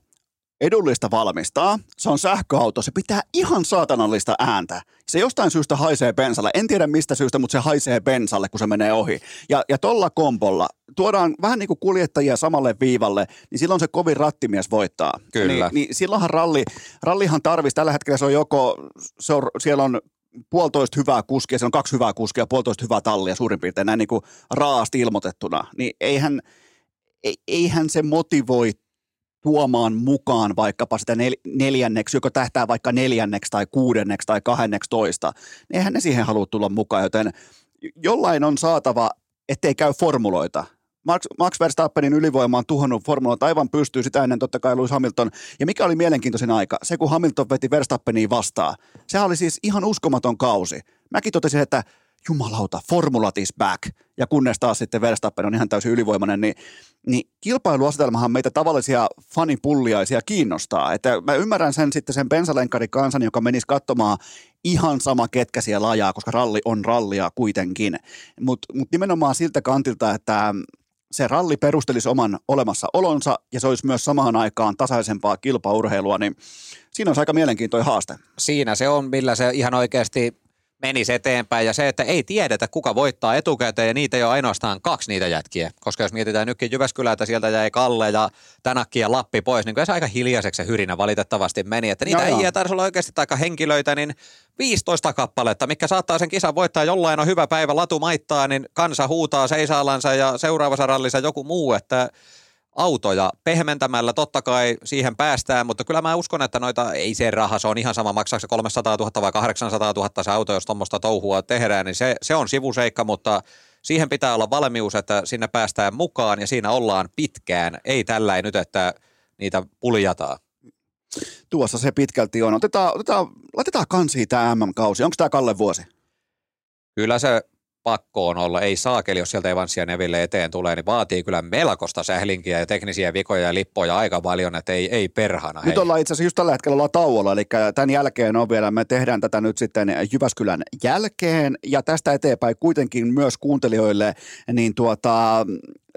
edullista valmistaa. Se on sähköauto, se pitää ihan saatanallista ääntä. Se jostain syystä haisee bensalle. En tiedä mistä syystä, mutta se haisee bensalle, kun se menee ohi. Ja, ja tolla kompolla tuodaan vähän niin kuin kuljettajia samalle viivalle, niin silloin se kovin rattimies voittaa. Kyllä. Niin, niin silloinhan ralli, rallihan tarvisi, tällä hetkellä se on joko, se on, siellä on puolitoista hyvää kuskia, siellä on kaksi hyvää kuskia, puolitoista hyvää tallia suurin piirtein näin niin kuin raasti ilmoitettuna, niin eihän, eihän se motivoi tuomaan mukaan vaikkapa sitä nel- neljänneksi, joka tähtää vaikka neljänneksi tai kuudenneksi tai kahdenneksi toista, niin eihän ne siihen halua tulla mukaan, joten jollain on saatava, ettei käy formuloita. Max, Max Verstappenin ylivoima on tuhonnut formuloita aivan pystyy sitä ennen totta kai Lewis Hamilton. Ja mikä oli mielenkiintoisin aika? Se, kun Hamilton veti Verstappeniin vastaan. Sehän oli siis ihan uskomaton kausi. Mäkin totesin, että jumalauta, formulat is back. Ja kunnes taas sitten Verstappen on ihan täysin ylivoimainen, niin, niin kilpailuasetelmahan meitä tavallisia fanipulliaisia kiinnostaa. Että mä ymmärrän sen sitten sen bensalenkari kansan, joka menisi katsomaan ihan sama ketkä siellä ajaa, koska ralli on rallia kuitenkin. Mutta mut nimenomaan siltä kantilta, että se ralli perustelisi oman olemassaolonsa ja se olisi myös samaan aikaan tasaisempaa kilpaurheilua, niin siinä on aika mielenkiintoinen haaste. Siinä se on, millä se ihan oikeasti menisi eteenpäin. Ja se, että ei tiedetä, kuka voittaa etukäteen, ja niitä ei ole ainoastaan kaksi niitä jätkiä. Koska jos mietitään nytkin Jyväskylää, että sieltä jäi Kalle ja Tänakki ja Lappi pois, niin kyllä se aika hiljaiseksi se hyrinä valitettavasti meni. Että niitä Joo, ei taisi olla oikeasti aika henkilöitä, niin 15 kappaletta, mikä saattaa sen kisan voittaa. Jollain on hyvä päivä, latu maittaa, niin kansa huutaa seisaallansa ja seuraavassa rallissa joku muu, että autoja pehmentämällä totta kai siihen päästään, mutta kyllä mä uskon, että noita ei se raha, se on ihan sama maksaako se 300 000 vai 800 000 se auto, jos tuommoista touhua tehdään, niin se, se on sivuseikka, mutta siihen pitää olla valmius, että sinne päästään mukaan ja siinä ollaan pitkään, ei tällä nyt, että niitä puljataan. Tuossa se pitkälti on. Otetaan, otetaan, laitetaan kansiin tämä MM-kausi. Onko tämä Kalle vuosi? Kyllä se pakko on olla, ei saakeli, jos sieltä Evansia Neville eteen tulee, niin vaatii kyllä melkoista sählinkiä ja teknisiä vikoja ja lippoja aika paljon, että ei, ei perhana. Nyt hei. ollaan itse asiassa just tällä hetkellä ollaan tauolla, eli tämän jälkeen on vielä, me tehdään tätä nyt sitten Jyväskylän jälkeen, ja tästä eteenpäin kuitenkin myös kuuntelijoille, niin tuota,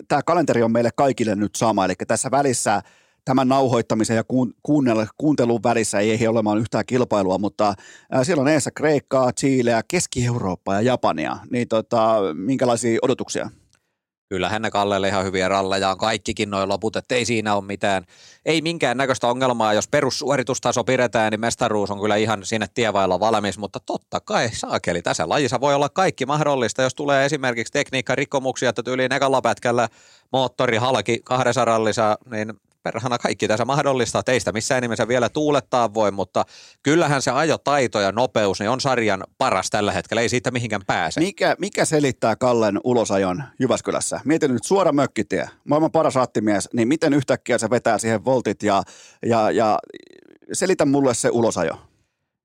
tämä kalenteri on meille kaikille nyt sama, eli tässä välissä tämän nauhoittamisen ja kuun- kuunnella- kuuntelun välissä ei ehdi olemaan yhtään kilpailua, mutta siellä on eessä Kreikkaa, Chileä, Keski-Eurooppaa ja Japania, niin tota, minkälaisia odotuksia? Kyllähän ne Kallelle ihan hyviä ralleja on kaikkikin noin loput, että ei siinä ole mitään, ei minkään näköistä ongelmaa. Jos perussuoritustaso pidetään, niin mestaruus on kyllä ihan sinne tievailla valmis, mutta totta kai saakeli. Tässä lajissa voi olla kaikki mahdollista, jos tulee esimerkiksi tekniikkarikkomuksia, että tyyliin ekalla pätkällä moottori halki kahdessa rallissa, niin perhana kaikki tässä mahdollista. Teistä missään nimessä vielä tuulettaa voi, mutta kyllähän se ajotaito ja nopeus niin on sarjan paras tällä hetkellä, ei siitä mihinkään pääse. Mikä, mikä selittää Kallen ulosajon Jyväskylässä? Mietin nyt suora mökkitie, maailman paras rattimies, niin miten yhtäkkiä se vetää siihen voltit ja, ja, ja selitä mulle se ulosajo.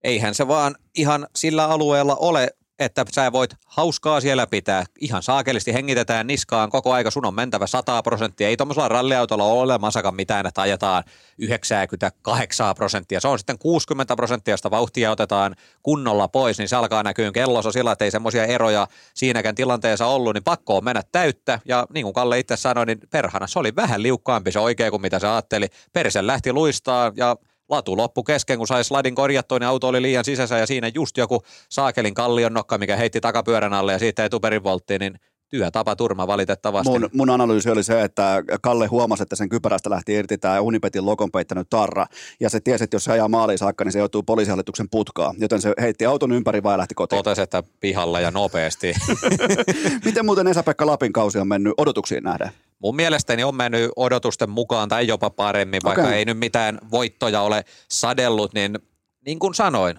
eihän se vaan ihan sillä alueella ole, että sä voit hauskaa siellä pitää. Ihan saakelisti hengitetään niskaan koko aika, sun on mentävä 100 prosenttia. Ei tuommoisella ralliautolla ole olemassakaan mitään, että ajetaan 98 prosenttia. Se on sitten 60 prosenttia, josta vauhtia otetaan kunnolla pois, niin se alkaa näkyä kellossa sillä, että ei semmoisia eroja siinäkään tilanteessa ollut, niin pakko on mennä täyttä. Ja niin kuin Kalle itse sanoi, niin perhana se oli vähän liukkaampi se oikein kuin mitä se ajatteli. Perse lähti luistaa ja latu loppu kesken, kun sai slidin korjattua, niin auto oli liian sisässä ja siinä just joku saakelin kallion nokka, mikä heitti takapyörän alle ja siitä etuperin volttiin, niin työtapaturma valitettavasti. Mun, mun analyysi oli se, että Kalle huomasi, että sen kypärästä lähti irti tämä Unipetin logon peittänyt tarra. Ja se tiesi, että jos se ajaa maaliin saakka, niin se joutuu poliisihallituksen putkaan. Joten se heitti auton ympäri vai lähti kotiin. Totesi, että pihalla ja nopeasti. Miten muuten Esa-Pekka Lapin kausi on mennyt odotuksiin nähden? Mun mielestäni on mennyt odotusten mukaan tai jopa paremmin, vaikka Okei. ei nyt mitään voittoja ole sadellut, niin niin kuin sanoin,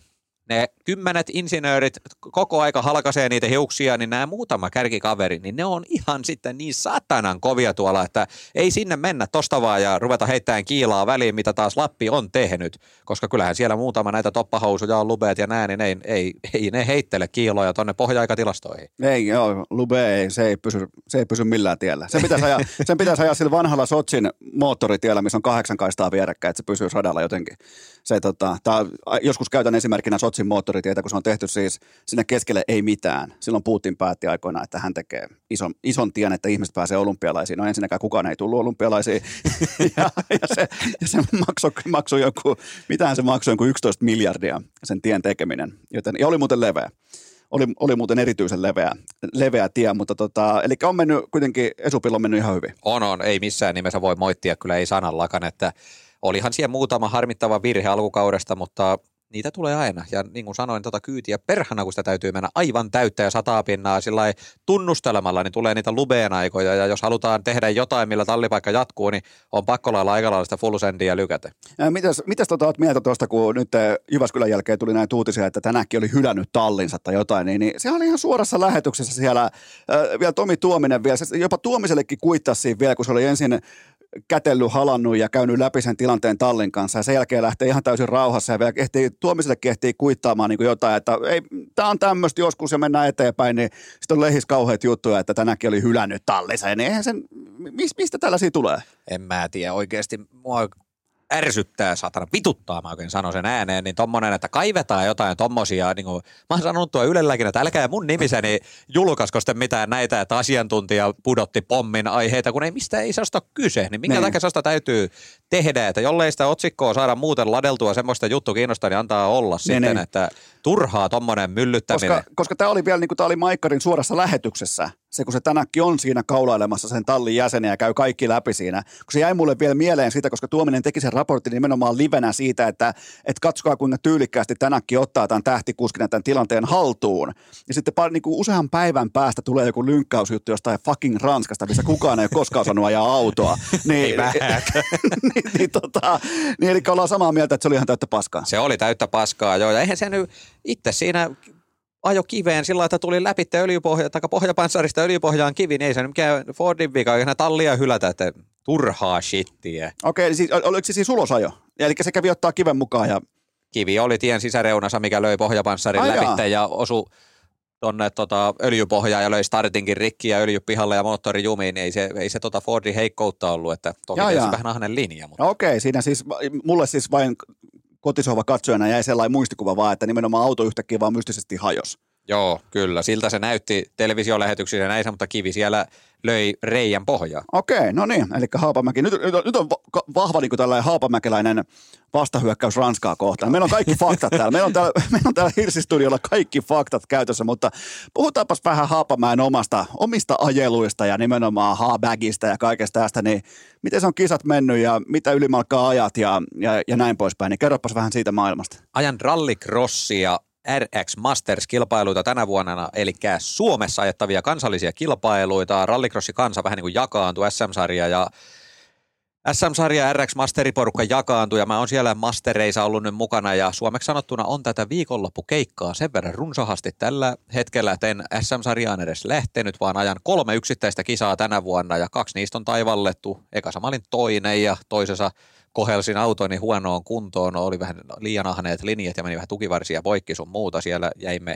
ne kymmenet insinöörit koko aika halkaisee niitä hiuksia, niin nämä muutama kärkikaveri, niin ne on ihan sitten niin satanan kovia tuolla, että ei sinne mennä tosta vaan ja ruveta heittämään kiilaa väliin, mitä taas Lappi on tehnyt, koska kyllähän siellä muutama näitä toppahousuja on lubeet ja näin, niin ei, ei, ei ne heittele kiiloja tonne pohja-aikatilastoihin. Ei, joo, Lube ei, se ei pysy, se ei pysy millään tiellä. Sen pitäisi ajaa, sen pitäisi ajaa sillä vanhalla Sotsin moottoritiellä, missä on kahdeksan kaistaa vierekkäin, että se pysyy radalla jotenkin. Se, tota, tää, joskus käytän esimerkkinä Sotsin moottoritietä, kun se on tehty siis sinne keskelle ei mitään. Silloin Putin päätti aikoinaan, että hän tekee ison, ison tien, että ihmiset pääsee olympialaisiin. No ensinnäkään kukaan ei tullut olympialaisiin. ja, ja, se, ja se maksoi, maksoi joku, mitähän se maksoi, joku 11 miljardia sen tien tekeminen. Joten, ja oli muuten leveä oli, oli muuten erityisen leveä, leveä tie, mutta tota, eli on mennyt kuitenkin, Esupilla on mennyt ihan hyvin. On, on. Ei missään nimessä voi moittia, kyllä ei sanallakaan, että olihan siellä muutama harmittava virhe alkukaudesta, mutta niitä tulee aina. Ja niin kuin sanoin, tota kyytiä perhana, kun sitä täytyy mennä aivan täyttä ja sataa pinnaa sillä tunnustelemalla, niin tulee niitä lubeen aikoja. Ja jos halutaan tehdä jotain, millä tallipaikka jatkuu, niin on pakko lailla aika lailla sitä full sendia lykätä. Mitäs, mitäs tota, oot mieltä tuosta, kun nyt Jyväskylän jälkeen tuli näitä uutisia, että tänäänkin oli hylännyt tallinsa tai jotain, niin, niin se oli ihan suorassa lähetyksessä siellä. Äh, vielä Tomi Tuominen vielä, se jopa Tuomisellekin kuittasi vielä, kun se oli ensin kätellyt, halannut ja käynyt läpi sen tilanteen tallin kanssa ja sen jälkeen lähtee ihan täysin rauhassa ja vielä ehtii, Tuomisellekin ehtii kuittaamaan niin kuin jotain, että ei, tämä on tämmöistä joskus ja mennään eteenpäin, niin sitten on lehis kauheat juttuja, että tänäänkin oli hylännyt tallinsa ja niin eihän sen, mis, mistä tällaisia tulee? En mä tiedä oikeasti. Mua ärsyttää, saatana vituttaa, mä oikein sanon sen ääneen, niin tommonen, että kaivetaan jotain tommosia, niin kuin, mä oon sanonut tuo Ylelläkin, että älkää mun nimiseni julkaisko sitten mitään näitä, että asiantuntija pudotti pommin aiheita, kun ei mistä ei sellaista kyse, niin minkä Niin. takia sellaista täytyy tehdä, että jollei sitä otsikkoa saada muuten ladeltua semmoista juttu kiinnostaa, niin antaa olla sitten, niin. että turhaa tommonen myllyttäminen. Koska, koska tämä oli vielä niin kuin tämä oli Maikkarin suorassa lähetyksessä. Se, kun se tänäkin on siinä kaulailemassa sen tallin jäseniä ja käy kaikki läpi siinä. Kun se jäi mulle vielä mieleen siitä, koska Tuominen teki sen raportin nimenomaan livenä siitä, että, että katsokaa kuinka tyylikkäästi tänäkin ottaa tämän tähtikuskina tämän tilanteen haltuun. Ja sitten pari, niin kuin usean päivän päästä tulee joku lynkkausjuttu jostain fucking Ranskasta, missä kukaan ei ole koskaan osannut ajaa autoa. Niin, niin, niin, tota, niin, eli ollaan samaa mieltä, että se oli ihan täyttä paskaa. Se oli täyttä paskaa, joo. Ja eihän se nyt itse siinä ajo kiveen sillä että tuli läpi öljypohja, tai pohjapanssarista öljypohjaan kivi, niin ei se nyt mikään Fordin vika, eihän tallia hylätä, että turhaa shittiä. Okei, eli siis, ol- oliko se siis ulosajo? Eli se kävi ottaa kiven mukaan ja Kivi oli tien sisäreunassa, mikä löi pohjapanssarin Ai läpi ja osui tonne tota, öljypohjaan ja löi startinkin rikki ja öljy pihalle ja moottori jumiin, niin ei se, ei se tota Fordin heikkoutta ollut, että toki Jaa, jaa. vähän ahnen linja, mutta No okei, siinä siis, mulle siis vain kotisohva katsojana jäi sellainen muistikuva vaan, että nimenomaan auto yhtäkkiä vaan mystisesti hajos. Joo, kyllä, siltä se näytti televisiolähetyksissä näissä, mutta kivi siellä löi reijän pohjaa. Okei, no niin, eli Haapamäki. Nyt, nyt, on- nyt on vahva niin tällainen haapamäkeläinen vastahyökkäys Ranskaa kohtaan. Meillä on kaikki faktat täällä. Meillä on täällä, meillä on täällä Hirsistudiolla kaikki faktat käytössä, mutta puhutaanpas vähän Haapamäen omasta, omista ajeluista ja nimenomaan haabagista ja kaikesta tästä. Niin miten se on kisat mennyt ja mitä ylimalkaa ajat ja, ja, ja näin poispäin. Niin kerropas vähän siitä maailmasta. ajan rallycrossia RX Masters-kilpailuita tänä vuonna, eli Suomessa ajettavia kansallisia kilpailuita. Rallycrossi kansa vähän niin kuin jakaantui SM-sarja ja SM-sarja RX Masteriporukka jakaantui ja mä oon siellä Mastereissa ollut nyt mukana ja suomeksi sanottuna on tätä viikonloppukeikkaa sen verran runsahasti tällä hetkellä, että en SM-sarjaan edes lähtenyt, vaan ajan kolme yksittäistä kisaa tänä vuonna ja kaksi niistä on taivallettu. Eka olin toinen ja toisessa kohelsin autoni huonoon kuntoon, oli vähän liian ahneet linjat ja meni vähän tukivarsia poikki sun muuta. Siellä jäimme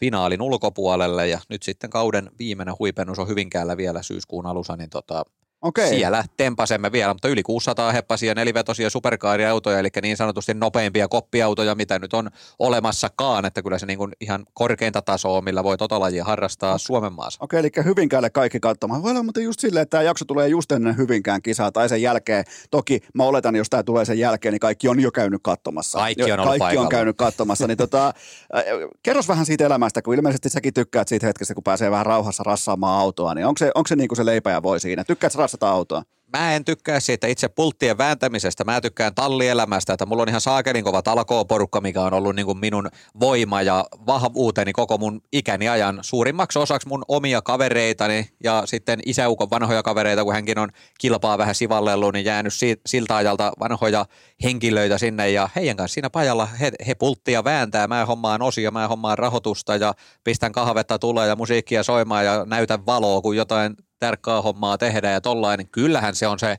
finaalin ulkopuolelle ja nyt sitten kauden viimeinen huipennus on Hyvinkäällä vielä syyskuun alussa, niin tota, Okei. siellä tempasemme vielä, mutta yli 600 heppasia nelivetosia superkaariautoja, eli niin sanotusti nopeimpia koppiautoja, mitä nyt on olemassakaan, että kyllä se niin kuin ihan korkeinta tasoa, millä voi tota lajia harrastaa Suomen maassa. Okei, eli Hyvinkäälle kaikki katsomaan. Voi olla muuten just silleen, että tämä jakso tulee just ennen Hyvinkään kisaa tai sen jälkeen. Toki mä oletan, jos tämä tulee sen jälkeen, niin kaikki on jo käynyt katsomassa. Kaikki on ollut Kaikki on paikalla. käynyt katsomassa. Niin tota, äh, kerros vähän siitä elämästä, kun ilmeisesti säkin tykkäät siitä hetkestä, kun pääsee vähän rauhassa rassaamaan autoa. Niin onko se, onko se niin kuin se leipä ja voi siinä? Tykkäät sä rassata autoa? Mä en tykkää siitä itse pulttien vääntämisestä, mä tykkään tallielämästä, että mulla on ihan saakelin kova talkooporukka, mikä on ollut niin kuin minun voima ja vahvuuteni koko mun ikäni ajan. Suurimmaksi osaksi mun omia kavereitani ja sitten isäukon vanhoja kavereita, kun hänkin on kilpaa vähän sivallellut, niin jäänyt si- siltä ajalta vanhoja henkilöitä sinne ja heidän kanssa siinä pajalla he, he pulttia vääntää, mä hommaan osia, mä hommaan rahoitusta ja pistän kahvetta tulee ja musiikkia soimaan ja näytän valoa, kun jotain tärkeää hommaa tehdään ja tollain, niin kyllähän se on se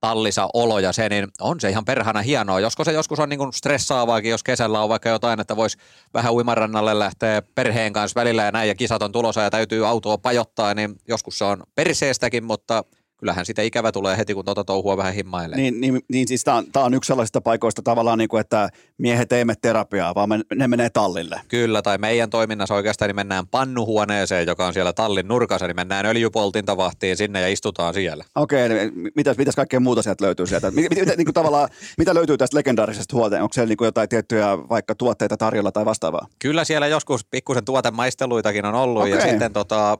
tallisa olo ja se, niin on se ihan perhana hienoa. Josko se joskus on niin kuin stressaavaakin, jos kesällä on vaikka jotain, että voisi vähän uimarannalle lähteä perheen kanssa välillä ja näin ja kisat on tulossa ja täytyy autoa pajottaa, niin joskus se on perseestäkin, mutta kyllähän sitä ikävä tulee heti, kun tuota touhua vähän himmailee. Niin, niin, niin siis tämä on, tää on yksi sellaisista paikoista tavallaan, niin kuin, että miehet ei mene terapiaa, vaan me, ne menee tallille. Kyllä, tai meidän toiminnassa oikeastaan niin mennään pannuhuoneeseen, joka on siellä tallin nurkassa, niin mennään öljypoltintavahtiin sinne ja istutaan siellä. Okei, eli mitäs, mitäs kaikkea muuta sieltä löytyy sieltä? Mitä, mitä, niin kuin tavallaan, mitä löytyy tästä legendaarisesta huolteen? Onko siellä niin kuin jotain tiettyjä vaikka tuotteita tarjolla tai vastaavaa? Kyllä siellä joskus pikkusen tuotemaisteluitakin on ollut ja Okei. sitten tota,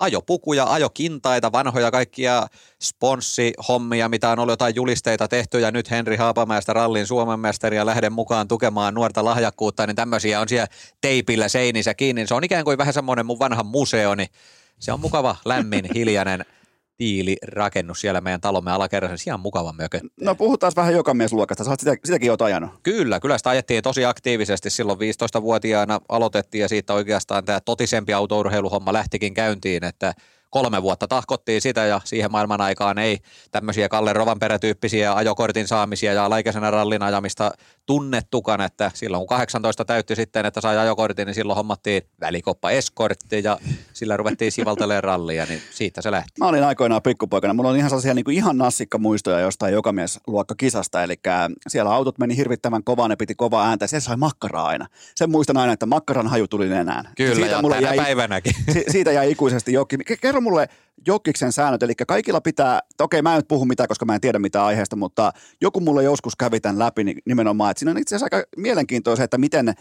ajopukuja, ajokintaita, vanhoja kaikkia sponssihommia, mitä on ollut jotain julisteita tehty ja nyt Henri Haapamäestä rallin Suomen mestari ja lähden mukaan tukemaan nuorta lahjakkuutta, niin tämmöisiä on siellä teipillä seinissä kiinni. Se on ikään kuin vähän semmoinen mun vanha museo, niin se on mukava, lämmin, hiljainen tiilirakennus siellä meidän talomme alakerrassa. Ihan mukava mökö. No puhutaan vähän joka miesluokasta. Sä oot sitä, sitäkin oot ajanut. Kyllä, kyllä sitä ajettiin tosi aktiivisesti silloin 15-vuotiaana aloitettiin ja siitä oikeastaan tämä totisempi autourheiluhomma lähtikin käyntiin, että kolme vuotta tahkottiin sitä ja siihen maailman aikaan ei tämmöisiä Kalle Rovanperä-tyyppisiä ajokortin saamisia ja alaikäisenä rallin ajamista tunnettukaan, että silloin kun 18 täytti sitten, että sai ajokortin, niin silloin hommattiin välikoppa eskortti ja sillä ruvettiin sivaltelemaan rallia, niin siitä se lähti. Mä olin aikoinaan pikkupoikana. Mulla on ihan sellaisia niin kuin ihan nassikkamuistoja jostain jokamiesluokka kisasta. Eli siellä autot meni hirvittävän kovaa, ne piti kovaa ääntä. Se sai makkaraa aina. Sen muistan aina, että makkaran haju tuli nenään. Kyllä, siitä ja mulle tänä jäi, päivänäkin. si- siitä jäi ikuisesti jokki. Ke- Kerro mulle jokkiksen säännöt. Eli kaikilla pitää, okei mä en nyt puhu mitään, koska mä en tiedä mitä aiheesta, mutta joku mulle joskus kävi tämän läpi niin nimenomaan. Että siinä on itse asiassa aika mielenkiintoista, että miten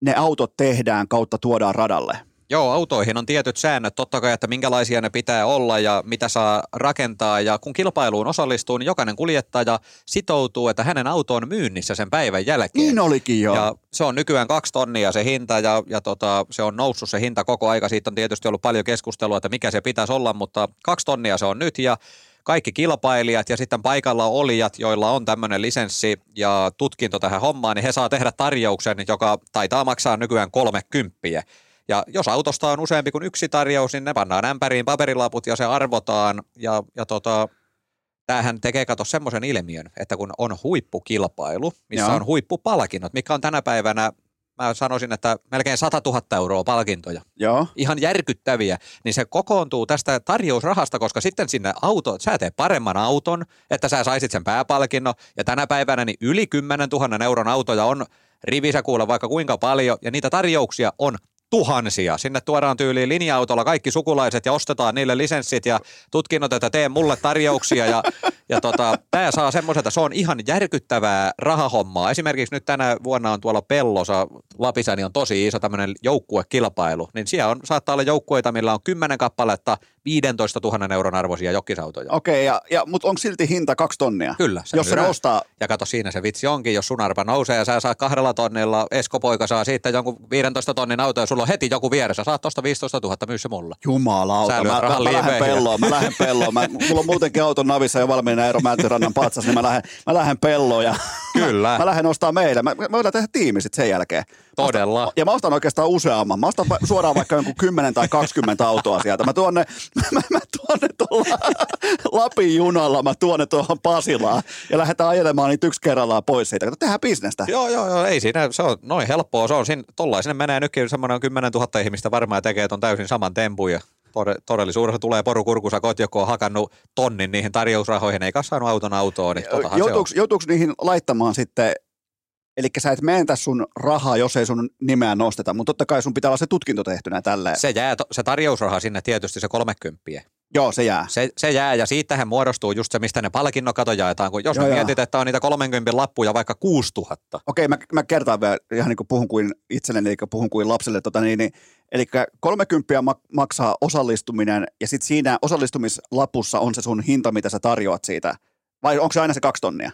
ne autot tehdään kautta tuodaan radalle. Joo, autoihin on tietyt säännöt totta kai, että minkälaisia ne pitää olla ja mitä saa rakentaa. Ja kun kilpailuun osallistuu, niin jokainen kuljettaja sitoutuu, että hänen auto on myynnissä sen päivän jälkeen. Niin olikin jo. Ja se on nykyään kaksi tonnia se hinta ja, ja tota, se on noussut se hinta koko aika. Siitä on tietysti ollut paljon keskustelua, että mikä se pitäisi olla, mutta kaksi tonnia se on nyt ja kaikki kilpailijat ja sitten paikalla olijat, joilla on tämmöinen lisenssi ja tutkinto tähän hommaan, niin he saa tehdä tarjouksen, joka taitaa maksaa nykyään kolme kymppiä. Ja jos autosta on useampi kuin yksi tarjous, niin ne pannaan ämpäriin paperilaput ja se arvotaan. Ja, ja tota, tämähän tekee kato semmoisen ilmiön, että kun on huippukilpailu, missä Joo. on huippupalkinnot, mikä on tänä päivänä, mä sanoisin, että melkein 100 000 euroa palkintoja, Joo. ihan järkyttäviä, niin se kokoontuu tästä tarjousrahasta, koska sitten sinne auto, sä teet paremman auton, että sä saisit sen pääpalkinnon, ja tänä päivänä niin yli 10 000 euron autoja on rivissä kuulla vaikka kuinka paljon, ja niitä tarjouksia on tuhansia. Sinne tuodaan tyyliin linja-autolla kaikki sukulaiset ja ostetaan niille lisenssit ja tutkinnot, että tee mulle tarjouksia. Ja, ja tota, tämä saa semmoisen, että se on ihan järkyttävää rahahommaa. Esimerkiksi nyt tänä vuonna on tuolla Pellosa, Lapissa, niin on tosi iso tämmöinen joukkuekilpailu. Niin siellä on, saattaa olla joukkueita, millä on 10 kappaletta 15 000 euron arvoisia jokkisautoja. Okei, ja, ja, mutta onko silti hinta kaksi tonnia? Kyllä. Jos se ostaa, Ja kato, siinä se vitsi onkin, jos sun arpa nousee ja sä saat kahdella tonnilla, Esko-poika saa siitä jonkun 15 tonnin auto ja sulla on heti joku vieressä, saat tosta 15 000, myy se mulla. jumalauta, mä, mä, mä lähden pelloon, mä lähden pelloon. Mä, mulla on muutenkin auton navissa jo valmiina Eero Mäntyrannan patsas, niin mä lähden, mä lähden pelloon ja Kyllä. mä, mä lähden ostaa meille. Mä, me voidaan tehdä tiimi sitten sen jälkeen. Mä ostan- Todella. Ja mä ostan oikeastaan useamman. Mä ostan suoraan vaikka jonkun 10 tai 20 autoa sieltä. Mä tuon ne, mä, mä tuon ne tuolla Lapin junalla, mä tuon ne tuohon Pasilaan ja lähdetään ajelemaan niitä yksi kerrallaan pois siitä. Kato, tehdään bisnestä. Joo, joo, joo, ei siinä, se on noin helppoa, se on siinä, tollain sinne menee nytkin semmoinen 10 000 ihmistä varmaan tekee ton täysin saman tempun ja todellisuudessa tulee poru kurkusa kot, joku on hakannut tonnin niihin tarjousrahoihin, eikä saanut auton autoon, niin. Joutuuko, joutuuko niihin laittamaan sitten, eli sä et meentä sun rahaa, jos ei sun nimeä nosteta, mutta totta kai sun pitää olla se tutkinto tehtynä tälleen. Se jää, to- se tarjousraha sinne tietysti se 30. Joo, se jää. Se, se jää ja siitähän muodostuu just se, mistä ne palkinnokato jaetaan, kun jos Joo, me mietit, että on niitä 30 lappuja vaikka 6000. Okei, mä, mä kertaan vielä, ihan niin kuin puhun kuin itselleni, eli puhun kuin lapselle. Tota niin, niin, eli 30 mak- maksaa osallistuminen, ja sitten siinä osallistumislapussa on se sun hinta, mitä sä tarjoat siitä. Vai onko se aina se kaksi tonnia?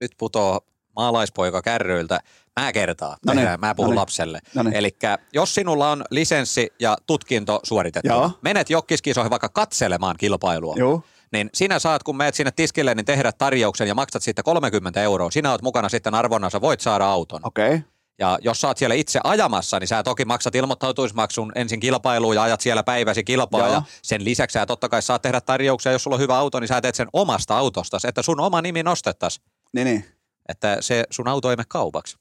Nyt putoo maalaispoika kärryiltä. Mä kertaan, No niin, mä puhun no niin. lapselle. No niin. Eli jos sinulla on lisenssi ja tutkinto suoritettu, Joo. menet jokkiskisoihin vaikka katselemaan kilpailua, Joo. niin sinä saat, kun meet sinne tiskille, niin tehdä tarjouksen ja maksat siitä 30 euroa. Sinä oot mukana sitten arvonnassa, voit saada auton. Okei. Okay. Ja jos sä oot siellä itse ajamassa, niin sä toki maksat ilmoittautuismaksun ensin kilpailuun ja ajat siellä päiväsi kilpaa. Joo. Ja sen lisäksi sä totta kai saat tehdä tarjouksia, jos sulla on hyvä auto, niin sä teet sen omasta autostasi, että sun oma nimi nostettaisiin. Niin, niin. Että se sun auto ei mene kaupaksi.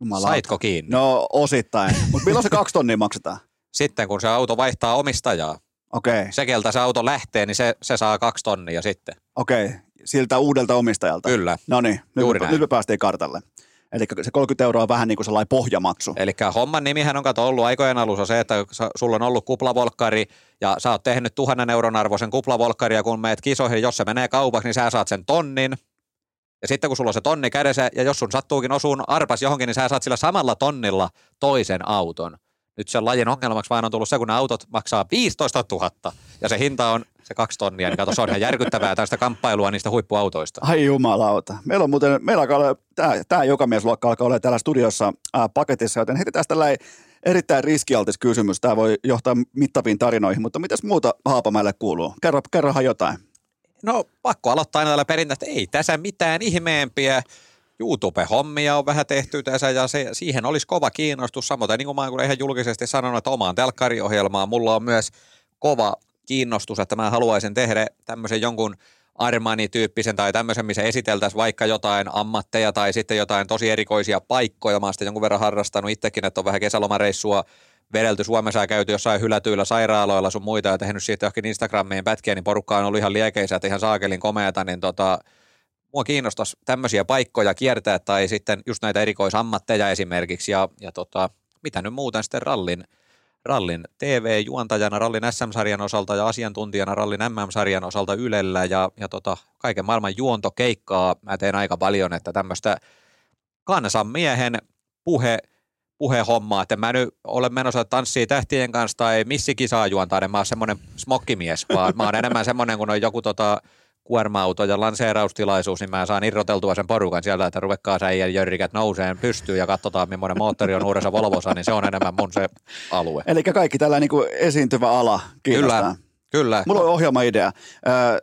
Jumalauta. Saitko kiinni? No osittain. Mutta milloin se kaksi tonnia maksetaan? Sitten kun se auto vaihtaa omistajaa, Okei, okay. se keltä se auto lähtee, niin se, se saa kaksi tonnia sitten. okei. Okay. Siltä uudelta omistajalta. Kyllä. No niin, nyt, Juuri me- näin. nyt me päästiin kartalle. Eli se 30 euroa on vähän niin kuin sellainen pohjamaksu. Eli homman nimihän on kato ollut aikojen alussa se, että sulla on ollut kuplavolkkari ja sä oot tehnyt tuhannen euron arvoisen ja kun meet kisoihin, jos se menee kaupaksi, niin sä saat sen tonnin. Ja sitten kun sulla on se tonni kädessä ja jos sun sattuukin osuun arpas johonkin, niin sä saat sillä samalla tonnilla toisen auton. Nyt sen lajin ongelmaksi vain on tullut se, kun autot maksaa 15 000 ja se hinta on se kaksi tonnia, niin kato, se on ihan järkyttävää tästä kamppailua niistä huippuautoista. Ai jumalauta. Meillä on muuten, meillä alkaa olla, tämä, tämä jokamiesluokka alkaa olla täällä studiossa ää, paketissa, joten heti tästä tällä erittäin riskialtis kysymys. Tämä voi johtaa mittaviin tarinoihin, mutta mitäs muuta Haapamäelle kuuluu? Kerro, kerrohan jotain. No pakko aloittaa aina tällä perintä, että ei tässä mitään ihmeempiä. YouTube-hommia on vähän tehty tässä ja se, siihen olisi kova kiinnostus. Samoin niin kuin mä olen ihan julkisesti sanonut, että omaan telkkariohjelmaan mulla on myös kova kiinnostus, että mä haluaisin tehdä tämmöisen jonkun Armani-tyyppisen tai tämmöisen, missä esiteltäisiin vaikka jotain ammatteja tai sitten jotain tosi erikoisia paikkoja. Mä oon sitä jonkun verran harrastanut itsekin, että on vähän kesälomareissua vedelty Suomessa ja käyty jossain hylätyillä sairaaloilla sun muita ja tehnyt siitä johonkin Instagramiin pätkiä, niin porukka on ollut ihan liekeisä, että ihan saakelin komeata, niin tota, mua kiinnostaisi tämmöisiä paikkoja kiertää tai sitten just näitä erikoisammatteja esimerkiksi ja, ja tota, mitä nyt muuten sitten rallin, rallin TV-juontajana, rallin SM-sarjan osalta ja asiantuntijana rallin MM-sarjan osalta Ylellä ja, ja tota, kaiken maailman juontokeikkaa. Mä teen aika paljon, että tämmöistä kansanmiehen puhe, puhehommaa, että mä nyt olen menossa tanssii tähtien kanssa tai missikisaa juontaa, en mä oon semmoinen smokkimies, vaan mä oon enemmän semmoinen, kun on joku tota, kuorma-auto ja lanseeraustilaisuus, niin mä saan irroteltua sen porukan sieltä, että ruvekkaa sä ja jörrikät nouseen pystyyn ja katsotaan, millainen moottori on uudessa Volvossa, niin se on enemmän mun se alue. Eli kaikki tällä niin kuin esiintyvä ala kiinnostaa. Kyllä, kyllä. Mulla on ohjelmaidea. Öö,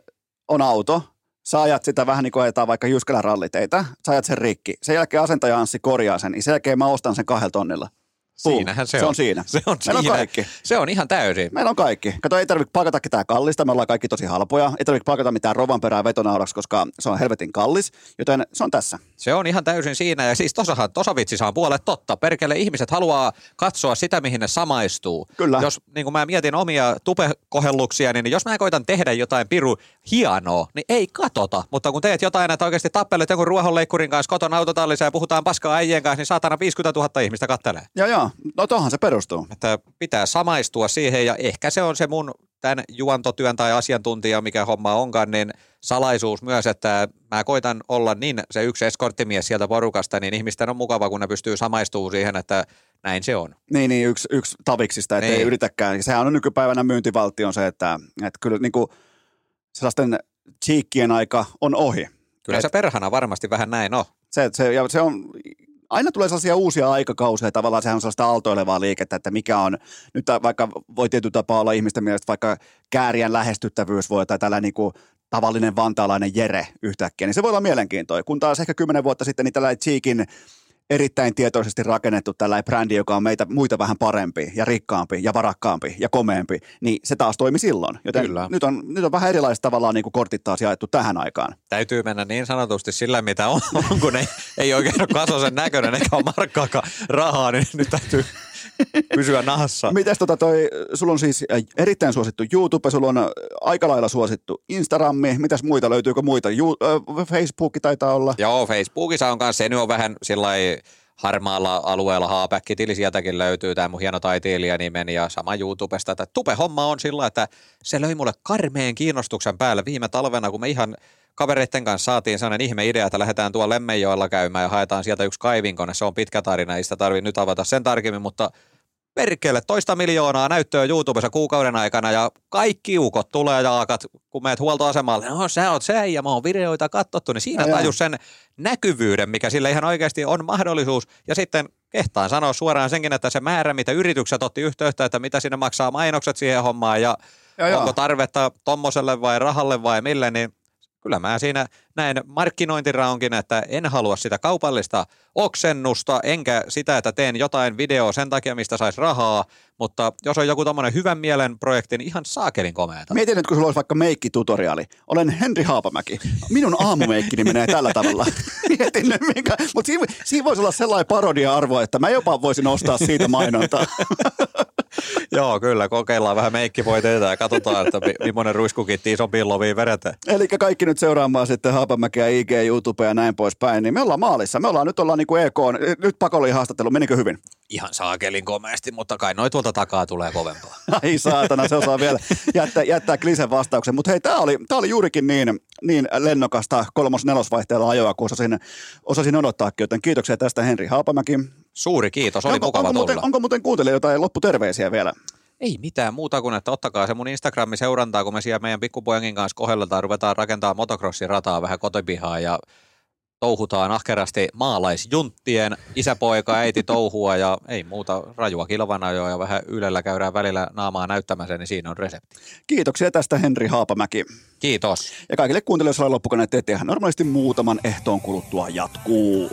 on auto, sä ajat sitä vähän niin kuin ajetaan vaikka Jyskelän ralliteitä, sä ajat sen rikki. Sen jälkeen asentaja Anssi korjaa sen, niin sen jälkeen mä ostan sen kahdella tonnilla. Siinähän se, se on. on siinä. Se on Meillä on siinä. kaikki. Se on ihan täysin. Meillä on kaikki. Kato, ei tarvitse palkata ketään kallista, me ollaan kaikki tosi halpoja. Ei tarvitse palkata mitään rovan perää vetonauraksi, koska se on helvetin kallis, joten se on tässä. Se on ihan täysin siinä. Ja siis tosahan, tosa vitsissä on puolet totta. Perkele ihmiset haluaa katsoa sitä, mihin ne samaistuu. Kyllä. Jos niin kun mä mietin omia tupekohelluksia, niin jos mä koitan tehdä jotain piru hienoa, niin ei katota. Mutta kun teet jotain, että oikeasti tappelet jonkun ruohonleikkurin kanssa kotona autotallissa ja puhutaan paskaa äijien kanssa, niin saatana 50 000 ihmistä kattelee. Joo, joo. No tohon se perustuu. Että pitää samaistua siihen ja ehkä se on se mun tämän juontotyön tai asiantuntija, mikä homma onkaan, niin salaisuus myös, että mä koitan olla niin se yksi eskorttimies sieltä porukasta, niin ihmisten on mukava, kun ne pystyy samaistumaan siihen, että näin se on. Niin, niin yksi, yksi taviksista, että Niin. ei yritäkään. Sehän on nykypäivänä myyntivaltti on se, että, että kyllä niin kuin sellaisten cheekkien aika on ohi. Kyllä Et- se perhana varmasti vähän näin on. Se, se, ja se on, aina tulee sellaisia uusia aikakausia, tavallaan sehän on sellaista aaltoilevaa liikettä, että mikä on, nyt vaikka voi tietyllä tapaa olla ihmisten mielestä vaikka käärien lähestyttävyys voi tai tällä niin kuin tavallinen vantaalainen Jere yhtäkkiä, niin se voi olla mielenkiintoinen. Kun taas ehkä kymmenen vuotta sitten niin tällainen Cheekin erittäin tietoisesti rakennettu tällainen brändi, joka on meitä muita vähän parempi ja rikkaampi ja varakkaampi ja komeampi, niin se taas toimi silloin. Joten Kyllä. nyt on, nyt on vähän erilaiset tavallaan niin kuin kortit taas jaettu tähän aikaan. Täytyy mennä niin sanotusti sillä, mitä on, kun ei, ei oikein ole kasosen näköinen eikä ole markkaakaan rahaa, niin nyt täytyy pysyä nahassa. Mites tota toi, sulla on siis äh, erittäin suosittu YouTube, sulla on äh, aika lailla suosittu Instagrammi, mitäs muita, löytyykö muita? Ju, äh, Facebook taitaa olla. Joo, Facebookissa on kanssa, se nyt on vähän sillä harmaalla alueella haapäkkitili, sieltäkin löytyy tämä mun hieno taiteilija nimeni ja sama YouTubesta. Että tupe-homma on sillä, että se löi mulle karmeen kiinnostuksen päälle viime talvena, kun me ihan kavereiden kanssa saatiin sellainen ihme idea, että lähdetään tuolla Lemmenjoella käymään ja haetaan sieltä yksi kaivinkone. Se on pitkä tarina, ei sitä tarvitse nyt avata sen tarkemmin, mutta perkele, toista miljoonaa näyttöä YouTubessa kuukauden aikana ja kaikki ukot tulee jaakat, kun meet huoltoasemalle. No sä oot se ja mä oon videoita katsottu, niin siinä tajus sen näkyvyyden, mikä sille ihan oikeasti on mahdollisuus. Ja sitten kehtaan sanoa suoraan senkin, että se määrä, mitä yritykset otti yhteyttä, että mitä sinne maksaa mainokset siihen hommaan ja, Ja, onko tarvetta tommoselle vai rahalle vai mille, niin kyllä mä siinä näen markkinointiraunkin, että en halua sitä kaupallista oksennusta, enkä sitä, että teen jotain videoa sen takia, mistä saisi rahaa, mutta jos on joku tommonen hyvän mielen projekti, niin ihan saakelin komeeta. Mietin nyt, kun sulla olisi vaikka meikkitutoriaali. Olen Henri Haapamäki. Minun aamumeikkini menee tällä tavalla. Mietin nyt, minkä. Mutta siinä, siinä voisi olla sellainen parodia-arvo, että mä jopa voisin ostaa siitä mainontaa. Joo, kyllä, kokeillaan vähän meikkivoiteita ja katsotaan, että mi- millainen ruiskukitti isompiin loviin vedetään. Eli kaikki nyt seuraamaan sitten Haapamäkeä, IG, YouTube ja näin poispäin, niin me ollaan maalissa. Me ollaan nyt ollaan niin kuin EK, nyt pakollinen haastattelu, menikö hyvin? Ihan saakelin komeasti, mutta kai noi tuolta takaa tulee kovempaa. Ai saatana, se osaa vielä jättää, jättää klisen vastauksen. Mutta hei, tämä oli, tää oli juurikin niin, niin lennokasta kolmos-nelosvaihteella ajoa, kun osasin, osasin odottaakin. Joten kiitoksia tästä Henri Haapamäki. Suuri kiitos, oli onko, mukava onko, tulla. muuten, onko muuten kuuntelijoita jotain lopputerveisiä vielä? Ei mitään muuta kuin, että ottakaa se mun Instagramin seurantaa, kun me siellä meidän pikkupojankin kanssa kohdelletaan, ruvetaan rakentaa motocrossin rataa vähän kotipihaa ja touhutaan ahkerasti maalaisjunttien, isäpoika, äiti touhua ja ei muuta rajua kilvanajoa ja vähän ylellä käydään välillä naamaa näyttämässä, niin siinä on resepti. Kiitoksia tästä Henri Haapamäki. Kiitos. Ja kaikille kuuntelijoille loppukaneet, että normaalisti muutaman ehtoon kuluttua jatkuu.